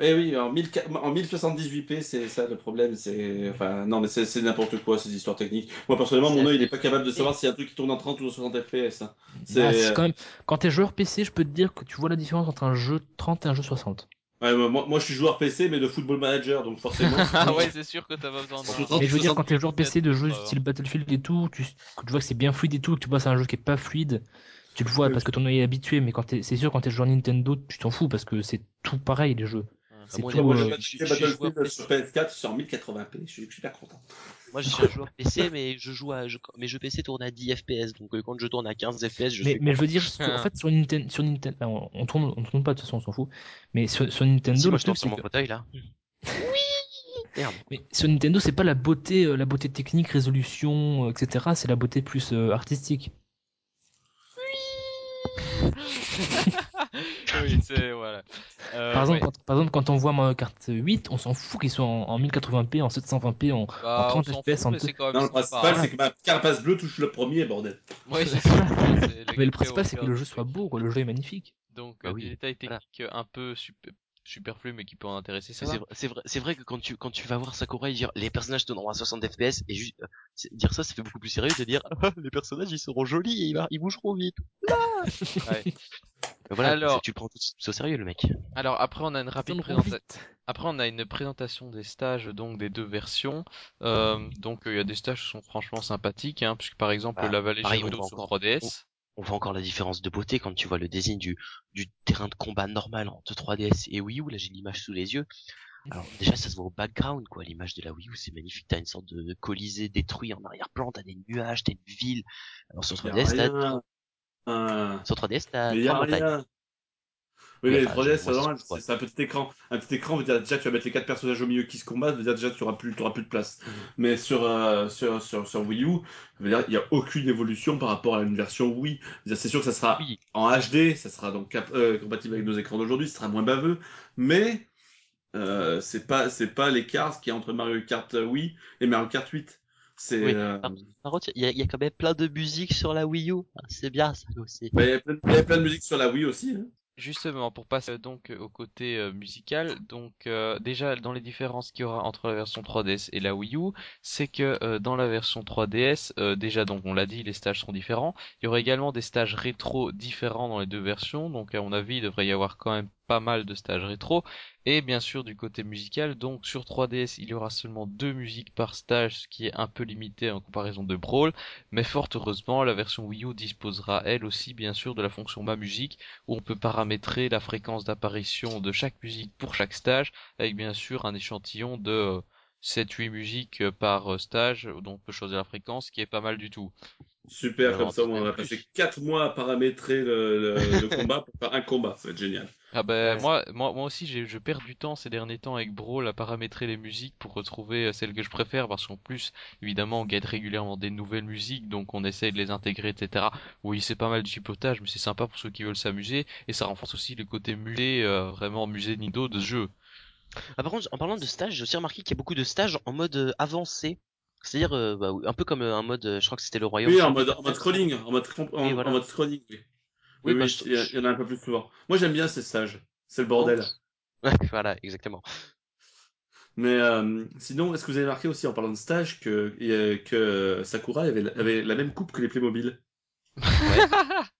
Eh oui, en, 1078p, c'est ça le problème. C'est enfin non, mais c'est n'importe quoi ces histoires techniques. Moi personnellement, mon œil il est pas capable de savoir si un truc qui tourne en 30 ou en 60 fps. Hein. C'est ah, quand même quand t'es joueur PC, je peux te dire que tu vois la différence entre un jeu 30 et un jeu 60. Ouais, moi, moi je suis joueur PC mais de football manager donc forcément. (laughs) ah ouais, c'est sûr que t'as pas besoin de. Mais je veux dire quand t'es joueur PC de jeux style Battlefield et tout, tu, tu vois que c'est bien fluide et tout, que tu vois c'est un jeu qui est pas fluide tu le vois parce que ton œil est habitué, mais quand c'est sûr quand t'es joueur Nintendo, tu t'en fous parce que c'est tout pareil les jeux. C'est tout. Moi, euh, je, Battlefield sur PS4 sur 1080p. Je suis super content. Moi, je suis un joueur PC, mais je joue à, je, mes jeux PC tournent à 10 FPS. Donc, euh, quand je tourne à 15 FPS, je mais, suis mais je veux dire, en fait, sur Nintendo, sur Nintendo, on, on tourne, on tourne pas de toute façon, on s'en fout. Mais sur, sur Nintendo, si, moi, je tourne sur mon fauteuil là. Oui. Merde. Mais sur Nintendo, c'est pas la beauté, euh, la beauté technique, résolution, etc. C'est la beauté plus artistique. (laughs) oui, c'est voilà. Euh, par, exemple, quand, par exemple, quand on voit Mario Kart 8, on s'en fout qu'ils soient en, 1080p, en 720p, en, bah, en 30 fps. En non, le principal, c'est que ma carapace bleue touche le premier, bordel. Ouais, c'est (laughs) ça. mais le principal, c'est que le jeu soit beau, quoi. Le jeu est magnifique. Donc, bah, des détails techniques un peu super superflu mais qui peut en intéresser. C'est vrai c'est vrai c'est vrai que quand tu quand tu vas voir Sakurai dire les personnages tourneront à 60 fps et juste euh, dire ça ça fait beaucoup plus sérieux de dire (laughs) les personnages ils seront jolis et ils, ils bougeront vite. (laughs) Ouais. voilà alors tu le prends tout, au sérieux le mec. Alors après on a une rapide présentation. après on a une présentation des stages donc des deux versions. Euh, donc il y a des stages qui sont franchement sympathiques hein, puisque par exemple bah, la vallée Gerudo sur 3DS on voit encore la différence de beauté quand tu vois le design du, du terrain de combat normal entre 3DS et Wii U. Là, j'ai l'image sous les yeux. Alors déjà, ça se voit au background, quoi. L'image de la Wii U, c'est magnifique. T'as une sorte de colisée détruit en arrière-plan. T'as des nuages, t'as une ville. Alors sur 3DS, t'as sur 3DS, t'as trois montagnes. Oui, mais les 3DS, c'est un petit écran. Un petit écran veut dire déjà tu vas mettre les quatre personnages au milieu qui se combattent, veut dire déjà tu auras plus, auras plus de place. Mm. Mais sur, euh, sur, sur, sur, Wii U, veut dire il n'y a aucune évolution par rapport à une version Wii. C'est sûr que ça sera en HD, ça sera donc euh, compatible avec nos écrans d'aujourd'hui, ça sera moins baveux, mais euh, c'est pas c'est pas l'écart qu'il y a entre Mario Kart Wii et Mario Kart 8. C'est. Oui. Euh... Par contre, il y, y, a quand même plein de musique sur la Wii U. C'est bien ça aussi. Il y, a plein, y a plein de musique sur la Wii aussi. Hein. Justement, pour passer donc au côté euh, musical, donc euh, déjà dans les différences qu'il y aura entre la version 3DS et la Wii U, c'est que euh, dans la version 3DS, déjà donc on l'a dit, les stages seront différents. Il y aura également des stages rétro différents dans les deux versions, donc à mon avis il devrait y avoir quand même pas mal de stages rétro. Et bien sûr du côté musical, donc sur 3DS il y aura seulement deux musiques par stage, ce qui est un peu limité en comparaison de Brawl, mais fort heureusement la version Wii U disposera elle aussi bien sûr de la fonction Ma Musique, où on peut paramétrer la fréquence d'apparition de chaque musique pour chaque stage, avec bien sûr un échantillon de 7-8 musiques par stage, dont on peut choisir la fréquence, qui est pas mal du tout. Super, comme ça on va passer 4 mois à paramétrer le, le, (laughs) combat pour faire un combat, ça va être génial. Ah ben moi, moi, moi aussi je perds du temps ces derniers temps avec Brawl à paramétrer les musiques pour retrouver euh, celles que je préfère parce qu'en plus évidemment on gagne régulièrement des nouvelles musiques donc on essaye de les intégrer etc. Oui c'est pas mal du chipotage mais c'est sympa pour ceux qui veulent s'amuser et ça renforce aussi le côté musée, euh, vraiment musée Nido de ce jeu. Ah, par contre en parlant de stage j'ai aussi remarqué qu'il y a beaucoup de stages en mode euh, avancé c'est-à-dire euh, bah, un peu comme euh, un mode, euh, je crois que c'était le royaume. Oui, en mode, en mode scrolling, en mode, en, mode scrolling. Oui, oui, bah, il, y en a un peu plus souvent. Moi, j'aime bien ces stages. C'est le bordel. (laughs) voilà, exactement. Mais euh, sinon, est-ce que vous avez remarqué aussi en parlant de stage que, que Sakura avait, avait la même coupe que les Playmobil? (laughs)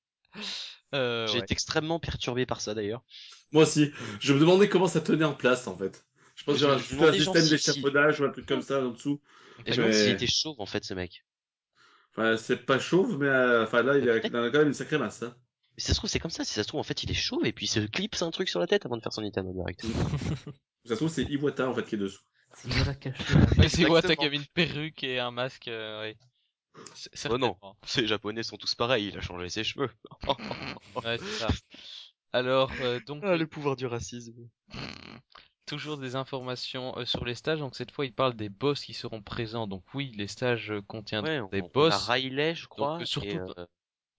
Euh, J'ai été extrêmement perturbé par ça d'ailleurs. Moi aussi. Je me demandais comment ça tenait en place en fait. Je pense que j'ai un système d'échafaudage ou un truc comme ça en dessous. Et je me demande s'il était chauve en fait ce mec. Enfin, c'est pas chauve, mais euh, enfin là, il a, quand même une sacrée masse. Hein. Mais ça se trouve, c'est comme ça. Si ça se trouve, en fait, il est chauve et puis il se clipse un truc sur la tête avant de faire son Nintendo direct. (laughs) ça se trouve, c'est Iwata en fait qui est dessous. C'est Iwata caché. (laughs) c'est Iwata qui avait une perruque et un masque, euh, ouais. Oh non, ces japonais sont tous pareils, il a changé ses cheveux. ouais, c'est ça. Alors, euh, donc. Ah, le pouvoir du racisme. (laughs) Toujours des informations euh, sur les stages, donc cette fois il parle des boss qui seront présents. Donc oui, les stages contiennent des boss. On a Riley, je crois. surtout,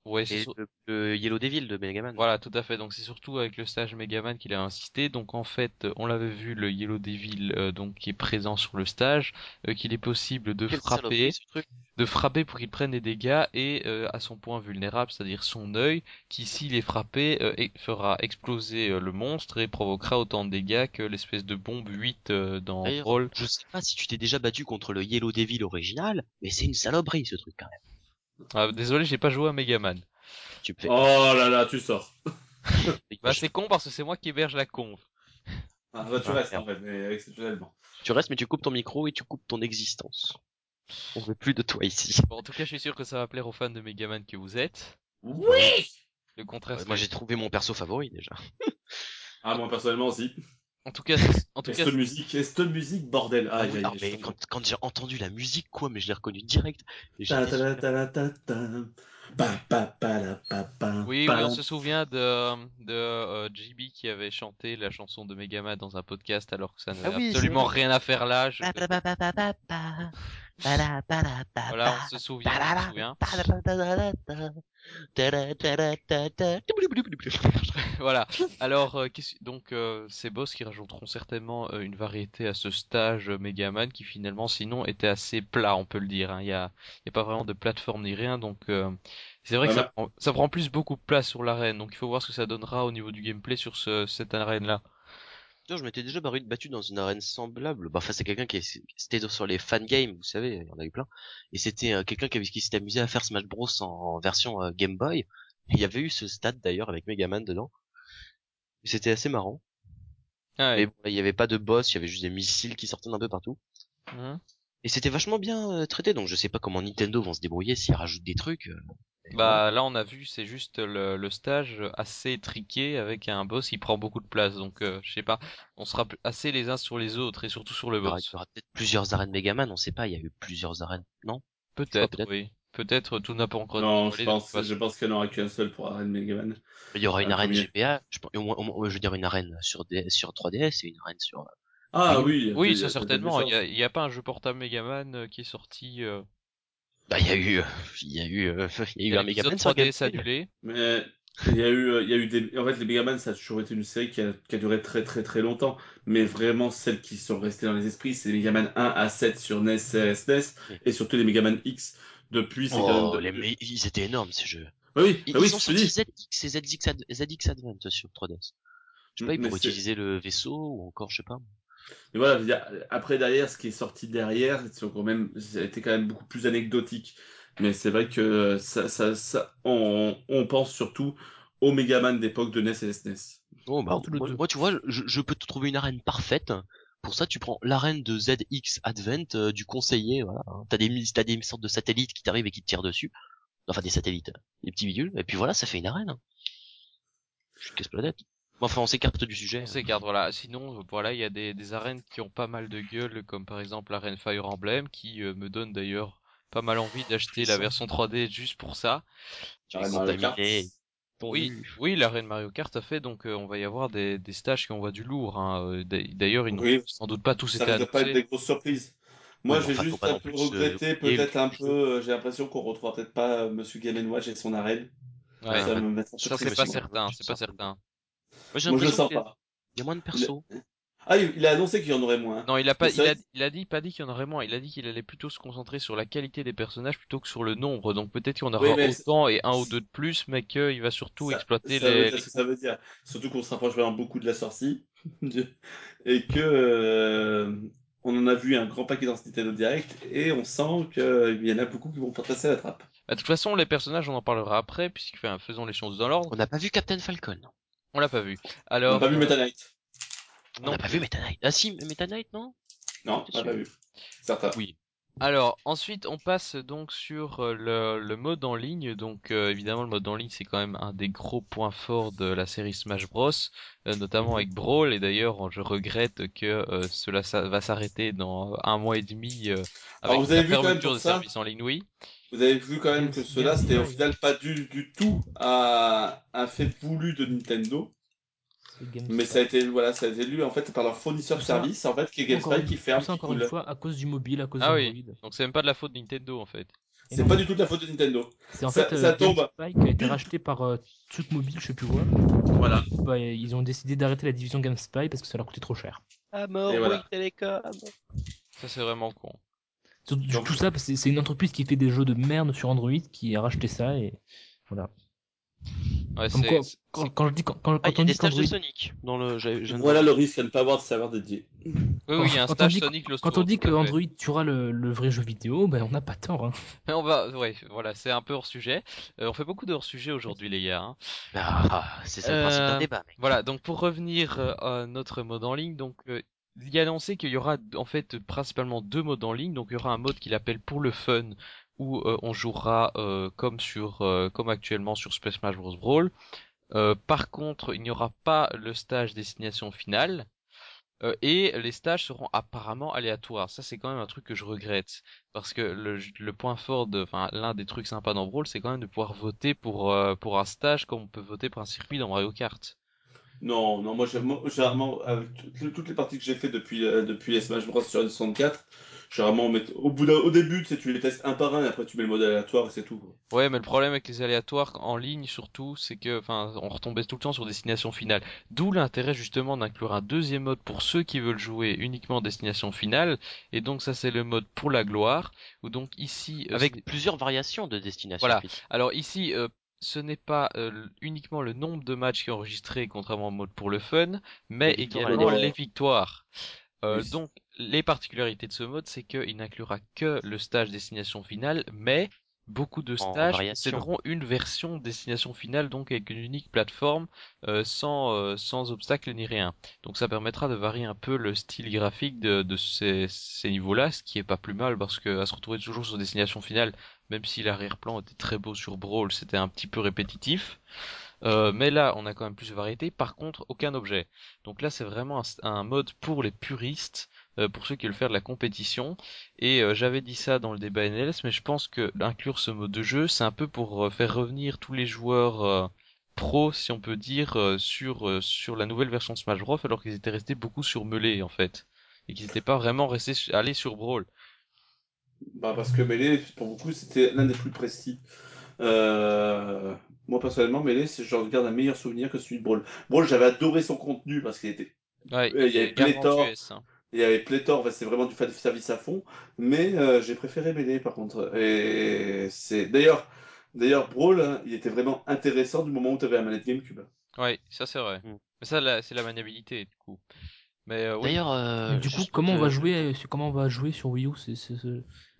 Ouais, c'est le, Yellow Devil de Megaman. Voilà, tout à fait. Donc c'est surtout avec le stage Megaman qu'il a insisté. Donc en fait, on l'avait vu le Yellow Devil euh, donc qui est présent sur le stage, euh, qu'il est possible de frapper, de frapper pour qu'il prenne des dégâts et euh, à son point vulnérable, c'est-à-dire son œil, qui s'il est frappé fera exploser le monstre et provoquera autant de dégâts que l'espèce de bombe 8 dans Roll. Je sais pas si tu t'es déjà battu contre le Yellow Devil original, mais c'est une saloperie ce truc quand même. Ah, désolé, j'ai pas joué à Megaman. Tu Oh là là, tu sors. (laughs) bah c'est con parce que c'est moi qui héberge la conf. Ah bah tu restes en fait, mais exceptionnellement. Tu restes mais tu coupes ton micro et tu coupes ton existence. On veut plus de toi ici. Bon, en tout cas, je suis sûr que ça va plaire aux fans de Megaman que vous êtes. Oui Le contraste. moi j'ai trouvé mon perso favori déjà. ah moi personnellement aussi. En tout cas, en tout cas, musique, cette musique, bordel. Ah, mais quand, quand j'ai entendu la musique, quoi, mais je l'ai reconnu direct. Oui, oui, on se souvient de, de euh, JB qui avait chanté la chanson de Megaman dans un podcast alors que ça n'avait ah absolument rien à faire là. Je... Voilà, on se souvient, on se souvient. voilà. Alors, euh, donc euh, ces boss qui rajouteront certainement euh, une variété à ce stage Megaman qui finalement, sinon, était assez plat, on peut le dire. Hein. Il y, a, y a pas vraiment de plateforme ni rien, donc c'est vrai que ça prend, ça prend plus beaucoup de place sur l'arène. Donc il faut voir ce que ça donnera au niveau du gameplay sur ce, cette arène-là je m'étais déjà battu dans une arène semblable. Bah, enfin, c'est quelqu'un qui c'était sur les fan games, vous savez, il y en a eu plein. Et c'était euh, quelqu'un qui, qui s'était amusé à faire Smash Bros en, version euh, Game Boy. il y avait eu ce stade d'ailleurs avec Megaman dedans. C'était assez marrant. Ah Mais bon, il y avait pas de boss, il y avait juste des missiles qui sortaient d'un peu partout. Mmh. Et c'était vachement bien euh, traité, donc je sais pas comment Nintendo vont se débrouiller s'ils rajoutent des trucs. Bah là on a vu c'est juste le, le, stage assez triqué avec un boss qui prend beaucoup de place donc euh, je sais pas on sera assez les uns sur les autres et surtout sur le boss. Il y aura peut-être plusieurs arènes Megaman on sait pas il y a eu plusieurs arènes non? Peut-être oui peut-être tout n'a pas encore. Non je pense je pense qu'il n'y en aura qu'un seul pour arène Megaman. Il y aura une arène GBA je, au moins, au moins, je veux dire une arène sur sur 3DS et une arène sur. Ah oui. Oui, ça certainement. Il y, a, il y a pas un jeu portable Megaman euh, qui est sorti. Euh, bah, il y a eu, il y a eu, euh, il y a eu un Megaman 3DS annulé. Mais il y a eu, il y a eu des, en fait, les Megaman, ça a toujours été une série qui a, qui a duré très très très longtemps. Mais vraiment, celles qui sont restées dans les esprits, c'est les Megaman 1 à 7 sur NES, SNES, et surtout les Megaman X. Depuis, c'est oh, quand même... les, ils étaient énormes, ces jeux. Oui, ils, bah oui, ils ont sorti ZX et ZX, ZX Advent sur 3DS. Je sais pas, ils pourraient utiliser le vaisseau, ou encore, je sais pas. Mais voilà, après derrière, ce qui est sorti derrière, c'est quand même, ça a été quand même beaucoup plus anecdotique. Mais c'est vrai que ça, ça, ça on, on pense surtout au Megaman d'époque de NES et SNES. Oh, bah, moi, tu vois, je, je, peux te trouver une arène parfaite. Pour ça, tu prends l'arène de ZX Advent euh, du conseiller. Voilà, t'as des t'as des sortes de satellites qui t'arrivent et qui te tirent dessus. Enfin, des satellites, des petits bidules. Et puis voilà, ça fait une arène. Je casse la tête. Enfin, on s'écarte du sujet. On s'écarte, voilà. Sinon, voilà, il y a des, des, arènes qui ont pas mal de gueule, comme par exemple l'arène Fire Emblem, qui euh, me donne d'ailleurs pas mal envie d'acheter la version 3D juste pour ça. Oui, oui, l'arène Mario Kart a fait, donc euh, on va y avoir des, des stages qui envoient du lourd. Hein. Euh, d'ailleurs, ils n'ont sans doute pas tous été Ça ne pas être des grosses surprises. Moi, je vais juste un peu regretter, peut-être un peu, j'ai l'impression qu'on retrouvera peut-être pas Monsieur Game Watch et son arène. Ouais, ça, c'est pas certain, c'est pas certain. Moi, j'ai l'impression qu'il y a moins de persos. Ah, il a annoncé qu'il y en aurait moins. Non, il a pas, il a, il a, dit, pas dit qu'il y en aurait moins. Il a dit qu'il allait plutôt se concentrer sur la qualité des personnages plutôt que sur le nombre. Donc peut-être qu'il y en aura autant et un ou deux de plus, mais qu'il va surtout exploiter ça les. Veut ça veut dire. Surtout qu'on se rapproche vraiment beaucoup de la sortie (laughs) et que euh, on en a vu un grand paquet dans ce Nintendo Direct et on sent qu'il y en a beaucoup qui vont pas passer la trappe. Bah, de toute façon, les personnages, on en parlera après, puisque faisons les choses dans l'ordre. On n'a pas vu Captain Falcon. On l'a pas vu. Alors. On n'a pas vu Meta Knight. Non. On n'a pas vu Meta Knight. Ah si, Meta Knight, non? Non, on n'a pas vu. Certain. Oui. Alors ensuite on passe donc sur euh, le, le mode en ligne. Donc euh, évidemment le mode en ligne c'est quand même un des gros points forts de la série Smash Bros, euh, notamment avec Brawl. Et d'ailleurs je regrette que cela va s'arrêter dans un mois et demi avec vous avez la fermeture des services en ligne. Oui. Vous avez vu quand même que cela c'était au final pas du, du tout un, un fait voulu de Nintendo. Mais ça a été voilà, ça a été lu en fait par leur fournisseur de service en fait qui est GameSpy qui ferme. Ça encore une fois à cause du mobile, à cause ah oui. Donc c'est même pas de la faute de Nintendo en fait. C'est pas du tout de la faute de Nintendo. C'est en fait ça, euh, tombe. qui a été racheté par euh, Truc Mobile, je sais plus quoi. Voilà. Bah, ils ont décidé d'arrêter la division GameSpy parce que ça leur coûtait trop cher. Ah mort, oui, Télécom. Ça c'est vraiment con. Tout ça, c'est une entreprise qui fait des jeux de merde sur Android qui a racheté ça et voilà. Ouais, quand, quand, je dis quand, quand, ah, on dit Android... de Sonic dans le voilà le risque à ne pas avoir de serveur dédié. Oui, oui, il y a un stage Sonic Quand on dit que Android tuera le, le, vrai jeu vidéo, ben on n'a pas tort. Hein. Mais on va, ouais, voilà, c'est un peu hors sujet. Euh, on fait beaucoup de hors sujet aujourd'hui, les gars. Hein. Ah, c'est ça le principe d'un euh, débat. Mec. Voilà, donc pour revenir euh, à notre mode en ligne, donc il y a annoncé qu'il y aura en fait principalement deux modes en ligne. Donc il y aura un mode qu'il appelle pour le fun, où euh, on jouera euh, comme sur euh, comme actuellement sur Space Smash Bros Brawl. par contre, il n'y aura pas le stage destination finale. et les stages seront apparemment aléatoires. Ça, c'est quand même un truc que je regrette. Parce que le, point fort de, enfin, l'un des trucs sympas dans Brawl, c'est quand même de pouvoir voter pour, pour un stage comme on peut voter pour un circuit dans Mario Kart. Non, non, moi, généralement, avec toutes les parties que j'ai fait depuis, depuis les Smash Bros sur 64, Généralement, au, bout au début, tu, sais, tu les testes un par un et après tu mets le mode aléatoire et c'est tout. Ouais, mais le problème avec les aléatoires en ligne surtout, c'est que, enfin, on retombait tout le temps sur destination finale. D'où l'intérêt justement d'inclure un deuxième mode pour ceux qui veulent jouer uniquement destination finale. Et donc ça, c'est le mode pour la gloire. Ou donc ici, euh, avec plusieurs variations de destination. Voilà. Alors ici. Euh, ce n'est pas euh, uniquement le nombre de matchs qui est enregistré, contrairement au mode pour le fun, mais également les victoires. Euh, donc, les particularités de ce mode, c'est qu'il n'inclura que le stage destination finale, mais beaucoup de stages seront une version destination finale, donc avec une unique plateforme, euh, sans, sans obstacle ni rien. Donc ça permettra de varier un peu le style graphique de, de ces, ces niveaux-là, ce qui est pas plus mal, parce que à se retrouver toujours sur destination finale, même si l'arrière-plan était très beau sur Brawl, c'était un petit peu répétitif. Euh, mais là, on a quand même plus de variété. Par contre, aucun objet. Donc là, c'est vraiment un, mode pour les puristes, euh, pour ceux qui veulent faire de la compétition. Et euh, j'avais dit ça dans le débat NLS, mais je pense que inclure ce mode de jeu, c'est un peu pour faire revenir tous les joueurs pro, si on peut dire, sur sur la nouvelle version de Smash Bros, alors qu'ils étaient restés beaucoup sur Melee en fait, et qu'ils n'étaient pas vraiment restés allés sur Brawl. Bah parce que Melee, pour beaucoup, c'était l'un des plus précis. Euh, moi, personnellement, Melee, je regarde un meilleur souvenir que celui de Brawl. Brawl, j'avais adoré son contenu parce qu'il était. Ouais, il y avait pléthore. Hein. Il y avait pléthore, c'est vraiment du fan service à fond. Mais euh, j'ai préféré Melee, par contre. Et c'est d'ailleurs, d'ailleurs, Brawl, hein, il était vraiment intéressant du moment où tu avais la manette GameCube. Ouais, ça c'est vrai. Mm. Mais ça, c'est la maniabilité, du coup. Mais euh, D'ailleurs, euh, du coup, comment on va jouer, comment on va jouer sur Wii U c'est,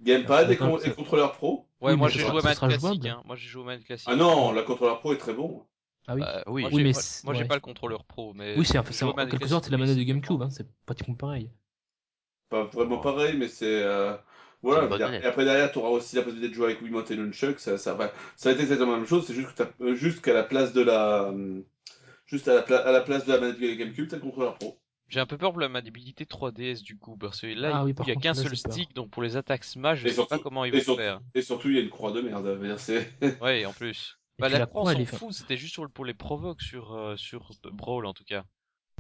Gamepad et, con- et contrôleur pro. Ouais, moi j'ai joué au manette classique. Hein. Moi j'ai joué au manette classique. Ah non, la contrôleur pro est très bon. Ah oui. Bah, oui. Moi, mais moi, j'ai pas le contrôleur pro, mais. Oui, c'est en quelque sorte c'est la manette de GameCube, hein. c'est pratiquement pareil. Pas vraiment pareil, mais c'est. Euh... Voilà, et après derrière, tu auras aussi la possibilité de jouer avec Wiimote et Nunchuk, ça, ça, va, ça va être exactement la même chose, c'est juste que t'as, juste qu'à la place de la, juste à la, à la place de la manette GameCube, t'as le contrôleur pro. J'ai un peu peur pour la maniabilité 3DS du coup, parce que là, ah il n'y a qu'un seul stick, donc pour les attaques Smash, je sais pas comment ils vont faire. Et surtout, il y a une croix de merde, (laughs) ouais, en plus. Bah, la, croix, on s'en fout, c'était juste pour les provoques sur, euh, sur Brawl en tout cas.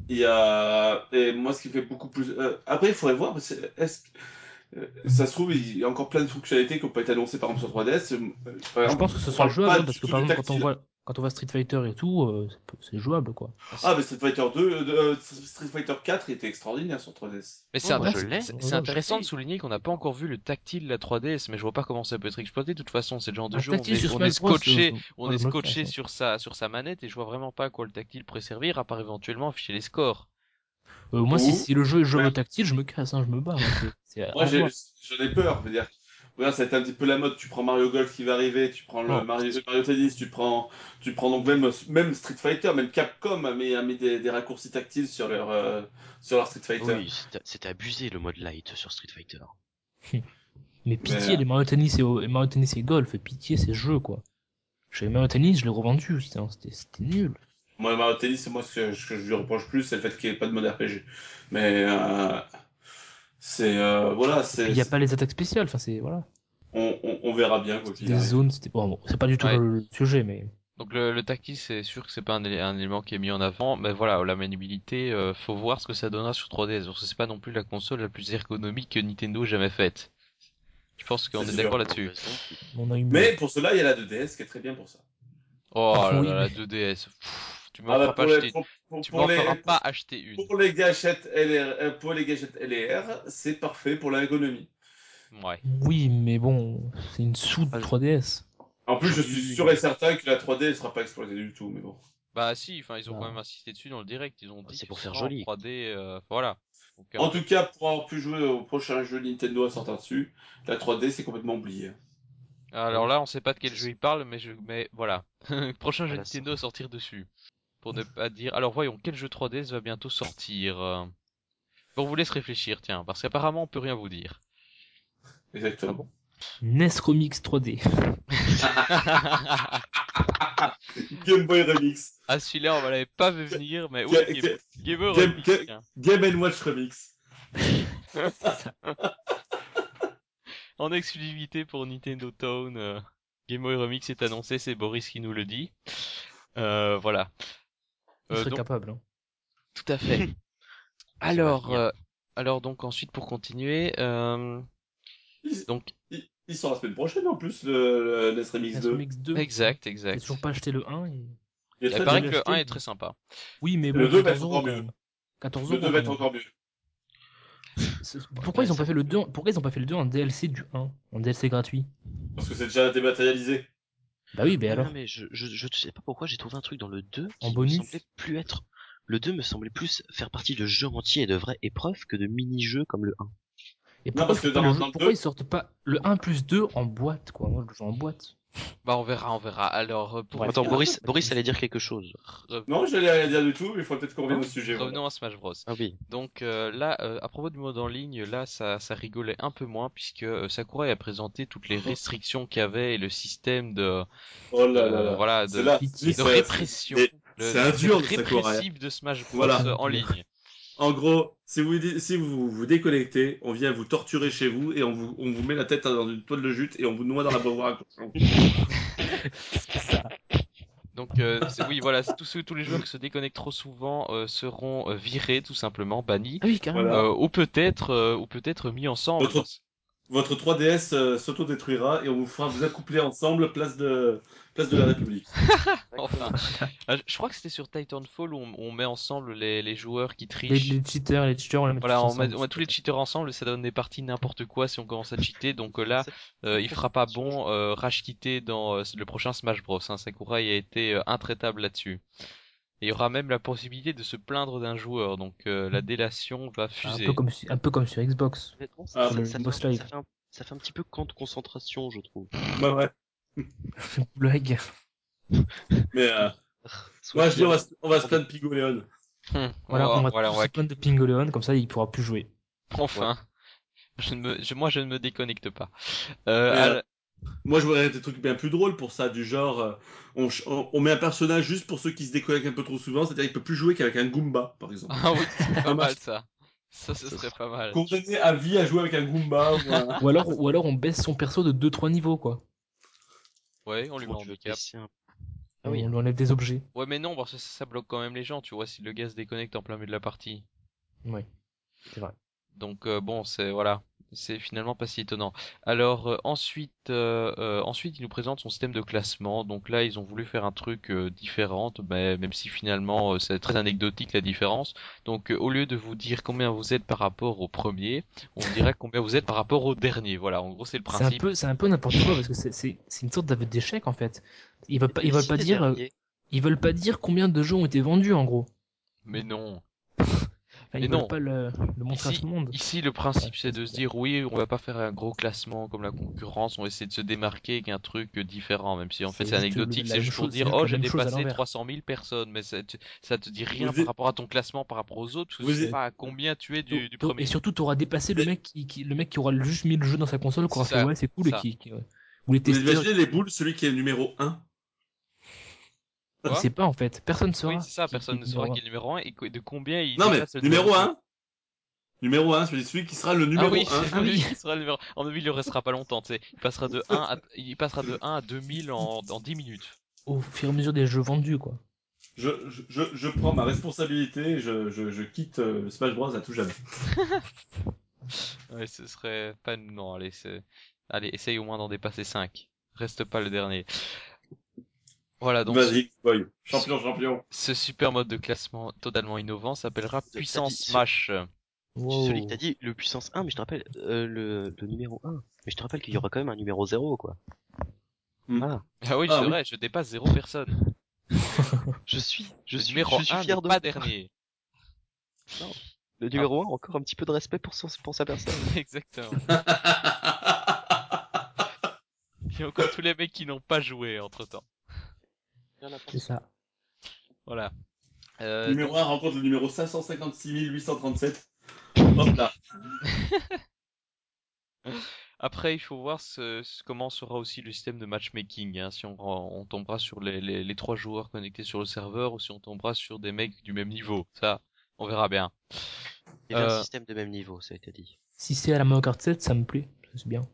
Il y a. Et moi, ce qui fait beaucoup plus. Euh, après, il faudrait voir, est-ce euh, ça se trouve, il y a encore plein de fonctionnalités qui n'ont pas été annoncées par exemple sur 3DS. je pense que ce sera jouable, hein, parce que par exemple, quand on voit quand on voit Street Fighter et tout, euh, c'est jouable quoi. Ah, mais Street Fighter 2, euh, euh, Street Fighter 4 était extraordinaire sur 3DS. Mais c'est intéressant de souligner qu'on n'a pas encore vu le tactile de la 3DS, mais je vois pas comment ça peut être exploité. De toute façon, c'est le genre de jeu où on est, scotché, on est scotché sur sa, sur sa manette et je vois vraiment pas à quoi le tactile pourrait servir à part éventuellement afficher les scores. moi, si, si, le jeu est jeu tactile, je me casse, hein, je me bats. (laughs) moi, j'en ai, peur. Je veux dire, ça va être un petit peu la mode. Tu prends Mario Golf qui va arriver, tu prends le Mario, Mario, Tennis, tu prends, tu prends donc même, même Street Fighter, même Capcom a mis, a mis des, des, raccourcis tactiles sur leur, euh, sur leur Street Fighter. Oui, c'était abusé le mode light sur Street Fighter. (laughs) Mais pitié, les Mario Tennis et, Mario Tennis et Golf, pitié, ces jeux quoi. J'avais Mario Tennis, je l'ai revendu, c'était nul. Moi, Mario Tennis, moi, ce que, ce que je lui reproche plus, c'est le fait qu'il n'y ait pas de mode RPG. Mais euh, c'est euh, voilà, c'est. Il n'y a pas les attaques spéciales, enfin c'est voilà. On, on, on, verra bien quoi Des zones, c'était bon, c'est pas du tout le sujet, mais. Donc le, le tactile, c'est sûr que c'est pas un, un, élément qui est mis en avant, mais voilà, la maniabilité, euh, faut voir ce que ça donnera sur 3DS. Parce que c'est pas non plus la console la plus ergonomique que Nintendo ait jamais faite. Je pense qu'on est, d'accord là-dessus. Mais pour cela, il y a la 2DS qui est très bien pour ça. Oh là là, la 2DS. Tu m'en ah, pas acheter. tu feras pas acheter une. Pour les gâchettes LR, euh, pour les gâchettes LR, c'est parfait pour l'ergonomie. Ouais. Oui, mais bon, c'est une sous 3DS. En plus, je suis sûr et certain que la 3D ne sera pas exploitée du tout, mais bon. Bah si, enfin ils ont quand même insisté dessus dans le direct, ils ont dit c'est pour faire joli. 3D, euh, voilà. Euh, en tout cas, pour avoir pu jouer au prochain jeu Nintendo à sortir dessus, la 3D c'est complètement oublié. Alors là, on sait pas de quel jeu il parle, mais je, mais voilà, (laughs) prochain jeu Nintendo à sortir dessus. Pour ne pas dire. Alors voyons, quel jeu 3D va bientôt sortir? Bon, on vous laisse réfléchir, tiens, parce qu'apparemment on peut rien vous dire. Exactement. NES Remix 3D. Game Boy Remix. Ah celui-là on l'avait pas vu venir, mais oui, Game, Boy Remix. Game, Watch Remix. (laughs) en exclusivité pour Nintendo Town, euh, Game Boy Remix est annoncé, c'est Boris qui nous le dit. Euh, voilà. Euh, serait capable. Hein. Tout à fait. (laughs) alors, euh, alors donc ensuite pour continuer, euh, donc il sort la semaine prochaine en plus, le, le NES Remix 2. Remix 2. Exact, exact. J'ai toujours pas acheté le 1. Il, paraît que le 1 est très sympa. Oui, mais bon, le 2 va être encore mieux. 14 le 2 va être encore mieux. Pourquoi ils ont pas fait le 2 Pourquoi ils ont pas fait le 2 en DLC du 1 En DLC gratuit? Parce que c'est déjà dématérialisé. Bah oui, mais alors. Non, mais je, je, je sais pas pourquoi j'ai trouvé un truc dans le 2 qui en bonus. me semblait plus être. Le 2 me semblait plus faire partie de jeux entiers et de vraies épreuves que de mini-jeux comme le 1. Et pourquoi, pourquoi ils sortent pas le 1 plus 2 en boîte, quoi? Moi, je joue en boîte. Bah, on verra, on verra. Alors, euh, pour Attends, Boris, Boris allait dire quelque chose. Non, j'allais rien dire du tout, mais il faut peut-être qu'on revienne au sujet. Revenons à Smash Bros. Ah oui. Donc euh, là, euh, à propos du mode en ligne, là, ça, ça rigolait un peu moins puisque Sakurai a présenté toutes les restrictions qu'il y avait et le système de, oh là là voilà, de, de répression. C'est un dur de répressif de Smash Bros voilà. en ligne. En gros, si vous, si vous vous déconnectez, on vient vous torturer chez vous et on vous, on vous met la tête dans une toile de jute et on vous noie dans la boire (laughs) C'est ça. Donc euh, oui, voilà, tous ceux, tous les joueurs qui se déconnectent trop souvent euh, seront euh, virés, tout simplement, bannis, ah oui, ou peut-être, ou peut-être mis ensemble votre 3DS euh, s'autodétruira et on vous fera vous accoupler ensemble place de place de la République. (laughs) enfin, ah, je crois que c'était sur Titanfall où on, met ensemble les, les, joueurs qui trichent. Les, cheaters, les cheaters, on les met Voilà, on met, on met, tous les cheaters ensemble, ça donne des parties n'importe quoi si on commence à cheater. Donc euh, là, (laughs) euh, il fera pas bon euh, rage quitter dans le prochain Smash Bros. Hein. Sakurai a été intraitable là-dessus. Il y aura même la possibilité de se plaindre d'un joueur, donc euh, la délation va fuser. Un peu comme, un peu comme sur Xbox. ça, fait, un petit peu camp de concentration, je trouve. Bah ouais. (laughs) Blague. Mais euh, (laughs) moi je dis on va, on va se plaindre de Pingoleon. Hum, voilà, on va, voilà, se plaindre de Pingoleon, comme ça il pourra plus jouer. Enfin. Je ne me, je, moi je ne me déconnecte pas. Euh, moi, je voudrais des trucs bien plus drôles pour ça, du genre, euh, on, on, met un personnage juste pour ceux qui se déconnectent un peu trop souvent, c'est-à-dire qu'il peut plus jouer qu'avec un Goomba, par exemple. Ah oui, c'est pas mal ça. Ça, ce serait pas mal. Condamné à vie à jouer avec un Goomba. ou, (laughs) alors, ou alors on baisse son perso de 2-3 niveaux, quoi. Ouais, on lui met en handicap. Ah oui. On lui enlève des objets. Ouais, mais non, parce que ça, ça, bloque quand même les gens, tu vois, si le gars se déconnecte en plein milieu de la partie. Ouais, c'est vrai. Donc euh, bon, c'est voilà c'est finalement pas si étonnant. Alors euh, ensuite, euh, euh, ensuite, il nous présente son système de classement. Donc là, ils ont voulu faire un truc différent, mais même si finalement c'est très anecdotique la différence. Donc au lieu de vous dire combien vous êtes par rapport au premier, on dirait combien vous êtes par rapport au dernier. Voilà, en gros c'est le principe. C'est un peu, c'est un peu n'importe quoi parce que c'est, c'est, une sorte d'aveu d'échec en fait. Ils veulent pas, ils veulent pas dire, ils veulent pas dire combien de jeux ont été vendus en gros. Mais non. Ils non. pas le, montrer ici, à tout le monde. Ici, le principe, c'est de se dire, oui, on va pas faire un gros classement comme la concurrence, on va essayer de se démarquer avec un truc différent, même si en fait c'est anecdotique, c'est juste pour dire, oh, j'ai dépassé 300 000 personnes, mais ça, ça te dit rien par rapport à ton classement, par rapport aux autres, parce que tu sais pas à combien tu es du, du premier. Et surtout, tu auras dépassé le mec qui, le mec qui aura juste mis le jeu dans sa console, qui aura fait, ouais, c'est cool, et qui, qui les testeurs. les boules, celui qui est numéro 1 on sait pas en fait, personne ne saura. Oui, c'est ça, personne ne saura qui est le numéro 1 et de combien il Non mais numéro 1 Numéro 1, c'est (laughs) celui qui sera le numéro ah oui, 1. Ah oui, qui sera le numéro... En avis, il ne restera pas longtemps, tu sais. Il passera de 1 à, il passera de 1 à 2000 en, en 10 minutes. Au fur et à mesure des jeux vendus, quoi. Je, je, je prends ma responsabilité, je, je, je quitte euh, Smash Bros à tout jamais. (laughs) ouais, ce serait pas... Non, allez, allez, essaye au moins d'en dépasser 5. Reste pas le dernier. Voilà, donc. Vas-y, Champion, champion. Ce super mode de classement totalement innovant s'appellera Puissance Smash. Wow. Celui que t'as dit, le puissance 1, mais je te rappelle, euh, le, le numéro 1. Mais je te rappelle qu'il y aura quand même un numéro 0, quoi. Ah. ah oui, ah c'est vrai, je dépasse zéro personne. (laughs) je suis, je suis, numéro je suis fier de pas dernier. (laughs) Non. Le numéro 1, encore un petit peu de respect pour, son, pour sa personne. (laughs) Exactement. Il y a encore tous les mecs qui n'ont pas joué entre temps. C'est ça. Voilà. Euh, numéro 1 rencontre le numéro 556 837. (laughs) Hop là. (laughs) Après, il faut voir ce, comment sera aussi le système de matchmaking. Hein, si on, on tombera sur les, les, trois joueurs connectés sur le serveur ou si on tombera sur des mecs du même niveau. Ça, on verra bien. Il y a un euh, système de même niveau, ça a été dit. Si c'est à la Mario Kart 7, ça me plaît. C'est bien.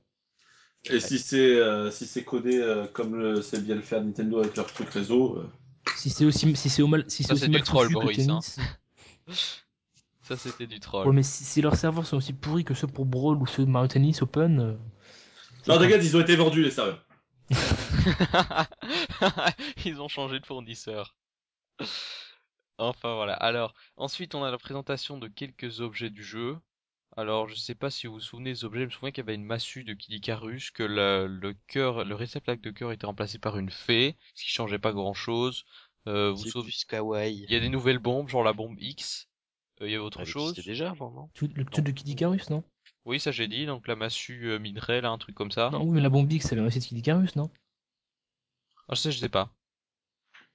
Et si c'est euh, si c'est codé euh, comme c'est bien le faire Nintendo avec leur truc réseau. Euh. Si c'est aussi si c'est mal si c'est aussi mal troll, Boris, hein. Ça c'était du troll. Ouais, mais si, leurs serveurs sont aussi pourris que ceux pour Brawl ou ceux de Mario Tennis Open. non, regarde, ils ont été vendus les serveurs. (laughs) ils ont changé de fournisseur. Enfin voilà. Alors, ensuite on a la présentation de quelques objets du jeu. Alors, je sais pas si vous vous souvenez des objets, je me souviens qu'il y avait une massue de Kid Icarus, que le, le cœur, le réceptacle de cœur était remplacé par une fée, ce qui changeait pas grand chose. Euh, vous sauvez kawaii. Il y a des nouvelles bombes, genre la bombe X. Euh, il y a autre ah, chose. C'était déjà avant, non? Le truc de Kid Icarus, non? Oui, ça j'ai dit, donc la massue euh, minerai, là, un truc comme ça. Non, oui, mais la bombe X, ça vient aussi de Kid Icarus, non? Ah, je sais, je sais pas.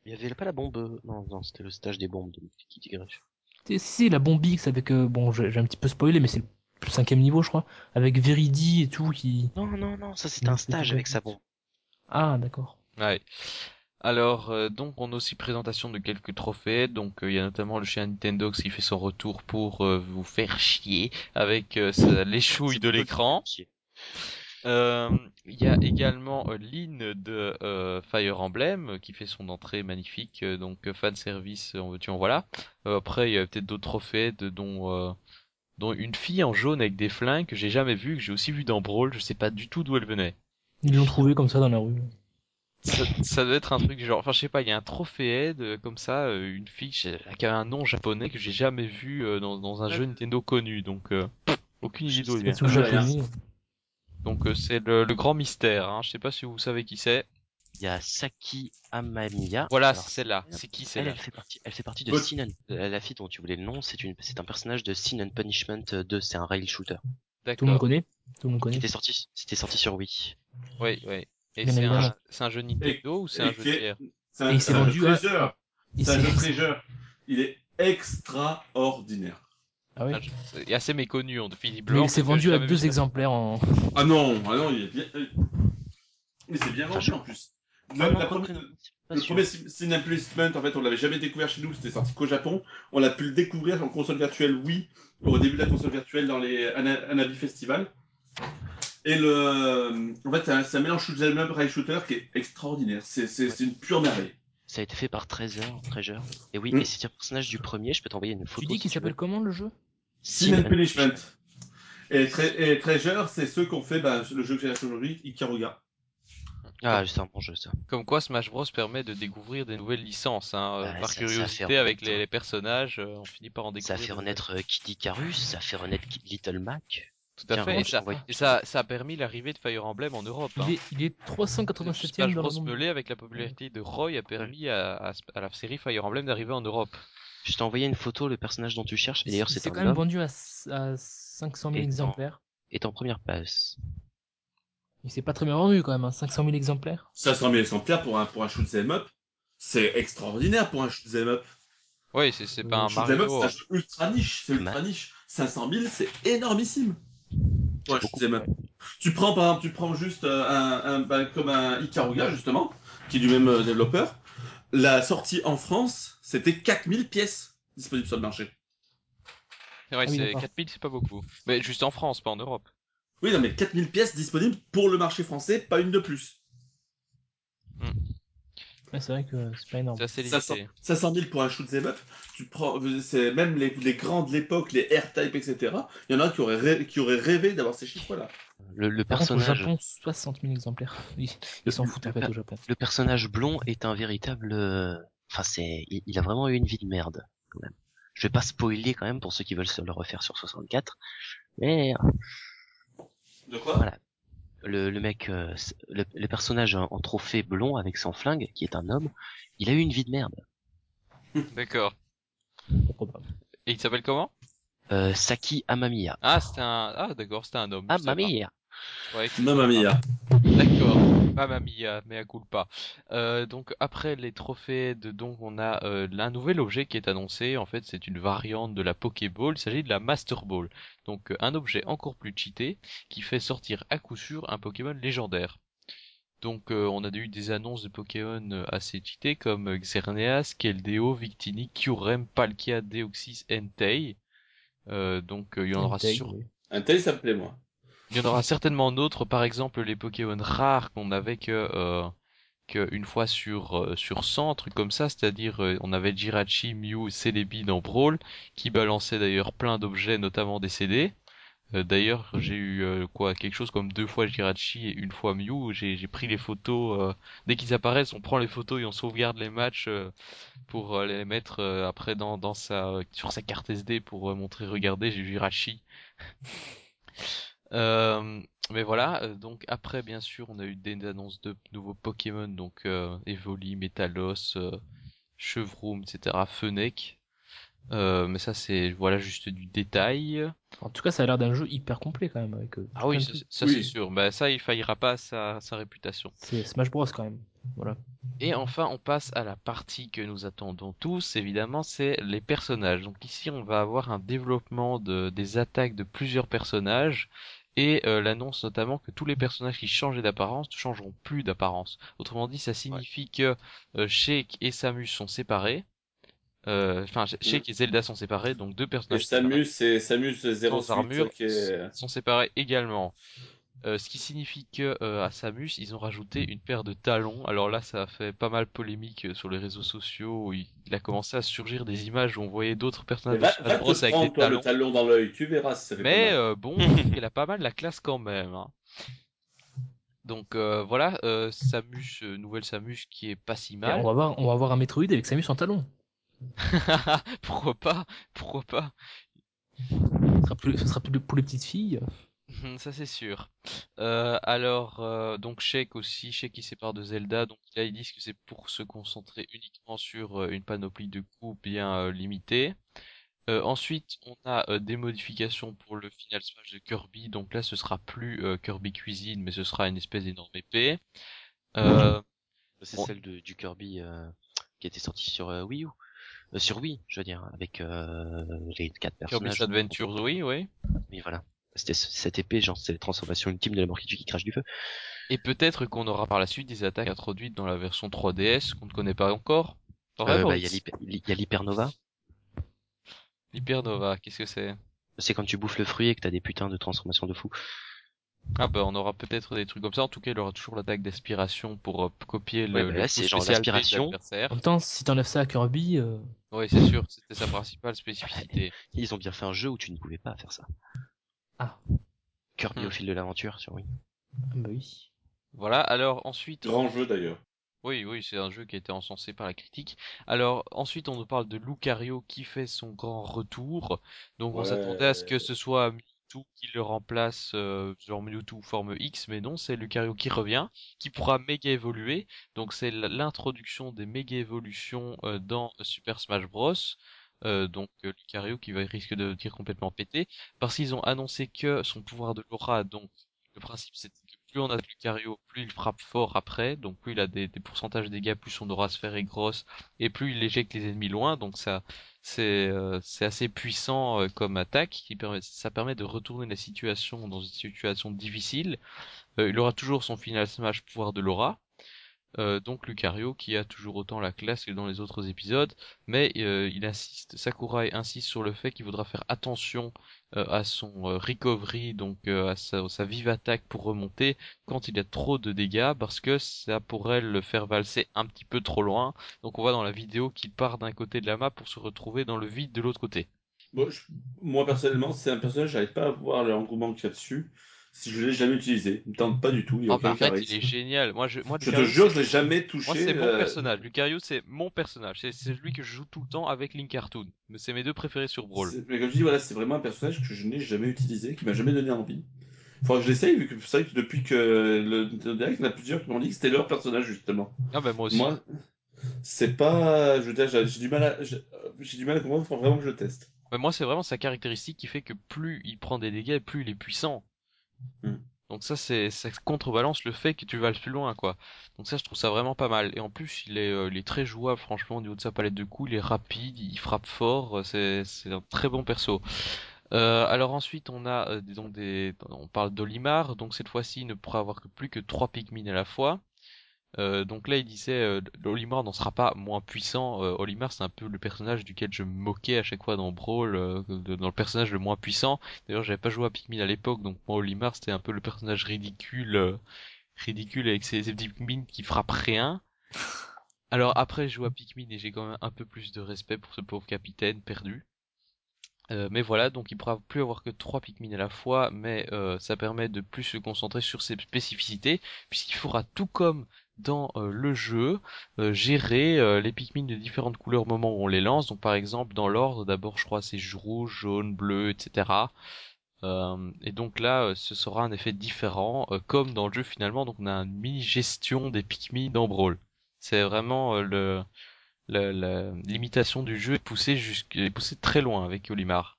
Il y avait pas la bombe... Euh, non, non, c'était le stage des bombes de Kid Icarus. Si, la bombe X avec, euh, bon, j'ai un petit peu spoilé, mais c'est le cinquième niveau, je crois, avec Veridi et tout qui. Non, non, non, ça c'est un stage avec sa bombe. Ah, d'accord. Ouais. Alors, euh, donc, on a aussi présentation de quelques trophées. Donc, euh, il y a notamment le chien Nintendo qui fait son retour pour vous faire chier avec les chouilles de l'écran. Il y a également Lynn de Fire Emblem qui fait son entrée magnifique, donc fan service, on veut tu en voilà. après, il y a peut-être d'autres trophées, de, dont dont une fille en jaune avec des flingues que j'ai jamais vu, que j'ai aussi vu dans Brawl, je sais pas du tout d'où elle venait. Ils l'ont trouvé comme ça dans la rue. Ça, ça, doit être un truc genre, enfin je sais pas, il y a un trophée de, comme ça, euh, une fille qui a un nom japonais que j'ai jamais vu euh, dans, dans un jeu Nintendo connu, donc euh, aucune idée d'où elle vient. Donc c'est le, le, grand mystère, hein. je sais pas si vous savez qui c'est il y a Saki Amamiya. Voilà, c'est celle-là. C'est qui celle-là elle, fait partie, elle fait partie de Sin and... Euh, la fille dont tu voulais le nom, c'est une, c'est un personnage de Sin and Punishment 2, c'est un rail shooter. D'accord. Tout le monde connaît? Tout le monde connaît? C'était sorti, c'était sorti sur Wii. Oui, oui. Et c'est un, c'est un jeu Nintendo ou c'est un jeu tiers C'est un, c'est un, jeu treasure. C'est un jeu treasure. Il est extraordinaire. Ah oui. Il est assez méconnu, en Philippe Blanc. Il s'est vendu à deux exemplaires en. Ah non, ah non, il est bien. Mais c'est bien vendu en plus le premier Sin en fait, on l'avait jamais découvert chez nous, c'était sorti qu'au Japon. On a pu le découvrir en console virtuelle oui, au début de la console virtuelle dans les Anabi Festival. Et le, en fait, c'est un, mélange shoot'em up rail shooter qui est extraordinaire. C'est une pure merveille. Ça a été fait par Treasure, Treasure. Et oui, mm. et c'est un personnage du premier, je peux t'envoyer une photo. Tu dis qu'il s'appelle comment le jeu? Sin Punishment. Et, Treasure, c'est ceux qui ont fait bah, le jeu que j'ai aujourd'hui, Ikaruga. Ah, c'est un bon jeu ça. Comme quoi Smash Bros permet de découvrir des nouvelles licences, hein, bah, par curiosité avec les, personnages, euh, on finit par en découvrir. Ça fait renaître euh, Kid Icarus, ça fait renaître Little Mac. Tout à fait, et, ça, ça, a permis l'arrivée de Fire Emblem en Europe. Il, hein. est, il est 387 dans Bros. Melee avec la popularité de Roy a permis à, à, la série Fire Emblem d'arriver en Europe. Je t'ai envoyé une photo, le personnage dont tu cherches, et d'ailleurs c'est quand même vendu à, 500 000 exemplaires. Est en première place. Il s'est pas très bien vendu quand même, hein, 500 000 exemplaires. 500 000 exemplaires pour un, pour un shoot up, c'est extraordinaire pour un shoot up. Oui, c'est pas un Mario. Shoot up, c'est ultra niche, c'est ultra niche. 500 000, c'est énormissime. Ouais, Tu prends par exemple, tu prends juste euh, un, un, comme un Ikaruga justement, qui est du même euh, développeur. La sortie en France, c'était 4000 pièces disponibles sur le marché. Ouais, ah c'est 4000, c'est pas beaucoup. Mais juste en France, pas en Europe. Oui, non, mais 4000 pièces disponibles pour le marché français, pas une de plus. Hmm c'est vrai que c'est pas énorme. C'est 500, 000 pour un shoot up, tu prends, c'est même les, les grands de l'époque, les R-Type, etc. Il y en a qui auraient rêvé, qui auraient rêvé d'avoir ces chiffres-là. Le, le personnage. Contre, au Japon, 60 000 exemplaires. (laughs) Oui, ils s'en foutent en fait au Japon. Le personnage blond est un véritable. Enfin, c'est, il, a vraiment eu une vie de merde quand même. Je vais pas spoiler quand même pour ceux qui veulent se le refaire sur 64, mais. De quoi Voilà le, le mec, euh, le, personnage en, trophée blond avec son flingue, qui est un homme, il a eu une vie de merde. (laughs) D'accord. Et il s'appelle comment? Euh, Saki Amamiya. Ah, c'était un, ah d'accord, c'était un homme. Amamiya. Ouais, Mamma D'accord. Mamma mia, mais à pas. Euh, donc après les trophées de donc on a euh, un nouvel objet qui est annoncé. En fait, c'est une variante de la Pokéball. Il s'agit de la Master Ball. Donc euh, un objet encore plus cheaté qui fait sortir à coup sûr un Pokémon légendaire. Donc euh, on a eu des annonces de Pokémon assez cheatés comme Xerneas, Keldeo, Victini, Kyurem, Palkia, Deoxys, Entei. donc il y en aura sur. Entei, ça me plaît moi. Il y en aura certainement d'autres, par exemple les Pokémon rares qu'on avait que, euh, une fois sur euh, sur 100, trucs comme ça, c'est-à-dire euh, on avait Jirachi, Mew, Celebi dans Brawl, qui balançaient d'ailleurs plein d'objets, notamment des CD. Euh, d'ailleurs, j'ai eu quoi quelque chose comme deux fois Jirachi et une fois Mew. J'ai j'ai pris les photos dès qu'ils apparaissent, on prend les photos et on sauvegarde les matchs pour les mettre après dans dans sa sur sa carte SD pour montrer regardez j'ai Jirachi. Euh, mais voilà, euh, donc après bien sûr on a eu des annonces de nouveaux Pokémon, donc euh, Evoli, Metalos, euh, Chevroom, etc. Fennec. Euh, mais ça c'est voilà juste du détail. En tout cas ça a l'air d'un jeu hyper complet quand même avec. ah oui, ça, c'est sûr. Bah ça il faillira pas à sa, sa réputation. C'est Smash Bros quand même. Voilà. Et enfin on passe à la partie que nous attendons tous évidemment, c'est les personnages. Donc ici on va avoir un développement de des attaques de plusieurs personnages et euh, l'annonce notamment que tous les personnages qui changeaient d'apparence ne changeront plus d'apparence. Autrement dit, ça signifie que euh, Sheik et Samus sont séparés. Euh, enfin, euh, Sheik et Zelda sont séparés, donc deux personnages. Et Samus et Samus 08 armure sont séparés également. Euh, ce qui signifie que euh, à Samus, ils ont rajouté une paire de talons. Alors là, ça a fait pas mal polémique euh, sur les réseaux sociaux. Où il, a commencé à surgir des images où on voyait d'autres personnages va, va avec des talons. le talon dans l'œil, tu verras. ça fait Mais bon, (laughs) il a pas mal la classe quand même. Hein. Donc voilà, Samus, nouvelle Samus qui est pas si mal. on va voir, on va voir un Metroid avec Samus en talons. (laughs) pourquoi pas? Pourquoi pas? Ce sera plus, ce sera plus pour les petites filles. Mhm, ça c'est sûr. Euh, alors euh, donc Sheik aussi, Sheik qui sépare de Zelda, donc là ils disent que c'est pour se concentrer uniquement sur euh, une panoplie de coups bien limitée. ensuite on a des modifications pour le Final Smash de Kirby, donc là ce sera plus Kirby Cuisine, mais ce sera une espèce d'énorme épée. c'est celle de, du Kirby qui était sorti sur Wii U. sur Wii, je veux dire, avec les quatre personnages. Kirby Adventure, oui, oui. Oui, voilà. C'était cette épée, genre c'est la transformation ultime de la mort qui crache du feu. Et peut-être qu'on aura par la suite des attaques introduites dans la version 3DS qu'on ne connaît pas encore. Euh, bah, il y a l'hypernova. L'hypernova, qu'est-ce que c'est? C'est quand tu bouffes le fruit et que t'as des putains de transformations de fou. Ah bah on aura peut-être des trucs comme ça. En tout cas, il aura toujours l'attaque d'aspiration pour euh, copier le, ouais, c'est genre d'aspiration. En même temps, si t'enlèves ça à Kirby. Euh... Oui, c'est sûr. C'était sa principale spécificité. (laughs) Ils ont bien fait un jeu où tu ne pouvais pas faire ça. Ah. Kirby au fil de l'aventure sur Wii. Ah bah oui. Voilà, alors ensuite... Grand jeu d'ailleurs. Oui, oui, c'est un jeu qui a été encensé par la critique. Alors ensuite, on nous parle de Lucario qui fait son grand retour. Donc on s'attendait à ce que ce soit Mewtwo qui le remplace, euh, genre Mewtwo forme X, mais non, c'est Lucario qui revient, qui pourra méga évoluer. Donc c'est l'introduction des méga évolutions euh, dans Super Smash Bros. Donc Lucario qui va risque de dire complètement pété, parce qu'ils ont annoncé que son pouvoir de l'aura, donc le principe c'est que plus on a de Lucario, plus il frappe fort après, donc plus il a des, pourcentages de dégâts, plus son aura sphère est grosse, et plus il éjecte les ennemis loin, donc ça c'est c'est assez puissant comme attaque, qui ça permet de retourner la situation dans une situation difficile. il aura toujours son final smash pouvoir de l'aura, euh, donc Lucario qui a toujours autant la classe que dans les autres épisodes, mais euh, il insiste, Sakurai insiste sur le fait qu'il faudra faire attention euh, à son recovery, donc à sa, vive attaque pour remonter quand il y a trop de dégâts, parce que ça pourrait le faire valser un petit peu trop loin. Donc on voit dans la vidéo qu'il part d'un côté de la map pour se retrouver dans le vide de l'autre côté. moi personnellement, c'est un personnage, j'arrive pas à voir l'engouement qu'il y a dessus je l'ai jamais utilisé. Il me tente pas du tout. Il, oh, en fait, il est génial. Moi, je, moi, je te jure, je l'ai jamais touché. Moi, c'est mon euh, personnage. Lucario, c'est mon personnage. C'est celui que je joue tout le temps avec Link Cartoon. Mais c'est mes deux préférés sur Brawl. Mais comme je dis, voilà, c'est vraiment un personnage que je n'ai jamais utilisé, qui m'a jamais donné envie. Faudra que je l'essaye, vu que c'est vrai que depuis que le, direct, il y en a plusieurs qui m'ont dit que c'était leur personnage, justement. Ah, ben moi aussi. Moi, c'est pas, je veux dire, j'ai du mal à, j'ai du mal à comprendre, faut vraiment que je le teste. Mais moi, c'est vraiment sa caractéristique qui fait que plus il prend des dégâts, plus il est puissant. Hmm. Donc ça c'est ça contrebalance le fait que tu vas le plus loin quoi. Donc ça je trouve ça vraiment pas mal et en plus il est euh, très jouable franchement au niveau de sa palette de coups, il est rapide, il frappe fort, c'est c'est un très bon perso. Euh, alors ensuite on a euh, on parle d'Olimar donc cette fois-ci il ne pourra avoir plus que trois Pikmin à la fois. Euh, donc là, il disait, euh, Olimar n'en sera pas moins puissant. Euh, Olimar, c'est un peu le personnage duquel je me moquais à chaque fois dans Brawl, euh, dans le personnage le moins puissant. D'ailleurs, j'avais pas joué à Pikmin à l'époque, donc moi, Olimar, c'était un peu le personnage ridicule, ridicule avec ses, ses petits Pikmin qui frappent rien. (laughs) Alors après, je joue à Pikmin et j'ai quand même un peu plus de respect pour ce pauvre capitaine perdu. mais voilà, donc il pourra plus avoir que trois Pikmin à la fois, mais ça permet de plus se concentrer sur ses spécificités, puisqu'il faudra tout comme dans euh, le jeu euh, gérer euh, les Pikmin de différentes couleurs au moment où on les lance. Donc par exemple dans l'ordre, d'abord je crois c'est rouge, jaune, bleu, etc. et donc là, ce sera un effet différent, comme dans le jeu finalement. Donc on a une mini gestion des Pikmin dans Brawl. C'est vraiment le l'imitation du jeu est poussée jusqu'à poussée très loin avec Olimar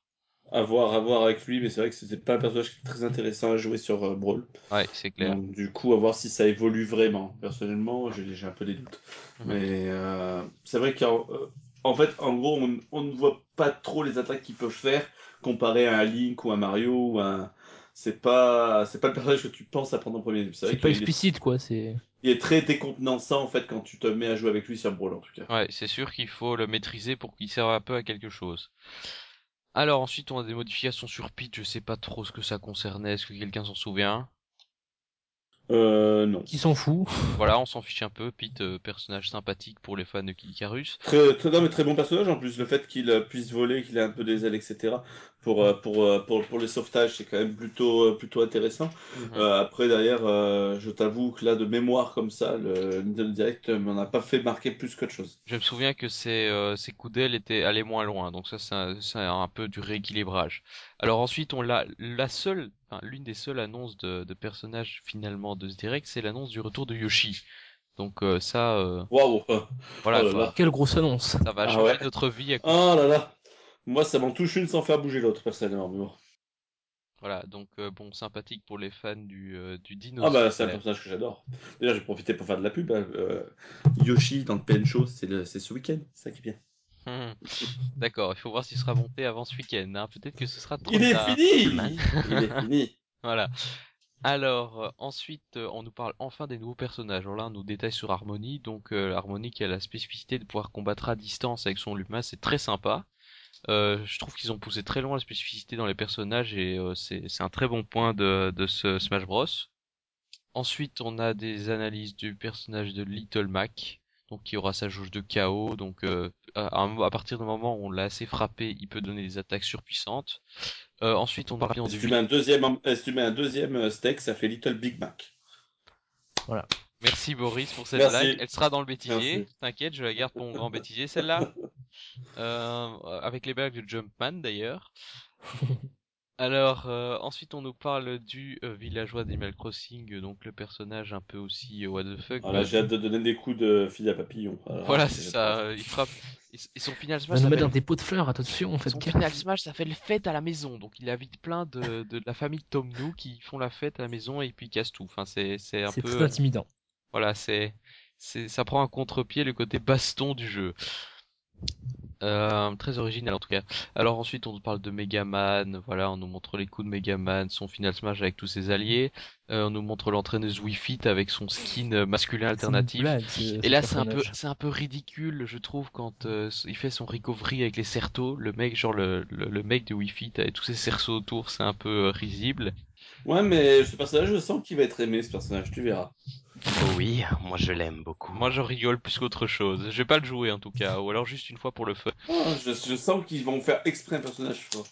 à voir, à voir avec lui, mais c'est vrai que c'était pas un personnage très intéressant à jouer sur euh, Brawl. Ouais, c'est clair. Donc, du coup, à voir si ça évolue vraiment. Personnellement, j'ai un peu des doutes. Mhm. Mais euh, c'est vrai qu'en euh, en fait, en gros, on, on, ne voit pas trop les attaques qu'ils peuvent faire comparé à un Link ou un Mario ou un. C'est pas, c'est pas le personnage que tu penses à prendre en premier. C'est pas explicite, quoi. C'est. Il est très décontenançant en fait quand tu te mets à jouer avec lui sur Brawl en tout cas. Ouais, c'est sûr qu'il faut le maîtriser pour qu'il serve un peu à quelque chose. Alors ensuite on a des modifications sur Pete, je sais pas trop ce que ça concernait, est-ce que quelqu'un s'en souvient? Euh, non. Qui s'en fout? Voilà, on s'en fiche un peu. Pete, euh, personnage sympathique pour les fans de Icarus. Très, très, non, mais très bon personnage en plus. Le fait qu'il euh, puisse voler, qu'il ait un peu des ailes, etc. Pour, euh, pour, pour, pour les sauvetages, c'est quand même plutôt, plutôt intéressant. Mhm. après, derrière, je t'avoue que là, de mémoire comme ça, le Nintendo Direct m'en a pas fait marquer plus qu'autre chose. Je me souviens que ses, ses coups d'aile étaient allés moins loin. Donc ça, c'est un, un, peu du rééquilibrage. Alors ensuite, on l'a, la seule l'une des seules annonces de, de, personnages finalement de ce direct, c'est l'annonce du retour de Yoshi. Donc euh, ça. Euh... Waouh. Voilà. Oh Quelle grosse annonce. Ça va ah changer notre vie. À oh là là. Moi, ça m'en touche une sans faire bouger l'autre personnellement. Voilà, donc euh, bon, sympathique pour les fans du, euh, du dinosaure. Ah bah c'est un personnage que j'adore. D'ailleurs, j'ai profité pour faire de la pub. Hein. Yoshi dans le PN Show, c'est ce week-end, c'est ça qui est bien. D'accord, il faut voir s'il sera monté avant ce week-end. Hein. Peut-être que ce sera trop Il est fini (laughs) Il est fini Voilà. Alors, euh, ensuite, euh, on nous parle enfin des nouveaux personnages. Alors là, on nous détaille sur Harmony. Donc, euh, Harmony qui a la spécificité de pouvoir combattre à distance avec son Luma, c'est très sympa. Je trouve qu'ils ont poussé très loin la spécificité dans les personnages et c'est un très bon point de, de ce Smash Bros. Ensuite, on a des analyses du personnage de Little Mac donc il aura sa jauge de chaos, donc euh, à, partir du moment où on l'a assez frappé, il peut donner des attaques surpuissantes. Euh, ensuite, on va si, tu mets un deuxième, si tu mets un deuxième steak, ça fait Little Big Mac. Voilà. Merci Boris pour cette blague. Elle sera dans le bêtisier. T'inquiète, je la garde pour mon grand bêtisier celle-là. (laughs) Euh, avec les blagues de Jumpman d'ailleurs. (laughs) Alors, euh, ensuite, on nous parle du euh, villageois d'Animal Crossing, donc le personnage un peu aussi what the fuck. Ah, j'ai hâte de donner des coups de fil à papillon. voilà, c'est ça. Il frappe. Et son Final Smash. nous mettre dans des pots de fleurs, attention, en fait. Son Final Smash, ça fait le fête à la maison. Donc il invite plein de, de, la famille Tom Nou qui font la fête à la maison et puis ils cassent tout. Enfin, c'est, c'est un peu. C'est très intimidant. Voilà, c'est, c'est, ça prend un contre-pied le côté baston du jeu. Euh, très original en tout cas. Alors ensuite on nous parle de Megaman, voilà, on nous montre les coups de Megaman, son Final Smash avec tous ses alliés, euh, on nous montre l'entraîneuse Wii Fit avec son skin masculin alternatif. Et là c'est un peu c'est un peu ridicule je trouve quand euh, il fait son recovery avec les cerceaux, le mec genre le, le, mec de Wii Fit avec tous ses cerceaux autour, c'est un peu risible. Ouais mais ce personnage je sens qu'il va être aimé ce personnage, tu verras. Oui, moi je l'aime beaucoup. Moi je rigole plus qu'autre chose. Je vais pas le jouer en tout cas, ou alors juste une fois pour le feu. Oh, je, sens qu'ils vont faire exprès un personnage fort.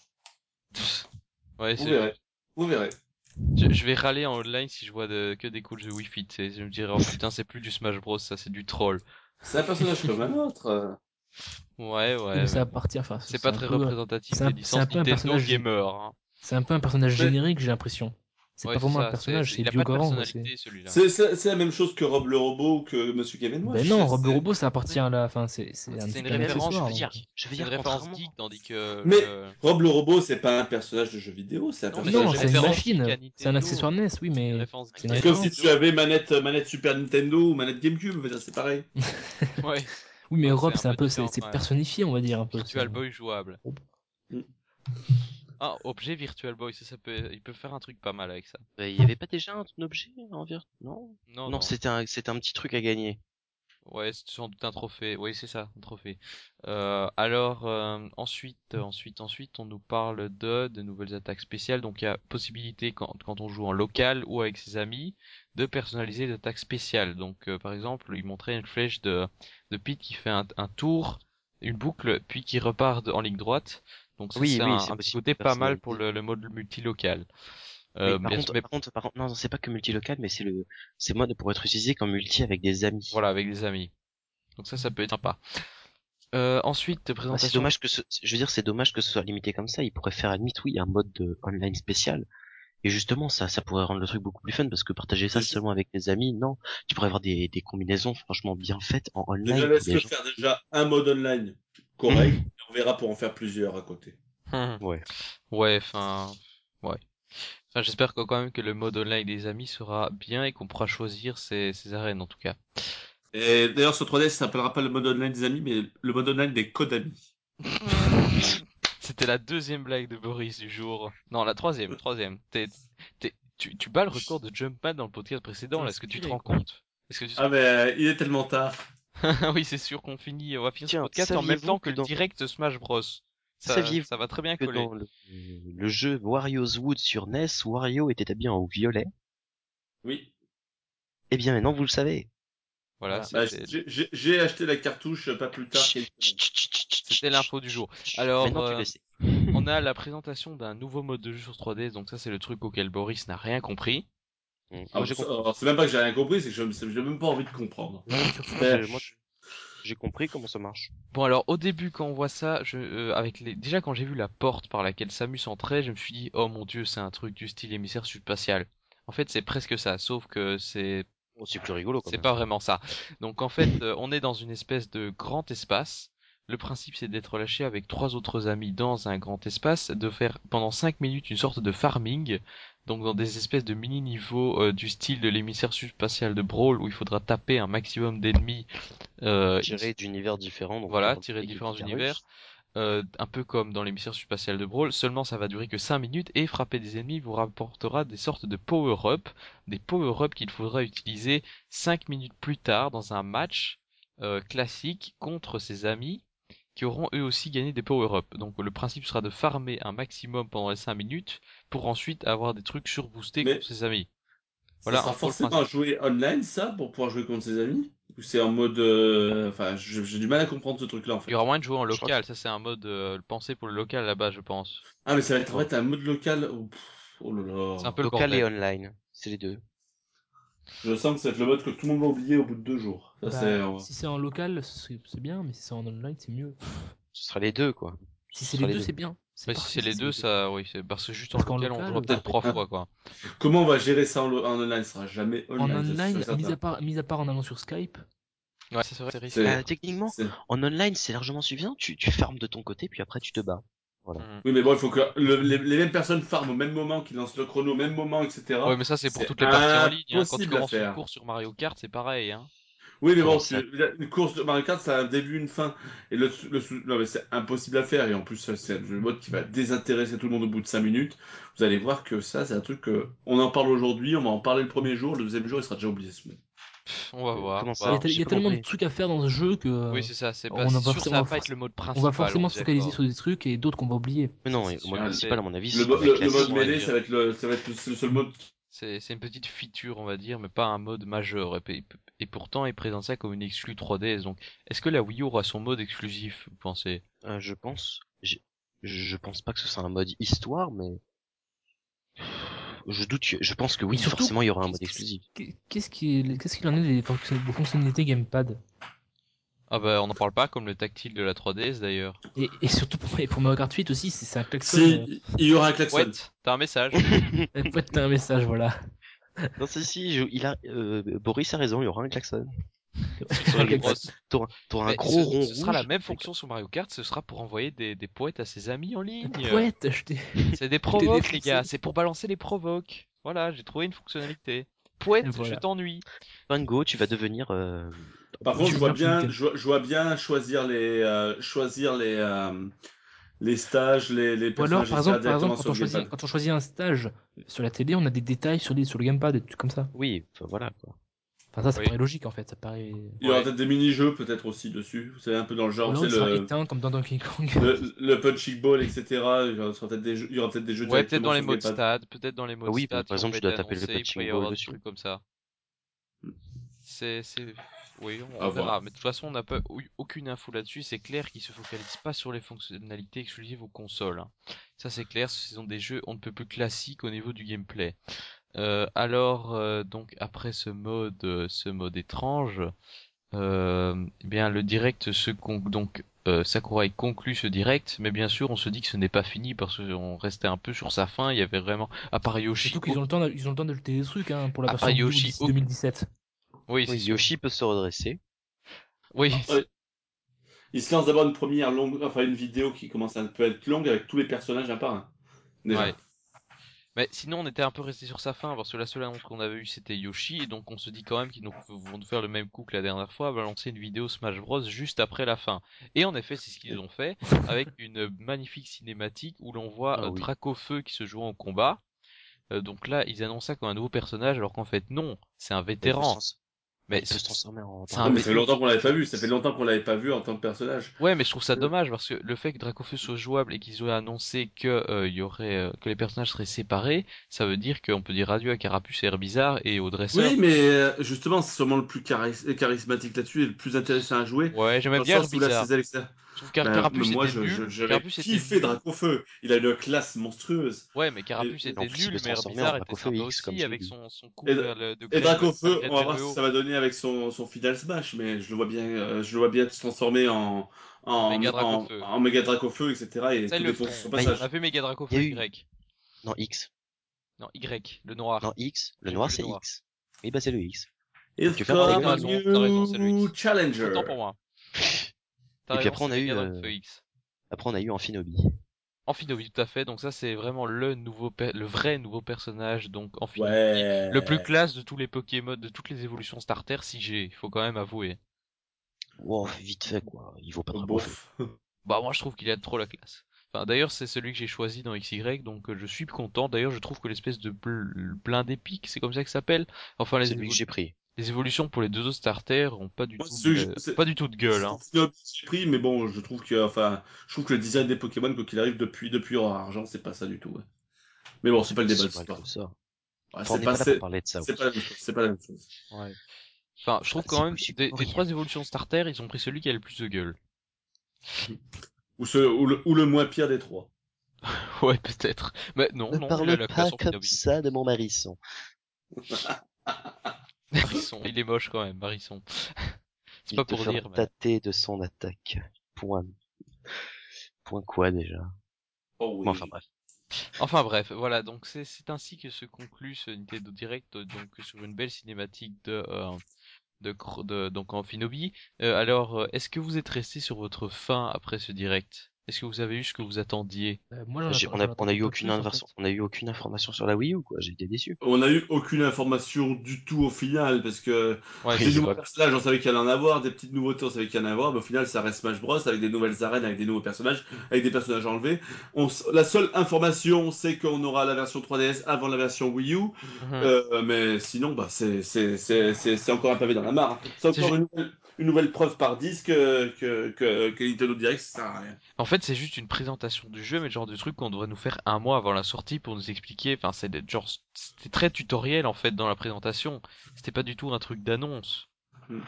Ouais, Vous verrez. Vous verrez. Je, vais râler en online si je vois que des coups de Wi-Fi. Je me dirais, oh putain, c'est plus du Smash Bros, ça c'est du troll. C'est un personnage comme un autre. Ouais, ouais. ça appartient, enfin, c'est pas très représentatif des licences Nintendo personnage... gamer. Hein. C'est un peu un personnage générique, j'ai l'impression. C'est pas vraiment un personnage, c'est Biogarant. C'est la même chose que Rob le robot ou que Monsieur Game Watch. Ben non, Rob le robot, ça appartient à la. Enfin, c'est une référence. Je veux dire, je veux dire référence geek, tandis que. Mais Rob le robot, c'est pas un personnage de jeu vidéo, c'est un personnage. Non, c'est une machine. C'est un accessoire NES, oui, mais. C'est comme si tu avais manette, manette Super Nintendo ou manette GameCube, c'est pareil. (laughs) Ouais. Oui, mais Rob, c'est un peu, c'est personnifié, on va dire un peu. Virtual Boy jouable. Ah, objet Virtual Boy, ça, ça peut, il peut faire un truc pas mal avec ça. Il y avait pas déjà un, objet en. Non? Non, non, c'était un, c'était un petit truc à gagner. Ouais, c'est sans doute un trophée. Oui, c'est ça, un trophée. Euh, alors euh, ensuite, ensuite, ensuite, on nous parle de de nouvelles attaques spéciales. Donc il y a possibilité quand, quand on joue en local ou avec ses amis de personnaliser des attaques spéciales. Donc euh, par exemple, il montrait une flèche de de Pete qui fait un, un tour, une boucle, puis qui repart en ligne droite. Donc ça, oui, c'est un, un petit côté pas mal pour le, le mode multilocal. Euh, par, contre, par, contre, par contre, non, c'est pas que multilocal, mais c'est le, c'est mode pour être utilisé comme multi avec des amis. Voilà, avec des amis. Donc ça, ça peut être sympa. Euh, ensuite, présentation. Ah, c'est dommage que ce, je veux dire, c'est dommage que ce soit limité comme ça. Il pourrait faire à limite, oui, un mode de online spécial. Et justement, ça, ça pourrait rendre le truc beaucoup plus fun parce que partager ça seulement avec des amis, non. Tu pourrais avoir des, des combinaisons franchement bien faites en online. Déjà, laisse faire déjà un mode online correct. on verra pour en faire plusieurs à côté. Hum. ouais. Ouais, enfin, ouais. Enfin, j'espère quand même que le mode online des amis sera bien et qu'on pourra choisir ses, ses, arènes en tout cas. Et d'ailleurs, ce 3DS s'appellera pas le mode online des amis, mais le mode online des codes amis. (laughs) C'était la deuxième blague de Boris du jour. Non, la troisième, troisième. tu, tu bats le record de Jumpman dans le podcast précédent, là, est-ce que tu te rends compte? Est-ce que tu... Ah, mais euh, il est tellement tard. (laughs) oui, c'est sûr qu'on finit, on va finir ce podcast en même temps que, le direct Smash Bros. Ça, ça va très bien coller. Dans le, jeu Wario's Wood sur NES, Wario était habillé en violet. Oui. Eh bien, maintenant vous le savez. Voilà. Bah, j'ai acheté la cartouche pas plus tard. C'était l'info du jour. Alors, euh, on a la présentation d'un nouveau mode de jeu sur 3D, donc ça c'est le truc auquel Boris n'a rien compris. Ah, c'est même pas que j'ai rien compris, c'est que j'ai même pas envie de comprendre. j'ai compris comment ça marche. Bon alors au début quand on voit ça, je, euh, avec les, déjà quand j'ai vu la porte par laquelle Samus entrait, je me suis dit oh mon dieu c'est un truc du style émissaire spatial. En fait c'est presque ça, sauf que c'est oh, c'est plus rigolo. C'est pas vraiment ça. Donc en fait euh, on est dans une espèce de grand espace. Le principe c'est d'être lâché avec trois autres amis dans un grand espace, de faire pendant 5 minutes une sorte de farming donc dans des espèces de mini niveaux euh, du style de l'émissaire spatial de Brawl où il faudra taper un maximum d'ennemis euh, tirés d'univers différents donc voilà tirés de différents univers euh, un peu comme dans l'émissaire spatial de Brawl seulement ça va durer que 5 minutes et frapper des ennemis vous rapportera des sortes de power-up. Des power-up qu'il faudra utiliser 5 minutes plus tard dans un match euh, classique contre ses amis qui auront eux aussi gagné des power-up. Donc le principe sera de farmer un maximum pendant les 5 minutes pour ensuite avoir des trucs surboostés contre ses amis. Voilà, ça sera forcément jouer online ça pour pouvoir jouer contre ses amis? Ou c'est en mode... Euh, enfin, j'ai du mal à comprendre ce truc-là en fait. Il y aura moins de jouer en local, ça c'est un mode euh, pensé pour le local là-bas je pense. Ah mais ça va être en fait un mode local... Oh, là là. C'est un peu local et online, c'est les deux. Je sens que c'est le mode que tout le monde va oublier au bout de deux jours. Bah, euh, si c'est en local, c'est bien, mais si c'est en online, c'est mieux. Ce sera les deux, quoi. Si c'est les, deux, c'est bien. si c'est les deux, ça, oui, c'est parce que juste en local, on jouera peut-être trois fois, quoi. Comment on va gérer ça en, online? Ça sera jamais online. En online, mis à, part, mis à part en allant sur Skype. Ouais, c'est vrai, euh, techniquement, en online, c'est largement suffisant. Tu, tu fermes de ton côté, puis après tu te bats. Voilà. Mm. Oui, mais bon, il faut que les, mêmes personnes farment au même moment, qu'ils lancent le chrono au même moment, etc. Ouais, mais ça, c'est pour toutes les parties en ligne. Hein. Quand tu commences une course sur Mario Kart, c'est pareil. Hein. Oui, mais bon, une course de Mario Kart, ça a un début, une fin. Et le, le non, mais c'est impossible à faire. Et en plus, c'est un mode qui va désintéresser tout le monde au bout de 5 minutes. Vous allez voir que ça, c'est un truc que, on en parle aujourd'hui, on va en parler le premier jour, le deuxième jour, il sera déjà oublié. On va voir. il y a, tellement de trucs à faire dans ce jeu que. Oui, c'est ça. C'est pas, on sûr, ça va pas être le mode principal. On va forcément se focaliser sur des trucs et d'autres qu'on va oublier. Mais non, le mode principal, à mon avis, le, le, mode mêlé, ça va être le, ça va être le seul mode c'est une petite feature, on va dire, mais pas un mode majeur. Et, pourtant, il présente ça comme une exclue 3DS. Donc, est-ce que la Wii U aura son mode exclusif, vous pensez? Euh, Je pense. Je pense pas que ce soit un mode histoire, mais je doute. Je pense que oui, forcément, il y aura un mode exclusif. Qu'est-ce qu'il qu en est des fonctionnalités gamepad? Ah bah on n'en parle pas comme le tactile de la 3DS d'ailleurs. Et, et, surtout pour, pour Mario Kart 8 aussi, c'est un klaxon. Si, euh. il y aura un klaxon. Ouais, t'as un message. (laughs) ouais, t'as un message, voilà. Non, si, si, il a, euh, Boris a raison, il y aura un klaxon. (laughs) T'auras un gros rond. Ce sera la même fonction sur Mario Kart, ce sera pour envoyer des, des poètes à ses amis en ligne. Poètes, (laughs) C'est (laughs) des provoques, les gars, c'est pour balancer les provoques. Voilà, j'ai trouvé une fonctionnalité. Poète, je t'ennuie. Bingo, tu vas devenir euh, par contre, je vois bien, je, vois bien choisir les, euh, choisir les, euh, les stages, les, les personnages. Ou alors, par exemple, par exemple quand, on choisit, quand on choisit un stage sur la télé, on a des détails sur, les, sur le gamepad, des trucs comme ça. Oui, voilà quoi. Enfin, ça, ça paraît logique en fait. Ça paraît. Il y aura peut-être des mini-jeux peut-être aussi dessus. C'est un peu dans le genre. Alors, le... éteint, comme dans Donkey Kong. le, le punching ball, etc. Il y aura peut-être des jeux. Il y aura peut-être des jeux. Ouais, peut-être dans les modes stade, peut-être dans les modes oui, stade. par exemple, tu dois taper le punching ball dessus. comme ça. C'est, c'est, oui, on verra. Mais de toute façon, on n'a pas aucune info là-dessus. C'est clair qu'ils se focalisent pas sur les fonctionnalités exclusives aux consoles. Hein. Ça, c'est clair. Ce sont des jeux on ne peut plus classiques au niveau du gameplay. Euh, alors, euh, donc après ce mode, euh, ce mode étrange, eh bien le direct se donc Sakurai conclut ce direct, mais bien sûr, on se dit que ce n'est pas fini parce qu'on restait un peu sur sa fin. Il y avait vraiment, à part Yoshi. Surtout qu'ils ont le temps, ils ont le temps d'ajouter des trucs hein, pour la version Yoshi 2017. Oui, Yoshi peut se redresser. Oui. Il se lance d'abord une première longue, enfin une vidéo qui commence à un peu être longue avec tous les personnages un par un. Ouais. Mais sinon, on était un peu resté sur sa fin parce que la seule annonce qu'on avait eue c'était Yoshi et donc on se dit quand même qu'ils vont faire le même coup que la dernière fois, va lancer une vidéo Smash Bros juste après la fin. Et en effet, c'est ce qu'ils ont fait (laughs) avec une magnifique cinématique où l'on voit ah, euh, Dracofeu qui se joue en combat. Euh, donc là, ils annoncent ça comme un nouveau personnage alors qu'en fait non, c'est un vétéran. Mais il peut se transformer en. ça fait longtemps qu'on l'avait pas vu. Ça fait longtemps qu'on l'avait pas vu en tant que personnage. Ouais, mais je trouve ça dommage parce que le fait que Dracofeu soit jouable et qu'ils aient annoncé que euh, il y aurait euh, que les personnages seraient séparés, ça veut dire qu'on peut dire adieu à Carapuce et Herbizarre et au dresseur. Oui, mais euh, justement, c'est sûrement le plus charismatique là-dessus et le plus intéressant à jouer. Ouais, j'aime bien Herbizarre. Je trouve Carapuce moi, je, nul. J'avais kiffé Dracofeu. Il a une classe monstrueuse. Ouais, mais Carapuce était nul, mais Herbizarre était sympa aussi avec son, son coup et, de Et Dracofeu, on va voir ce que ça va donner avec son, son Final Smash, mais je le vois bien, euh, je le vois bien se transformer en, en, Mega Dracofeu, en, en Dracofeu, etc. Et ça, le font. Bah, on a vu Mega Dracofeu Y. Non, X. Non, Y, le noir. Non, X. Le noir, c'est X. Oui, bah, c'est le X. Et tu fais un challenger. Attends pour moi. Et puis après, on a eu, euh... après, on a eu Amphinobi. Amphinobi, tout à fait. Donc ça, c'est vraiment le nouveau, le vrai nouveau personnage. Donc Amphinobi, le plus classe de tous les Pokémon, de toutes les évolutions starter, si j'ai, il faut quand même avouer. Wow, vite fait quoi. Il vaut pas trop. (laughs) bah moi, je trouve qu'il a trop la classe. Enfin, d'ailleurs, c'est celui que j'ai choisi dans XY, donc euh, je suis content. D'ailleurs, je trouve que l'espèce de plein d'épiques, c'est comme ça que ça s'appelle. Enfin, les c'est lui que j'ai pris les évolutions pour les deux autres starters ont pas du tout, de, pas du tout de gueule. Hein. Pris, mais bon, je trouve que, enfin, je trouve que le design des Pokémon, quoi qu'il arrive depuis depuis en argent, c'est pas ça du tout. Ouais. Mais bon, c'est pas le débat. C'est pas ça. Ouais, c'est pas, pas, parler de ça. C'est pas, la même chose. Ouais. Enfin, je trouve ah, quand même des, des, trois évolutions starter, ils ont pris celui qui a le plus de gueule. ou, ce, ou, le, ou le moins pire des trois. (laughs) ouais, peut-être. Mais non, ne non. Parle pas comme ça de mon marisson. (laughs) (laughs) Marisson, il est moche quand même, Marisson. (laughs) C'est pas pour dire. tâter de son attaque. Point. Point quoi déjà? Oh oui. enfin bref. Enfin bref, voilà, donc c'est ainsi que se conclut ce Nintendo Direct, donc sur une belle cinématique de, euh, de, donc en Finobi. alors, est-ce que vous êtes resté sur votre fin après ce direct? Est-ce que vous avez eu ce que vous attendiez? Euh, Moi, on, a, on a eu aucune information. On a eu aucune information sur la Wii U, quoi. J'ai été déçu. On a eu aucune information du tout au final, parce que ouais, des nouveaux personnages, on savait qu'il y allait en avoir, des petites nouveautés, on savait qu'il y en avoir, mais au final, ça reste Smash Bros avec des nouvelles arènes, avec des nouveaux personnages, avec des personnages enlevés. On, la seule information, c'est qu'on aura la version 3DS avant la version Wii U, mhm. euh, mais sinon, bah, c'est c'est c'est c'est encore un pavé dans la mare. C'est encore une nouvelle, une nouvelle preuve par disque que que que, que Nintendo Direct ça sert à rien. En fait, c'est juste une présentation du jeu, mais le genre de truc qu'on devrait nous faire un mois avant la sortie pour nous expliquer. Enfin, c'est genre, c'était très tutoriel en fait dans la présentation. C'était pas du tout un truc d'annonce. Hmm.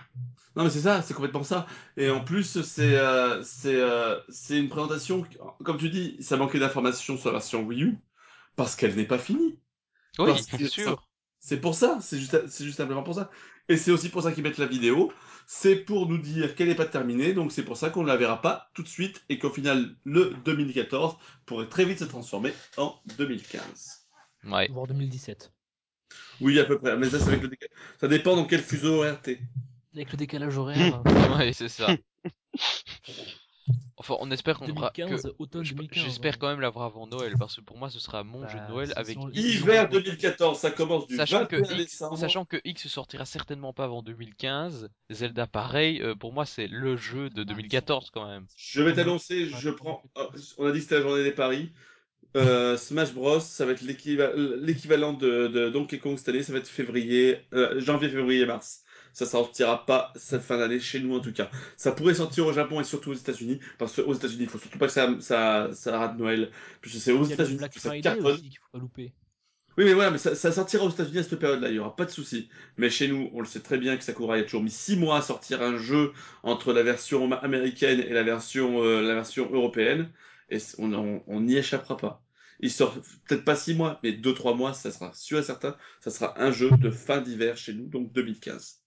Non mais c'est ça, c'est complètement ça. Et en plus, c'est euh, c'est euh, c'est une présentation, comme tu dis, ça manquait d'informations sur la version Wii U parce qu'elle n'est pas finie. Oui, bien sûr. C'est pour ça, c'est juste, c'est juste simplement pour ça. Et c'est aussi pour ça qu'ils mettent la vidéo. C'est pour nous dire qu'elle n'est pas terminée, donc c'est pour ça qu'on ne la verra pas tout de suite et qu'au final, le 2014 pourrait très vite se transformer en 2015. Ouais. Voire 2017. Oui, à peu près. Mais ça, avec le ça dépend dans quel fuseau horaire t'es. Avec le décalage horaire. (laughs) ouais, c'est ça. (laughs) Enfin, on espère qu'on aura. J'espère quand même l'avoir avant Noël, parce que pour moi, ce sera mon jeu de bah, Noël avec. Hiver 2014, ça commence du sachant que X, Sachant que X sortira certainement pas avant 2015, Zelda pareil, euh, pour moi, c'est le jeu de 2014 quand même. Je vais t'annoncer, je prends. Oh, on a dit que c'était la journée des paris. Euh, (laughs) Smash Bros, ça va être l'équivalent de, de, Donkey Kong cette année, ça va être février, euh, janvier, février, mars ça sortira pas cette fin d'année chez nous en tout cas. Ça pourrait sortir au Japon et surtout aux États-Unis parce que aux États-Unis, il faut surtout pas que ça ça, ça rate Noël. Puisque c'est aux États-Unis que ça cartonne. qu'il faut pas louper. Oui, mais voilà, mais ça, ça sortira aux États-Unis à cette période-là, il y aura pas de souci. Mais chez nous, on le sait très bien que Sakurai a toujours mis 6 mois à sortir un jeu entre la version américaine et la version, euh, la version européenne, et on n'y échappera pas. Il sort peut-être pas 6 mois, mais 2-3 mois, ça sera sûr et certain, ça sera un jeu de fin d'hiver chez nous, donc 2015.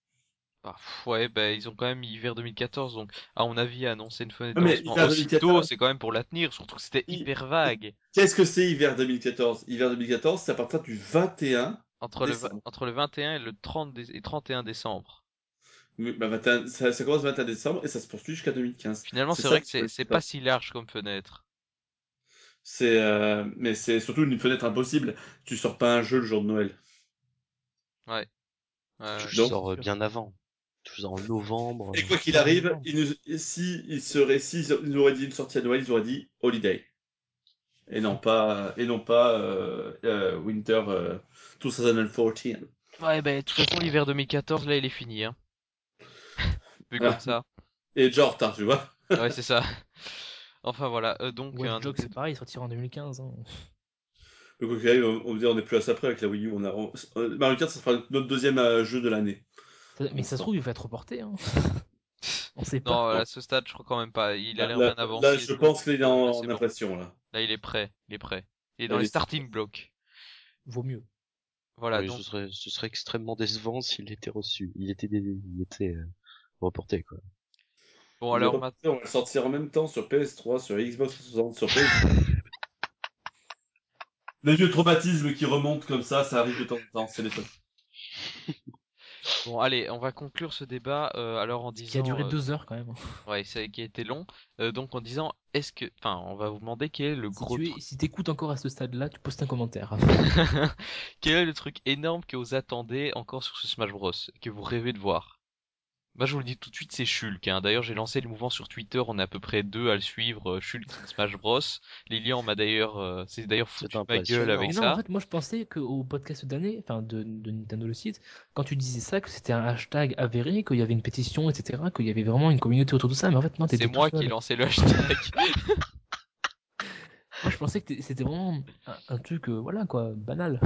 Ah, ouais, bah, ils ont quand même hiver 2014, donc à mon avis, annoncer une fenêtre de c'est quand même pour la tenir, surtout que c'était hyper vague. Qu'est-ce que c'est hiver 2014 Hiver 2014, c'est à partir du 21 entre le, entre le 21 et le 30 et 31 décembre. bah, 21, ça, ça, commence le 21 décembre et ça se poursuit jusqu'à 2015. Finalement, c'est vrai que c'est pas si large comme fenêtre. C'est euh, mais c'est surtout une fenêtre impossible. Tu sors pas un jeu le jour de Noël. Ouais. tu sors bien avant en novembre. Et quoi qu'il arrive, il si il serait, si ils aurait dit une sortie à Noël, ils auraient dit Holiday. Et non pas, et non pas euh, euh, Winter 2014. Euh, ouais, ben, de toute façon, l'hiver 2014, là, il est fini, hein. (laughs) Vu comme ça. Et déjà en retard, tu vois. (laughs) ouais, c'est ça. Enfin, voilà. donc, Watch un... c'est pareil, il sortira en 2015. Hein. Donc, on, on, on est plus à ça près avec la Wii U. On a... Mario Kart, ça sera notre deuxième jeu de l'année. Mais ça se trouve, il va être reporté. Hein. (laughs) On sait pas. Non, à ce stade, je crois quand même pas. Il a l'air bien avancé. Là, je pense qu'il est en, impression, là. Là, il est prêt. Il est prêt. Il est dans les starting blocks. Vaut mieux. Voilà. donc... ce, serait, ce serait extrêmement décevant s'il était reçu. Il était, il était euh, reporté, quoi. Bon, alors maintenant. On va sortir en même temps sur PS3, sur Xbox 360, sur PS. (laughs) les vieux traumatismes qui remontent comme ça, ça arrive de temps en temps, c'est les Bon, allez, on va conclure ce débat euh, alors en disant. Qui a duré euh, deux heures quand même. (laughs) Ouais, ça qui a été long. Euh, donc en disant, est-ce que, enfin, on va vous demander quel est le gros. Si tu écoutes encore à ce stade-là, tu postes un commentaire. (laughs) quel est le truc énorme que vous attendez encore sur ce Smash Bros que vous rêvez de voir? Moi, je vous le dis tout de suite, c'est Shulk. Hein. D'ailleurs, j'ai lancé le mouvement sur Twitter. On est à peu près deux à le suivre. Euh, Shulk Smash Bros. Lilian m'a d'ailleurs, euh, c'est d'ailleurs foutu ma gueule avec ça. Non, en fait, moi, je pensais qu'au podcast d'année, enfin de, de, Nintendo le site, quand tu disais ça, que c'était un hashtag avéré, qu'il y avait une pétition, etc., qu'il y avait vraiment une communauté autour de ça. Mais en fait, non, C'est moi qui ai lancé le hashtag. (laughs) (laughs) moi, je pensais que c'était vraiment un, truc, euh, voilà quoi, banal.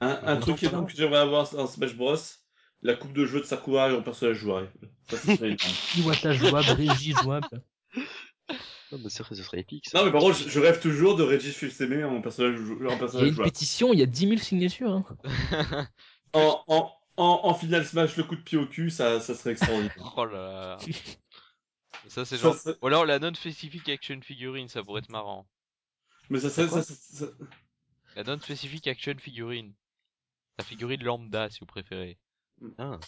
Un, un truc que j'aimerais avoir en Smash Bros la coupe de jeu de Sakura et en personnage jouable. Ça, ce serait (laughs) Iwata jouable, Reggie jouable. Non, mais ce serait épique. Non, mais par contre, je, rêve toujours de Reggie Fils-Aimé en personnage, en personnage Il y a une pétition, il y a 10 000 signatures. Hein. (laughs) en, en, en, en finale Smash, le coup de pied au cul, ça, ça serait extraordinaire. (laughs) oh là là. Ça, c'est genre. Ou alors la non-specific action figurine, ça pourrait être marrant. Mais ça serait. Ça, ça, La non-specific action figurine. La figurine lambda, si vous préférez. Ah.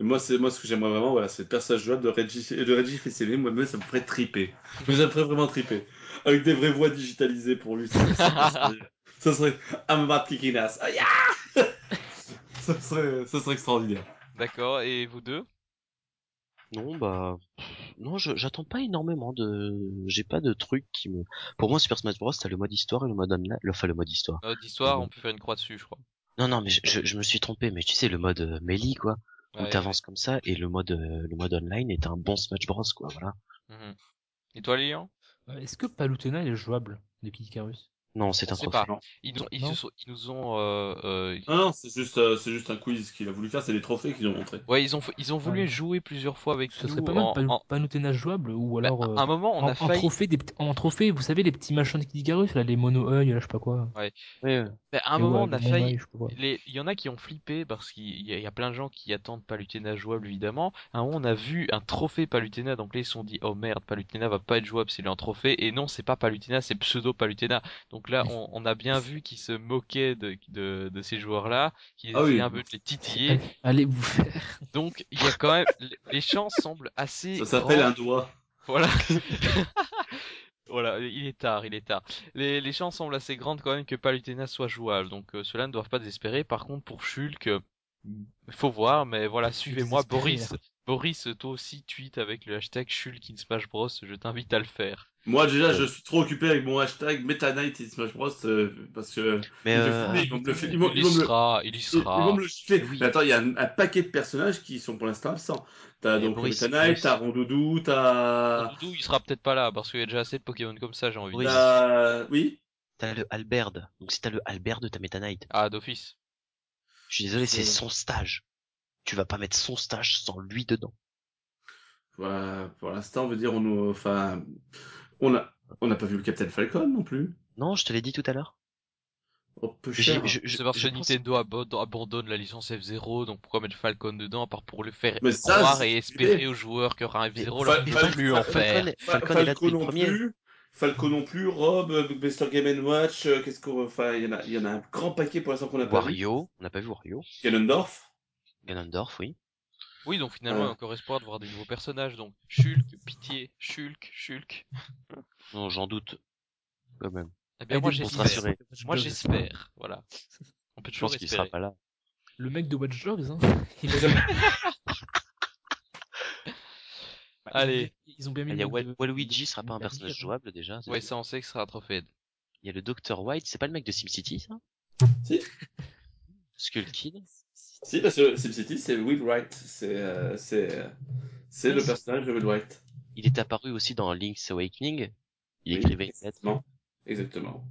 moi, c'est moi ce que j'aimerais vraiment, voilà, c'est le personnage jouable de Reggie, de Reggie FCV. Moi-même, ça me ferait triper. Mais ça me ferait vraiment triper. Avec des vraies voix digitalisées pour lui. Ça, ça, serait I'm about kicking ass. Oh, yeah (laughs) ça, serait, ça serait extraordinaire. D'accord. Et vous deux? Non, bah non, j'attends pas énormément de, j'ai pas de trucs qui me. Pour moi, Super Smash Bros, t'as le mode histoire et le mode online, enfin le mode histoire. Le mode histoire, on peut faire une croix dessus, je crois. Non, non, mais je, je, me suis trompé, mais tu sais, le mode euh, melee, quoi, où t'avances comme ça, et le mode, euh, le mode online est un bon Smash Bros, quoi, voilà. Mhm. Et toi, Lilian? Euh, Est-ce que Palutena est jouable de Kid non, c'est un trophée. Ils, nous, ils, nous ont. Euh, euh... Non, non, c'est juste, euh, c'est juste un quiz qu'il a voulu faire, c'est des trophées qu'ils ont montré. Ouais, ils ont, ils ont voulu jouer plusieurs fois avec Ce serait pas mal, en, pas, en... jouable ou bah, alors. à un moment, on en, a failli. En trophée, des, en trophée, vous savez, les petits machins de Kid là, les mono-œil, là, je sais pas quoi. Ouais. ouais. Mais à un moment, on a failli. Il y en a qui ont flippé parce qu'il y, a plein de gens qui attendent Palutena jouable, évidemment. À un moment, on a vu un trophée Palutena, donc là, ils se sont dit, oh merde, Palutena va pas être jouable s'il est en trophée. Et non, c'est pas Palutena, c'est pseudo Palutena. Donc là, on, on a bien vu qu'il se moquait de, de, de ces joueurs-là, qu'il ah essayait un peu de les titiller. Allez vous faire. Donc il y a quand même les chances semblent assez. Ça s'appelle un doigt. Voilà. (laughs) (laughs) voilà, il est tard, il est tard. Les, les chances semblent assez grandes quand même que Palutena soit jouable, donc euh, cela ne doivent pas désespérer. Par contre, pour Shulk, il faut voir, mais voilà, suivez-moi, Boris. Boris, toi aussi, tweet avec le hashtag Shulk in Smash Bros. Je t'invite à le faire. Moi déjà, je suis trop occupé avec mon hashtag Meta Knight in Smash Bros euh, parce que mais euh, ils vont me le faire. il y sera, il y sera. Ils vont me le chiffrer. Mais attends, il y a un, paquet de personnages qui sont pour l'instant absents. T'as donc Boris, Meta Knight, t'as Rondoudou, t'as. Rondoudou, il sera peut-être pas là parce qu'il y a déjà assez de Pokémon comme ça, j'ai envie de dire. Oui? T'as le Albert. Donc si t'as le Albert, t'as Meta Knight. Ah, d'office. Je suis désolé, c'est son stage. Tu vas pas mettre son stage sans lui dedans. Voilà, pour l'instant, on veut dire, on, enfin, on a, on n'a pas vu le Captain Falcon non plus. Non, je te l'ai dit tout à l'heure. Oh, peu cher. Je, je, parce que Nintendo abandonne la licence F0, donc pourquoi mettre Falcon dedans, à part pour le faire croire et espérer aux joueurs qu'il y aura un F0, leur dire plus en faire. Falcon, est là depuis Plus. Falcon non plus, Rob, Bester Game Watch, euh, qu'est-ce qu'on, enfin, il y en a, il y en a un grand paquet pour l'instant qu'on n'a pas vu. Wario, on n'a pas vu Wario. Ganondorf. Ganondorf, oui. Oui, donc finalement, il y a encore espoir de voir des nouveaux personnages. Donc, Shulk, Pitié, Shulk, Shulk. Non, j'en doute. Quand même. Eh bien, moi, j'espère. Moi, j'espère. Voilà. On peut toujours Je pense qu'il sera pas là. Le mec de Watch Dogs, hein. (laughs) Allez. Ils ont bien mis Il y a Waluigi sera pas un personnage jouable déjà. Ouais, ça on sait que ce sera un trophée. Il y a le Dr White, c'est pas le mec de SimCity ça? Si. Skull Kid si, parce que SimCity, c'est Will Wright. C'est euh, c'est c'est le personnage de Will Wright. Il est apparu aussi dans Link's Awakening. Il écrivait une lettre. Exactement.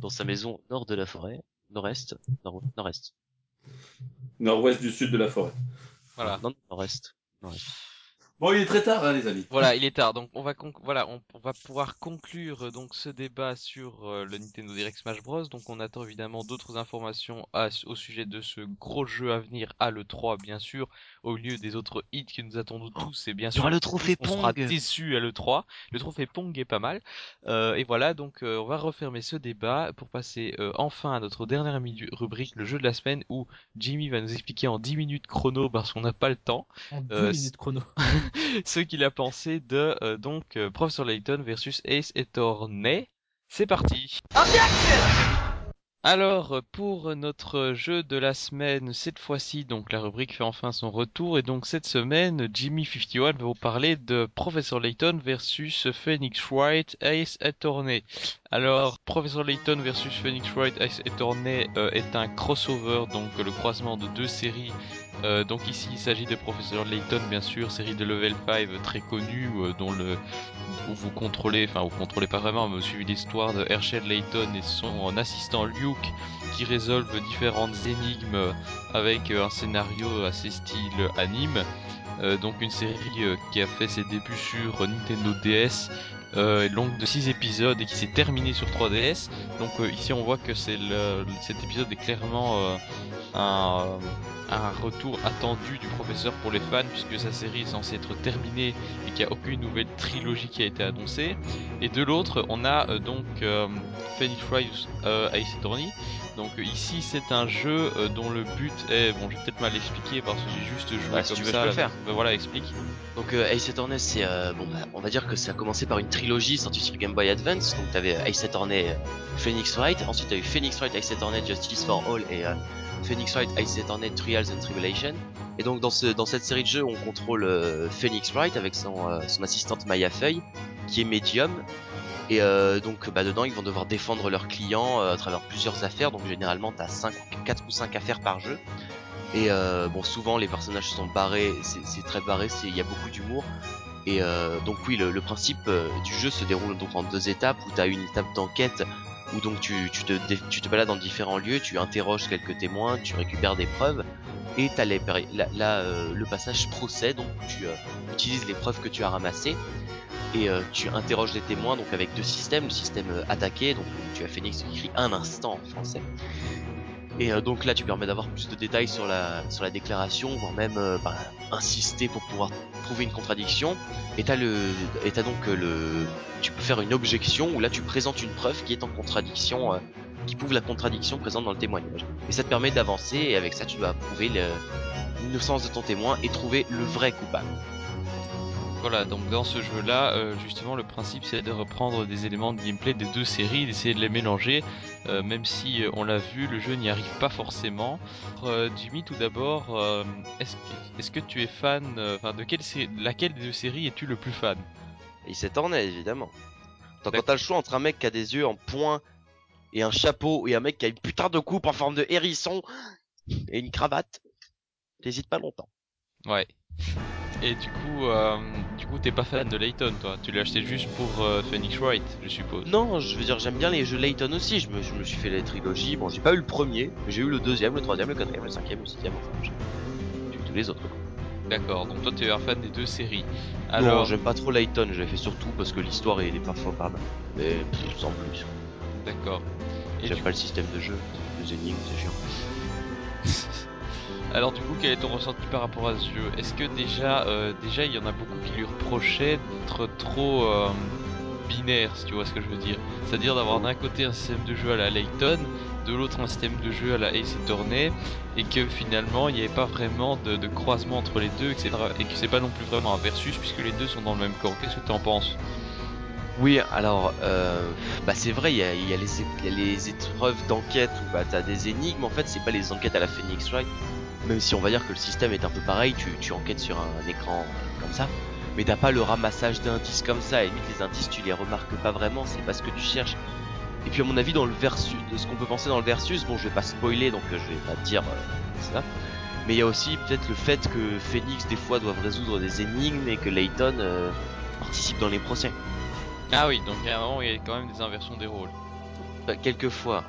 Dans sa maison nord de la forêt, nord-est, nord-est. Nord-ouest du sud de la forêt. Voilà. Non, nord-est. Nord-est. Bon, il est très tard, hein, les amis. Voilà, il est tard. Donc, on va voilà, on, va pouvoir conclure euh, donc ce débat sur euh, le Nintendo Direct Smash Bros. Donc, on attend évidemment d'autres informations au sujet de ce gros jeu à venir à le 3, bien sûr, au lieu des autres hits que nous attendons tous. C'est bien sûr le trophée Pong. On sera déçu à le 3. Le trophée Pong est pas mal. Euh, et voilà, donc on va refermer ce débat pour passer enfin à notre dernière rubrique, le jeu de la semaine, où Jimmy va nous expliquer en 10 minutes chrono parce qu'on n'a pas le temps. En 10 minutes chrono. (laughs) (laughs) ce qu'il a pensé de euh, donc euh, Professor Layton versus Ace et Tornay. C'est parti. Alors pour notre jeu de la semaine, cette fois-ci donc la rubrique fait enfin son retour et donc cette semaine Jimmy 51 va vous parler de Professor Layton versus Phoenix Wright Ace Attorney. Alors Professor Layton versus Phoenix Wright Ace Attorney euh, est un crossover donc le croisement de deux séries euh, donc ici il s'agit de Professeur Layton bien sûr, série de level 5 très connue euh, dont le où vous contrôlez, enfin vous contrôlez pas vraiment, mais vous suivez l'histoire de Herschel Layton et son assistant Qui résolvent différentes énigmes avec euh, un scénario assez style anime. donc une série qui a fait ses débuts sur Nintendo DS euh, longue de 6 épisodes et qui s'est terminée sur 3DS. Donc ici on voit que c'est le, cet épisode est clairement un, un retour attendu du professeur pour les fans puisque sa série est censée être terminée et qu'il n'y a aucune nouvelle trilogie qui a été annoncée. Et de l'autre, on a donc Phoenix Wright Ace Attorney donc ici c'est un jeu euh, dont le but est, bon je vais peut-être mal expliquer parce que j'ai juste joué bah, comme tu veux, ça. Je peux faire. Ben voilà, explique. Donc euh, Ace Attorney c'est euh, bon bah, on va dire que ça a commencé par une trilogie sortie sur Game Boy Advance. Donc t'avais Ace Attorney Phoenix Wright, ensuite t'as eu Phoenix Wright Ace Attorney Justice for All et Phoenix Wright Ace Attorney Trials and Tribulation. Et donc dans ce dans cette série de jeux on contrôle Phoenix Wright avec son son assistante Maya Feuille qui est médium et euh, donc bah, dedans ils vont devoir défendre leurs clients euh, à travers plusieurs affaires. Donc généralement t'as 5, 4 ou 5 affaires par jeu. Et euh, bon souvent les personnages sont barrés, c'est très barré, il y a beaucoup d'humour. Et donc oui le, principe du jeu se déroule donc en deux étapes où tu as une étape d'enquête où donc tu, te, balades dans différents lieux, tu interroges quelques témoins, tu récupères des preuves et t'as les, là, le passage procès donc tu utilises les preuves que tu as ramassées et euh, tu interroges les témoins donc avec deux systèmes, le système euh, attaqué, donc tu as Phoenix qui écrit un instant en français. Et euh, donc là tu permets d'avoir plus de détails sur la, sur la déclaration, voire même bah, insister pour pouvoir prouver une contradiction. Et t'as le, et donc le, tu peux faire une objection où là tu présentes une preuve qui est en contradiction, qui prouve la contradiction présente dans le témoignage. Et ça te permet d'avancer et avec ça tu vas prouver l'innocence de ton témoin et trouver le vrai coupable. Voilà, donc dans ce jeu-là, euh, justement, le principe c'est de reprendre des éléments de gameplay des deux séries, d'essayer de les mélanger, euh, même si euh, on l'a vu, le jeu n'y arrive pas forcément. Jimmy, tout d'abord, est-ce que, tu es fan, enfin, de quelle laquelle des deux séries es-tu le plus fan? Il s'est est évidemment. Donc, quand t'as le choix entre un mec qui a des yeux en point et un chapeau et un mec qui a une putain de coupe en forme de hérisson et une cravate, t'hésites pas longtemps. Ouais. Et du coup, euh, coup, t'es pas fan de Layton, toi Tu l'as acheté juste pour euh, Phoenix Wright, je suppose Non, je veux dire, j'aime bien les jeux Layton aussi. Je me, je me suis fait les trilogies. Bon, j'ai pas eu le premier, mais j'ai eu le deuxième, le troisième, le quatrième, le cinquième, le sixième. Enfin, j'ai eu tous les autres. D'accord, donc toi tu es un fan des deux séries. Alors, non, j'aime pas trop Layton. Je l'ai fait surtout parce que l'histoire est parfois pas mal, mais sans plus. D'accord. J'aime pas le système de jeu. Les énigmes, c'est chiant. (laughs) Alors du coup, quel est ton ressenti par rapport à ce jeu? Est-ce que déjà, euh, déjà, il y en a beaucoup qui lui reprochaient d'être trop euh, binaire, si tu vois ce que je veux dire? C'est-à-dire d'avoir d'un côté un système de jeu à la Layton, de l'autre un système de jeu à la Ace Attorney, et que finalement il n'y avait pas vraiment de, croisement entre les deux, etc. Et que c'est pas non plus vraiment un versus puisque les deux sont dans le même camp. Qu'est-ce que tu en penses? Oui, alors, euh, bah c'est vrai, il y a, les épreuves d'enquête où bah t'as des énigmes. En fait, c'est pas les enquêtes à la Phoenix Wright, même si on va dire que le système est un peu pareil, tu, tu enquêtes sur un, écran comme ça, mais t'as pas le ramassage d'indices comme ça, et limite les indices tu les remarques pas vraiment, c'est pas ce que tu cherches. Et puis à mon avis dans le versus, de ce qu'on peut penser dans le versus, bon je vais pas spoiler donc je vais pas dire euh, ça, mais il y a aussi peut-être le fait que Phoenix des fois doivent résoudre des énigmes et que Layton euh, participe dans les procès. Ah oui, donc à un moment il y a quand même des inversions des rôles. Bah, quelquefois.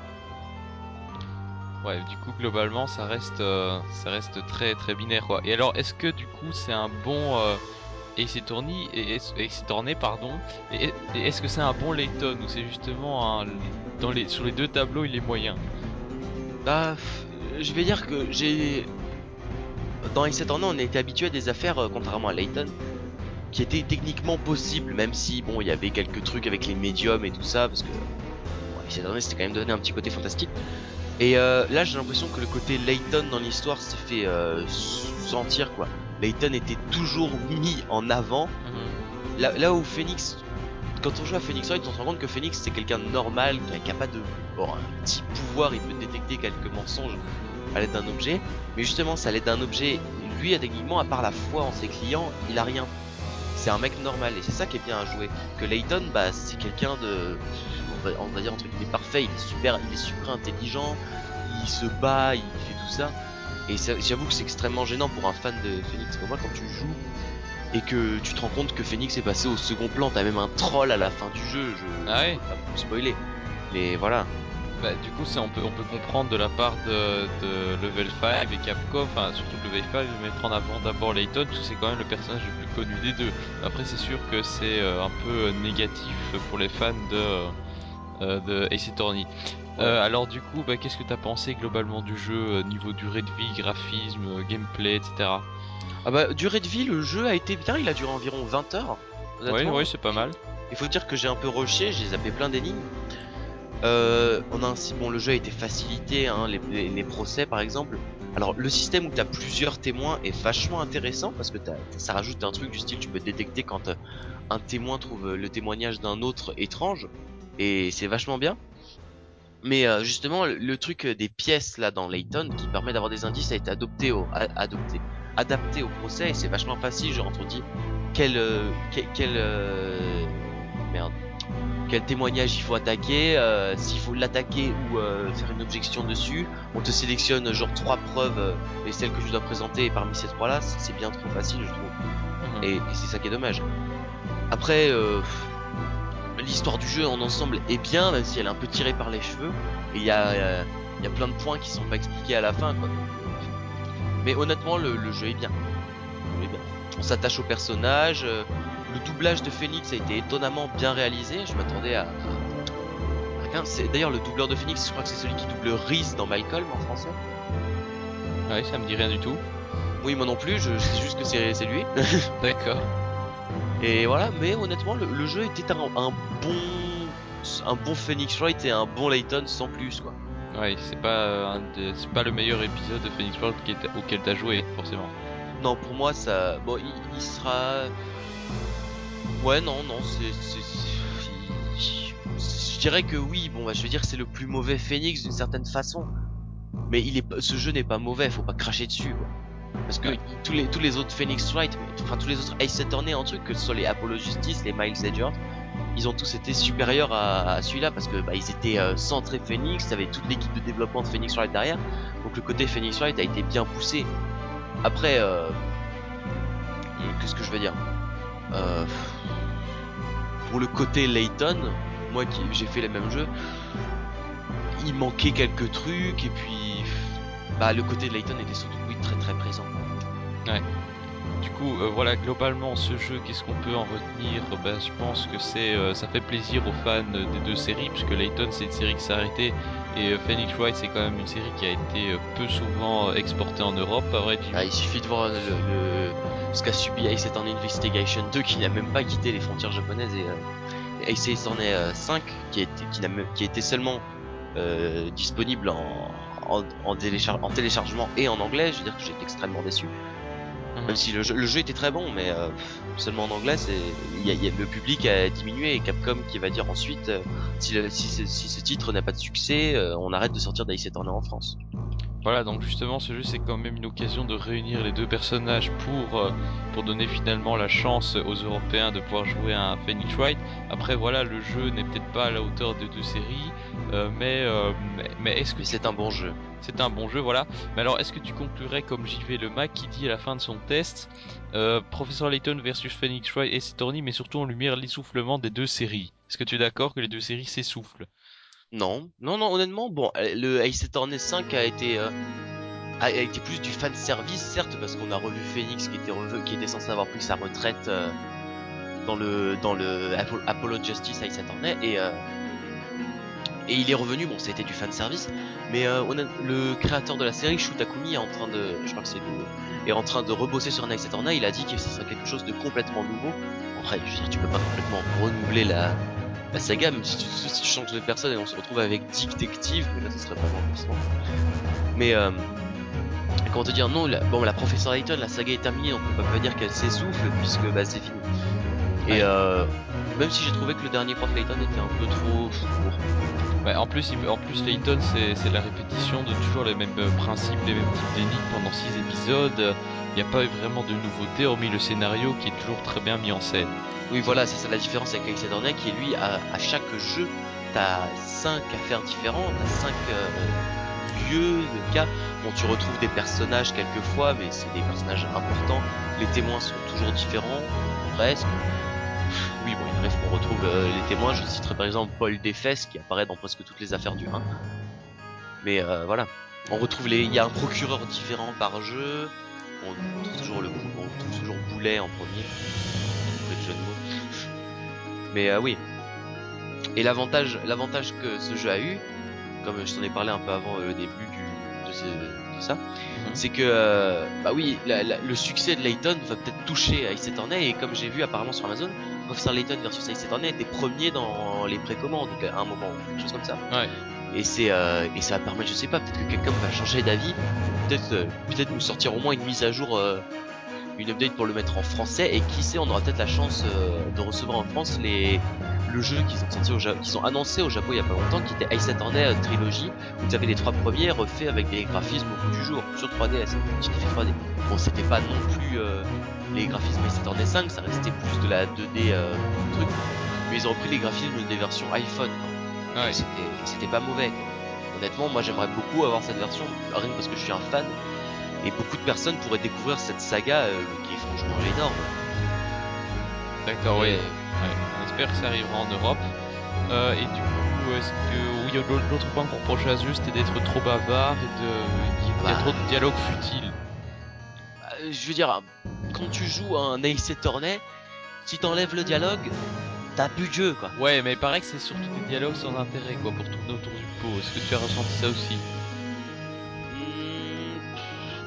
Ouais, du coup globalement ça reste euh, ça reste très très binaire quoi. Et alors est-ce que du coup c'est un bon euh, Ace Attorney et Attorney pardon et, est-ce que c'est un bon Layton ou c'est justement un, dans les sur les deux tableaux il est moyen? Bah je vais dire que j'ai dans Ace Attorney on été habitué à des affaires euh, contrairement à Layton qui étaient techniquement possibles même si bon il y avait quelques trucs avec les médiums et tout ça parce que bon, Ace Attorney c'était quand même donné un petit côté fantastique et euh, là, j'ai l'impression que le côté Layton dans l'histoire s'est fait euh, sentir quoi. Layton était toujours mis en avant. Mhm. là, où Phoenix, quand on joue à Phoenix Wright, on se rend compte que Phoenix c'est quelqu'un de normal, qui a, pas de bon, un petit pouvoir, il peut détecter quelques mensonges à l'aide d'un objet. Mais justement, ça à l'aide d'un objet, lui, techniquement, à part la foi en ses clients, il a rien. C'est un mec normal et c'est ça qui est bien à jouer. Que Layton, bah, c'est quelqu'un de on va, dire entre guillemets parfait, il est super, il est super intelligent, il se bat, il fait tout ça. Et j'avoue que c'est extrêmement gênant pour un fan de Phoenix comme moi quand tu joues et que tu te rends compte que Phoenix est passé au second plan, t'as même un troll à la fin du jeu, je ah pas spoiler. Mais voilà. Bah, du coup, ça, on peut, on peut comprendre de la part de, de Level 5 et Capcom, enfin surtout Level 5, de mettre en avant d'abord Layton, parce que c'est quand même le personnage le plus connu des deux. Après, c'est sûr que c'est euh, un peu négatif pour les fans de, euh, de Ace Attorney. Euh, alors du coup, bah, qu'est-ce que t'as pensé globalement du jeu, niveau durée de vie, graphisme, gameplay, etc. Ah bah durée de vie, le jeu a été bien, il a duré environ 20 heures. Oui, oui, c'est pas mal. Il faut dire que j'ai un peu rushé, j'ai zappé plein d'énigmes. Euh, on a ainsi, bon, le jeu a été facilité, hein, les, procès par exemple. Alors, le système où tu as plusieurs témoins est vachement intéressant parce que ça rajoute un truc du style, tu peux détecter quand euh, un témoin trouve euh, le témoignage d'un autre étrange et c'est vachement bien. Mais euh, justement, le, truc des pièces là dans Layton qui permet d'avoir des indices a été adopté au, adopté, adapté au procès et c'est vachement facile. Genre, on dit quel, quel, quel merde quel témoignage il faut attaquer, euh, s'il faut l'attaquer ou euh, faire une objection dessus. On te sélectionne genre trois preuves euh, et celles que tu dois présenter et parmi ces trois là, c'est bien trop facile je trouve. Mhm. Et, c'est ça qui est dommage. Après, l'histoire du jeu en ensemble est bien, même si elle est un peu tirée par les cheveux. Et il y a, y a plein de points qui sont pas expliqués à la fin. Quoi. Mais honnêtement, le, le jeu est bien. On s'attache au personnage. Le doublage de Phoenix a été étonnamment bien réalisé. Je m'attendais à. C'est d'ailleurs le doubleur de Phoenix. Je crois que c'est celui qui double Reese dans Malcolm en français. Ouais, ça me dit rien du tout. Oui, moi non plus. Je, sais juste que c'est lui. (laughs) D'accord. Et voilà. Mais honnêtement, le, jeu était un, bon un bon Phoenix Wright et un bon Layton sans plus quoi. Ouais, c'est pas c'est pas le meilleur épisode de Phoenix Wright auquel t'as joué forcément. Non, pour moi ça bon il sera Ouais, non, non, c'est. Je dirais que oui, bon, bah, je veux dire, c'est le plus mauvais Phoenix d'une certaine façon. Mais il est, ce jeu n'est pas mauvais, faut pas cracher dessus, quoi. Parce que tous les tous les autres Phoenix Wright, enfin tous les autres Ace Attorney en truc, que ce soit les Apollo Justice, les Miles Edgeworth, ils ont tous été supérieurs à, celui-là parce que bah, ils étaient euh, centrés Phoenix, t'avais toute l'équipe de développement de Phoenix Wright derrière, donc le côté Phoenix Wright a été bien poussé. Après, euh, qu'est-ce que je veux dire? Euh, pour le côté Layton, moi qui j'ai fait les mêmes jeux, il manquait quelques trucs et puis bah le côté de Layton était surtout très très présent. Ouais. Du coup, euh, voilà, globalement, ce jeu, qu'est-ce qu'on peut en retenir? Ben, Je pense que c'est, euh, ça fait plaisir aux fans des deux séries, puisque Layton, c'est une série qui s'est arrêtée, et euh, Phoenix Wright, c'est quand même une série qui a été peu souvent exportée en Europe, vrai. Ah, il suffit de voir le, ce qu'a subi Ace Attorney Investigation 2, qui n'a même pas quitté les frontières japonaises, et Ace Attorney 5, qui, était, qui, qui était seulement disponible en, en, en, téléchargement et en anglais. Je veux dire que j'étais extrêmement déçu. Mhm. Même si le jeu, était très bon, mais euh, seulement en anglais, c'est le public a diminué et Capcom qui va dire ensuite euh, si, si, ce titre n'a pas de succès, euh, on arrête de sortir d'Ace Attorney en France. Voilà, donc justement, ce jeu c'est quand même une occasion de réunir les deux personnages pour pour donner finalement la chance aux Européens de pouvoir jouer à un Phoenix Wright. Après, voilà, le jeu n'est peut-être pas à la hauteur des deux séries, mais mais, est-ce que c'est un bon jeu c'est un bon jeu, voilà. Mais alors, est-ce que tu conclurais comme JV le Mac qui dit à la fin de son test, euh, Professeur Layton versus Phoenix Wright et Sitorni, mais surtout en lumière l'essoufflement des deux séries. Est-ce que tu es d'accord que les deux séries s'essoufflent? Non, non, non, honnêtement, bon, euh, le Ace Attorney 5 a été euh, a été plus du fan service, certes, parce qu'on a revu Phoenix qui était qui était censé avoir pris sa retraite euh, dans le dans le Apollo Justice Ace Attorney et et il est revenu, bon c'était du fan service, mais euh, le créateur de la série, Shu Takumi, est en train de, je crois que c'est est en train de rebosser sur Night Attorney, il a dit que ce serait quelque chose de complètement nouveau. Après, je veux dire, tu peux pas complètement renouveler la, la saga, même si tu, si tu changes de personne et on se retrouve avec Detective, mais là ce serait vraiment forcément. Mais euh, comment te dire, non, la, bon la professeure Layton, la saga est terminée, donc on peut pas dire qu'elle s'essouffle puisque bah c'est fini. Et euh, même si j'ai trouvé que le dernier Prof Layton était un peu trop court. En plus, en plus Layton, c'est la répétition de toujours les mêmes euh, principes, les mêmes types d'énigmes pendant 6 épisodes. Il n'y a pas vraiment de nouveauté, hormis le scénario qui est toujours très bien mis en scène. Oui, voilà, c'est ça la différence avec Ace Attorney, qui est lui, à, chaque jeu, t'as 5 affaires différentes, t'as 5 euh, lieux, de cas. Bon, tu retrouves des personnages quelquefois, mais c'est des personnages importants. Les témoins sont toujours différents, presque. Reste qu'on retrouve les témoins. Je citerai par exemple Paul Defesse qui apparaît dans presque toutes les affaires du 1. Mais voilà, on retrouve les, il y a un procureur différent par jeu. On trouve toujours le, on trouve toujours Boulet en premier. de jeu de mots. Mais oui. Et l'avantage, l'avantage que ce jeu a eu, comme je t'en ai parlé un peu avant le début du, de, ce, ça, mhm. c'est que euh, bah oui, le succès de Layton va peut-être toucher Ace Attorney et comme j'ai vu apparemment sur Amazon, Professeur Layton versus Ace Attorney était premier dans les précommandes à un moment, quelque chose comme ça. Ouais. Et c'est euh, et ça va permettre, je sais pas, peut-être que quelqu'un va changer d'avis, peut-être euh, peut-être nous sortir au moins une mise à jour une update pour le mettre en français et qui sait on aura peut-être la chance de recevoir en France les le jeu qu'ils ont sorti au qu'ils ont annoncé au Japon il y a pas longtemps, qui était Ace Attorney euh, Trilogy, où vous avez les trois premiers refaits avec des graphismes au bout du jour sur 3DS, 3D. Bon, c'était pas non plus euh, les graphismes Ace Attorney 5, ça restait plus de la 2D euh, truc, mais ils ont repris les graphismes des versions iPhone. Quoi. Ouais. C'était pas mauvais. Honnêtement, moi j'aimerais beaucoup avoir cette version, rien que parce que je suis un fan, et beaucoup de personnes pourraient découvrir cette saga qui est franchement énorme. D'accord, oui. On espère que ça arrivera en Europe. Euh, et du coup, est-ce que. Oui, l'autre point qu'on reproche à ce c'était d'être trop bavard et de. Il y a, bah. trop de dialogues futiles. Bah, je veux dire, quand tu joues un Ace Attorney, si t'enlèves le dialogue, t'as plus de jeu quoi. Ouais, mais il paraît que c'est surtout des dialogues sans intérêt quoi, pour tourner autour du pot. Est-ce que tu as ressenti ça aussi?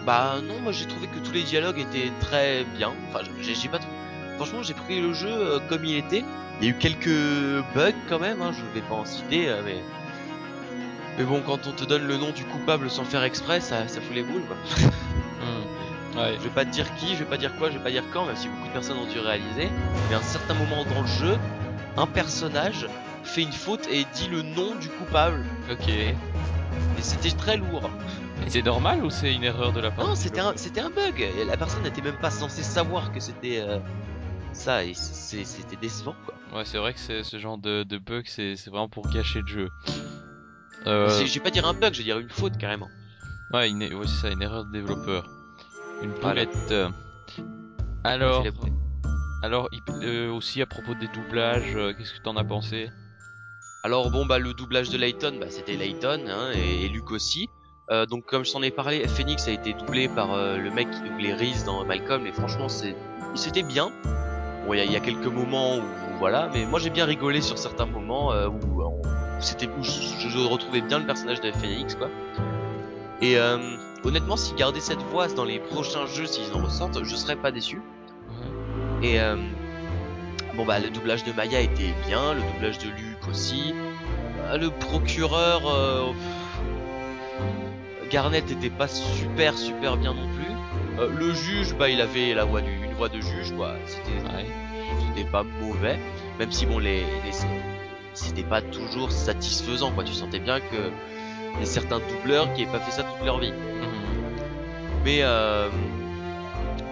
Bah non, moi j'ai trouvé que tous les dialogues étaient très bien. Enfin, j'ai pas trouvé franchement, j'ai pris le jeu euh, comme il était. Il y a eu quelques bugs quand même, hein, je vais pas en citer, euh, mais. Mais bon, quand on te donne le nom du coupable sans faire exprès, ça, ça fout les boules, quoi. (laughs) Hmm. Ouais. Je vais pas te dire qui, je vais pas dire quoi, je vais pas dire quand, même si beaucoup de personnes ont dû réaliser. Mais à un certain moment dans le jeu, un personnage fait une faute et dit le nom du coupable. Ok. Et c'était très lourd. Et c'est normal ou c'est une erreur de la part Non, c'était un, c'était un bug. La personne n'était même pas censée savoir que c'était. Euh, ça et c'était décevant quoi. Ouais, c'est vrai que c'est ce genre de, de bug, c'est vraiment pour gâcher le jeu. Euh... Je vais pas dire un bug, je vais dire une faute carrément. Ouais, une... ouais c'est ça, une erreur de développeur. Une boulette. Alors, alors euh, aussi à propos des doublages, euh, qu'est-ce que t'en as pensé? Alors bon bah le doublage de Layton, bah, c'était Layton hein, et, et Luke aussi. Euh, donc comme je t'en ai parlé, Phoenix a été doublé par le mec qui doublait Reese dans Malcolm et franchement c'est c'était bien. Bon, il y, a quelques moments où voilà, mais moi j'ai bien rigolé sur certains moments euh, où, c'était où je, retrouvais bien le personnage de Phoenix quoi. Et euh, honnêtement, s'ils gardaient cette voix dans les prochains jeux, s'ils en ressortent, je serais pas déçu. Et euh, bon bah le doublage de Maya était bien, le doublage de Luke aussi. le procureur Garnet était pas super super bien non plus. le juge, bah il avait la voix du voix de juge, quoi. C'était pas mauvais, même si bon, les, c'était pas toujours satisfaisant, quoi. Tu sentais bien que il y a certains doubleurs qui n'avaient pas fait ça toute leur vie. Mhm. Mais euh,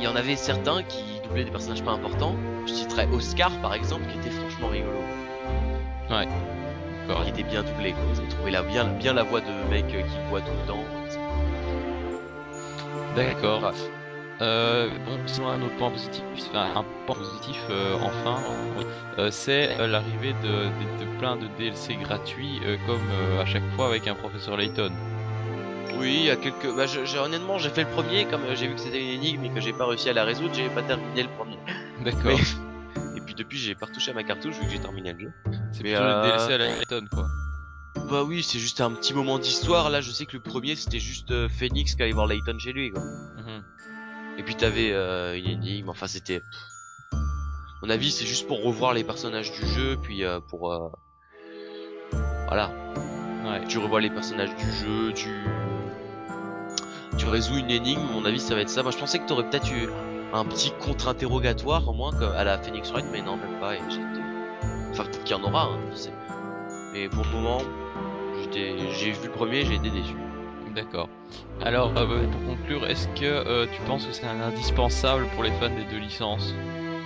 il y en avait certains qui doublaient des personnages pas importants. Je citerais Oscar par exemple, qui était franchement rigolo. Ouais. Qui était bien doublé, quoi. Vous trouvé la, bien, bien la voix de mec qui voit tout le temps. D'accord. Euh, bon, sinon un autre point positif, enfin, un point positif euh, enfin, euh, c'est euh, l'arrivée de, de, de, plein de DLC gratuits, comme à chaque fois avec un professeur Layton. Oui, il y a quelques. Bah, honnêtement, j'ai fait le premier, comme j'ai vu que c'était une énigme et que j'ai pas réussi à la résoudre, j'ai pas terminé le premier. D'accord. (laughs) Et puis depuis, j'ai pas retouché à ma cartouche vu que j'ai terminé le jeu. C'est plutôt le DLC à la Layton, quoi. Bah oui, c'est juste un petit moment d'histoire. Là, je sais que le premier, c'était juste Phoenix qui allait voir Layton chez lui, quoi. Mhm. Et puis t'avais euh, une énigme, enfin c'était... mon avis c'est juste pour revoir les personnages du jeu, puis euh, pour... Euh... Voilà. Ouais. Tu revois les personnages du jeu, tu... Tu résous une énigme, mon avis ça va être ça. Moi je pensais que t'aurais peut-être eu un petit contre-interrogatoire au moins à la Phoenix Wright, mais non même pas. Et Enfin peut-être qu'il y en aura, hein, je sais. Mais pour le moment, j'ai vu le premier, j'ai été déçu. D'accord. Alors, euh, pour conclure, est-ce que euh, tu penses que c'est un indispensable pour les fans des deux licences?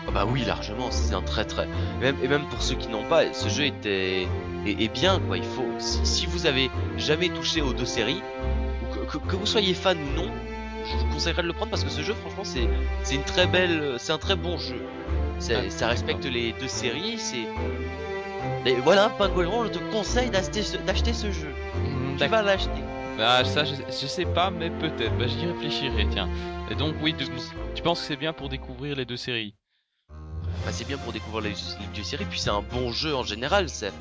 Ah Bah oui, largement. C'est un très très. même, et même pour ceux qui n'ont pas, ce jeu était est, bien quoi. Il faut. Si, vous avez jamais touché aux deux séries, ou que, vous soyez fan ou non, je vous conseillerais de le prendre parce que ce jeu, franchement, c'est c'est une très belle, c'est un très bon jeu. ça respecte les deux séries, c'est voilà, Pingouin, je te conseille d'acheter ce, d'acheter ce jeu. Mmh, tu vas l'acheter. Bah ça je, sais pas mais peut-être, bah j'y réfléchirai tiens. Et donc oui, tu penses que c'est bien pour découvrir les deux séries? Bah c'est bien pour découvrir les, deux séries, puis c'est un bon jeu en général, c'est...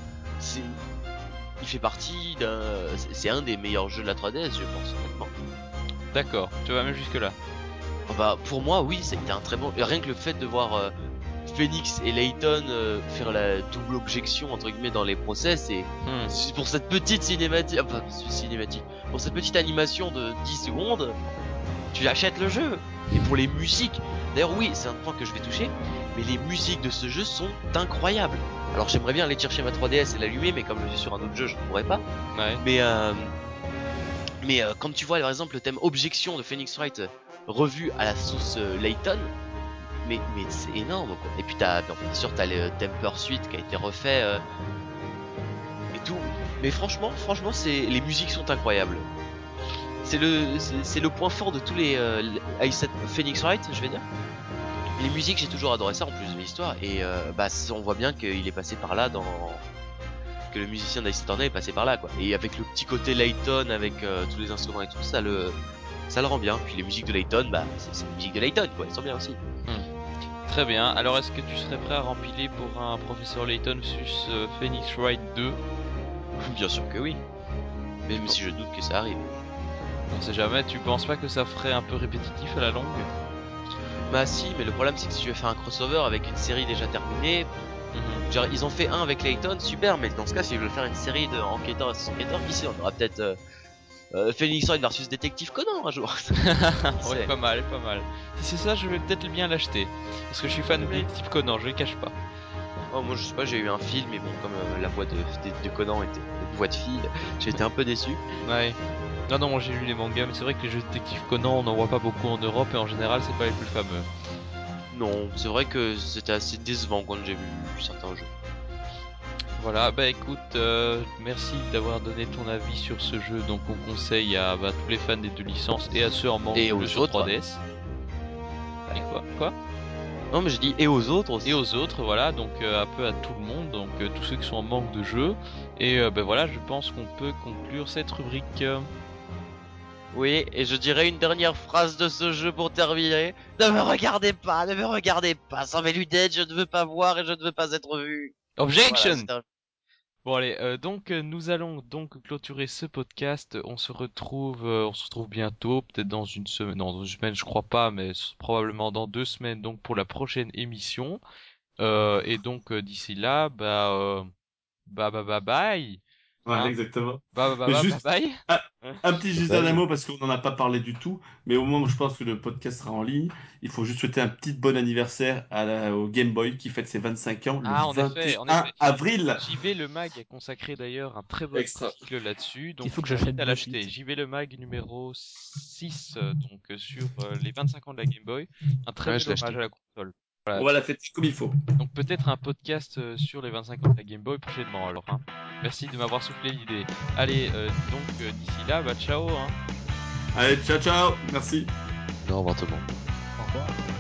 Il fait partie d'un... C'est un des meilleurs jeux de la 3DS je pense honnêtement. D'accord, tu vas même jusque là. Bah pour moi oui, c'était un très bon... Rien que le fait de voir... Euh, Phoenix et Layton euh, faire la double objection entre guillemets dans les procès c'est hmm. pour cette petite cinématique enfin cinématique pour cette petite animation de 10 secondes tu achètes le jeu. Et pour les musiques d'ailleurs oui c'est un point que je vais toucher mais les musiques de ce jeu sont incroyables. Alors j'aimerais bien aller chercher ma 3DS et l'allumer mais comme je suis sur un autre jeu je ne pourrais pas. Mais euh, mais euh, quand tu vois par exemple le thème objection de Phoenix Wright revu à la sauce Layton mais, mais c'est énorme quoi. Et puis t'as, bien sûr t'as le Temper Suite qui a été refait euh, et tout. Mais franchement, franchement, c'est les musiques sont incroyables. C'est le, c'est le point fort de tous les, euh, Phoenix Wright, je vais dire. Les musiques, j'ai toujours adoré ça en plus de l'histoire et euh, bah on voit bien qu'il est passé par là dans que le musicien d'Ice est passé par là quoi. Et avec le petit côté Layton avec euh, tous les instruments et tout ça le ça le rend bien. Puis les musiques de Layton, bah c'est la musique de Layton quoi, elles sont bien aussi. Hmm. Très bien. Alors, est-ce que tu serais prêt à rempiler pour un professeur Layton sus euh, Phoenix Wright 2 Bien sûr que oui. Même si je doute que ça arrive. On sait jamais, tu penses pas que ça ferait un peu répétitif à la longue? Bah si, mais le problème c'est que si tu veux faire un crossover avec une série déjà terminée, mhm. genre ils ont fait un avec Layton, super, mais dans ce cas s'ils veulent faire une série de enquêteurs et enquêteurs, qui sait, on aura peut-être euh, euh, Phoenix Wright versus Détective Conan un jour. (laughs) ouais, pas mal, pas mal. Si c'est ça, je vais peut-être bien l'acheter. Parce que je suis fan de Détective Conan, je le cache pas. Oh, moi je sais pas, j'ai eu un film, mais bon, comme euh, la voix de, de, Conan était une voix de fille, j'ai été un peu déçu. Ouais. Non, non, j'ai lu les mangas, mais c'est vrai que les jeux Détective Conan, on n'en voit pas beaucoup en Europe, et en général, c'est pas les plus fameux. Non, c'est vrai que c'était assez décevant quand j'ai vu certains jeux. Voilà, bah écoute, euh, merci d'avoir donné ton avis sur ce jeu. Donc on conseille à bah, tous les fans des deux licences et à ceux en manque et aux sur 3DS. Et quoi Quoi Non mais je dis et aux autres aussi. Et aux autres, voilà, donc euh, un peu à tout le monde, donc euh, tous ceux qui sont en manque de jeu. Et ben voilà, je pense qu'on peut conclure cette rubrique. Oui, et je dirais une dernière phrase de ce jeu pour terminer. Ne me regardez pas, ne me regardez pas, sans mes lunettes, je ne veux pas voir et je ne veux pas être vu. Objection Bon allez, euh, donc euh, nous allons donc clôturer ce podcast. On se retrouve, euh, on se retrouve bientôt, peut-être dans une semaine, non dans une semaine je crois pas, mais probablement dans deux semaines donc pour la prochaine émission. et donc d'ici là, bah, bah bah bah bye. Ouais, hein exactement. Bah, bah, bah, juste, bye. Un, petit juste un mot parce qu'on n'en a pas parlé du tout, mais au moment où je pense que le podcast sera en ligne, il faut juste souhaiter un petit bon anniversaire à au Game Boy qui fête ses 25 ans le ah, 21 avril. JV Le Mag a consacré d'ailleurs un très bon article là-dessus, donc il faut que j'achète à l'acheter. JV Le Mag numéro 6, euh, donc euh, sur euh, les 25 ans de la Game Boy, un très bon hommage à la console. On va la fêter comme il faut. Donc peut-être un podcast euh, sur les 25 ans de la Game Boy prochainement alors. Hein. Merci de m'avoir soufflé l'idée. Allez, euh, donc euh, d'ici là, bah ciao. Hein. Allez, ciao ciao, merci. Au revoir tout le monde. Au revoir.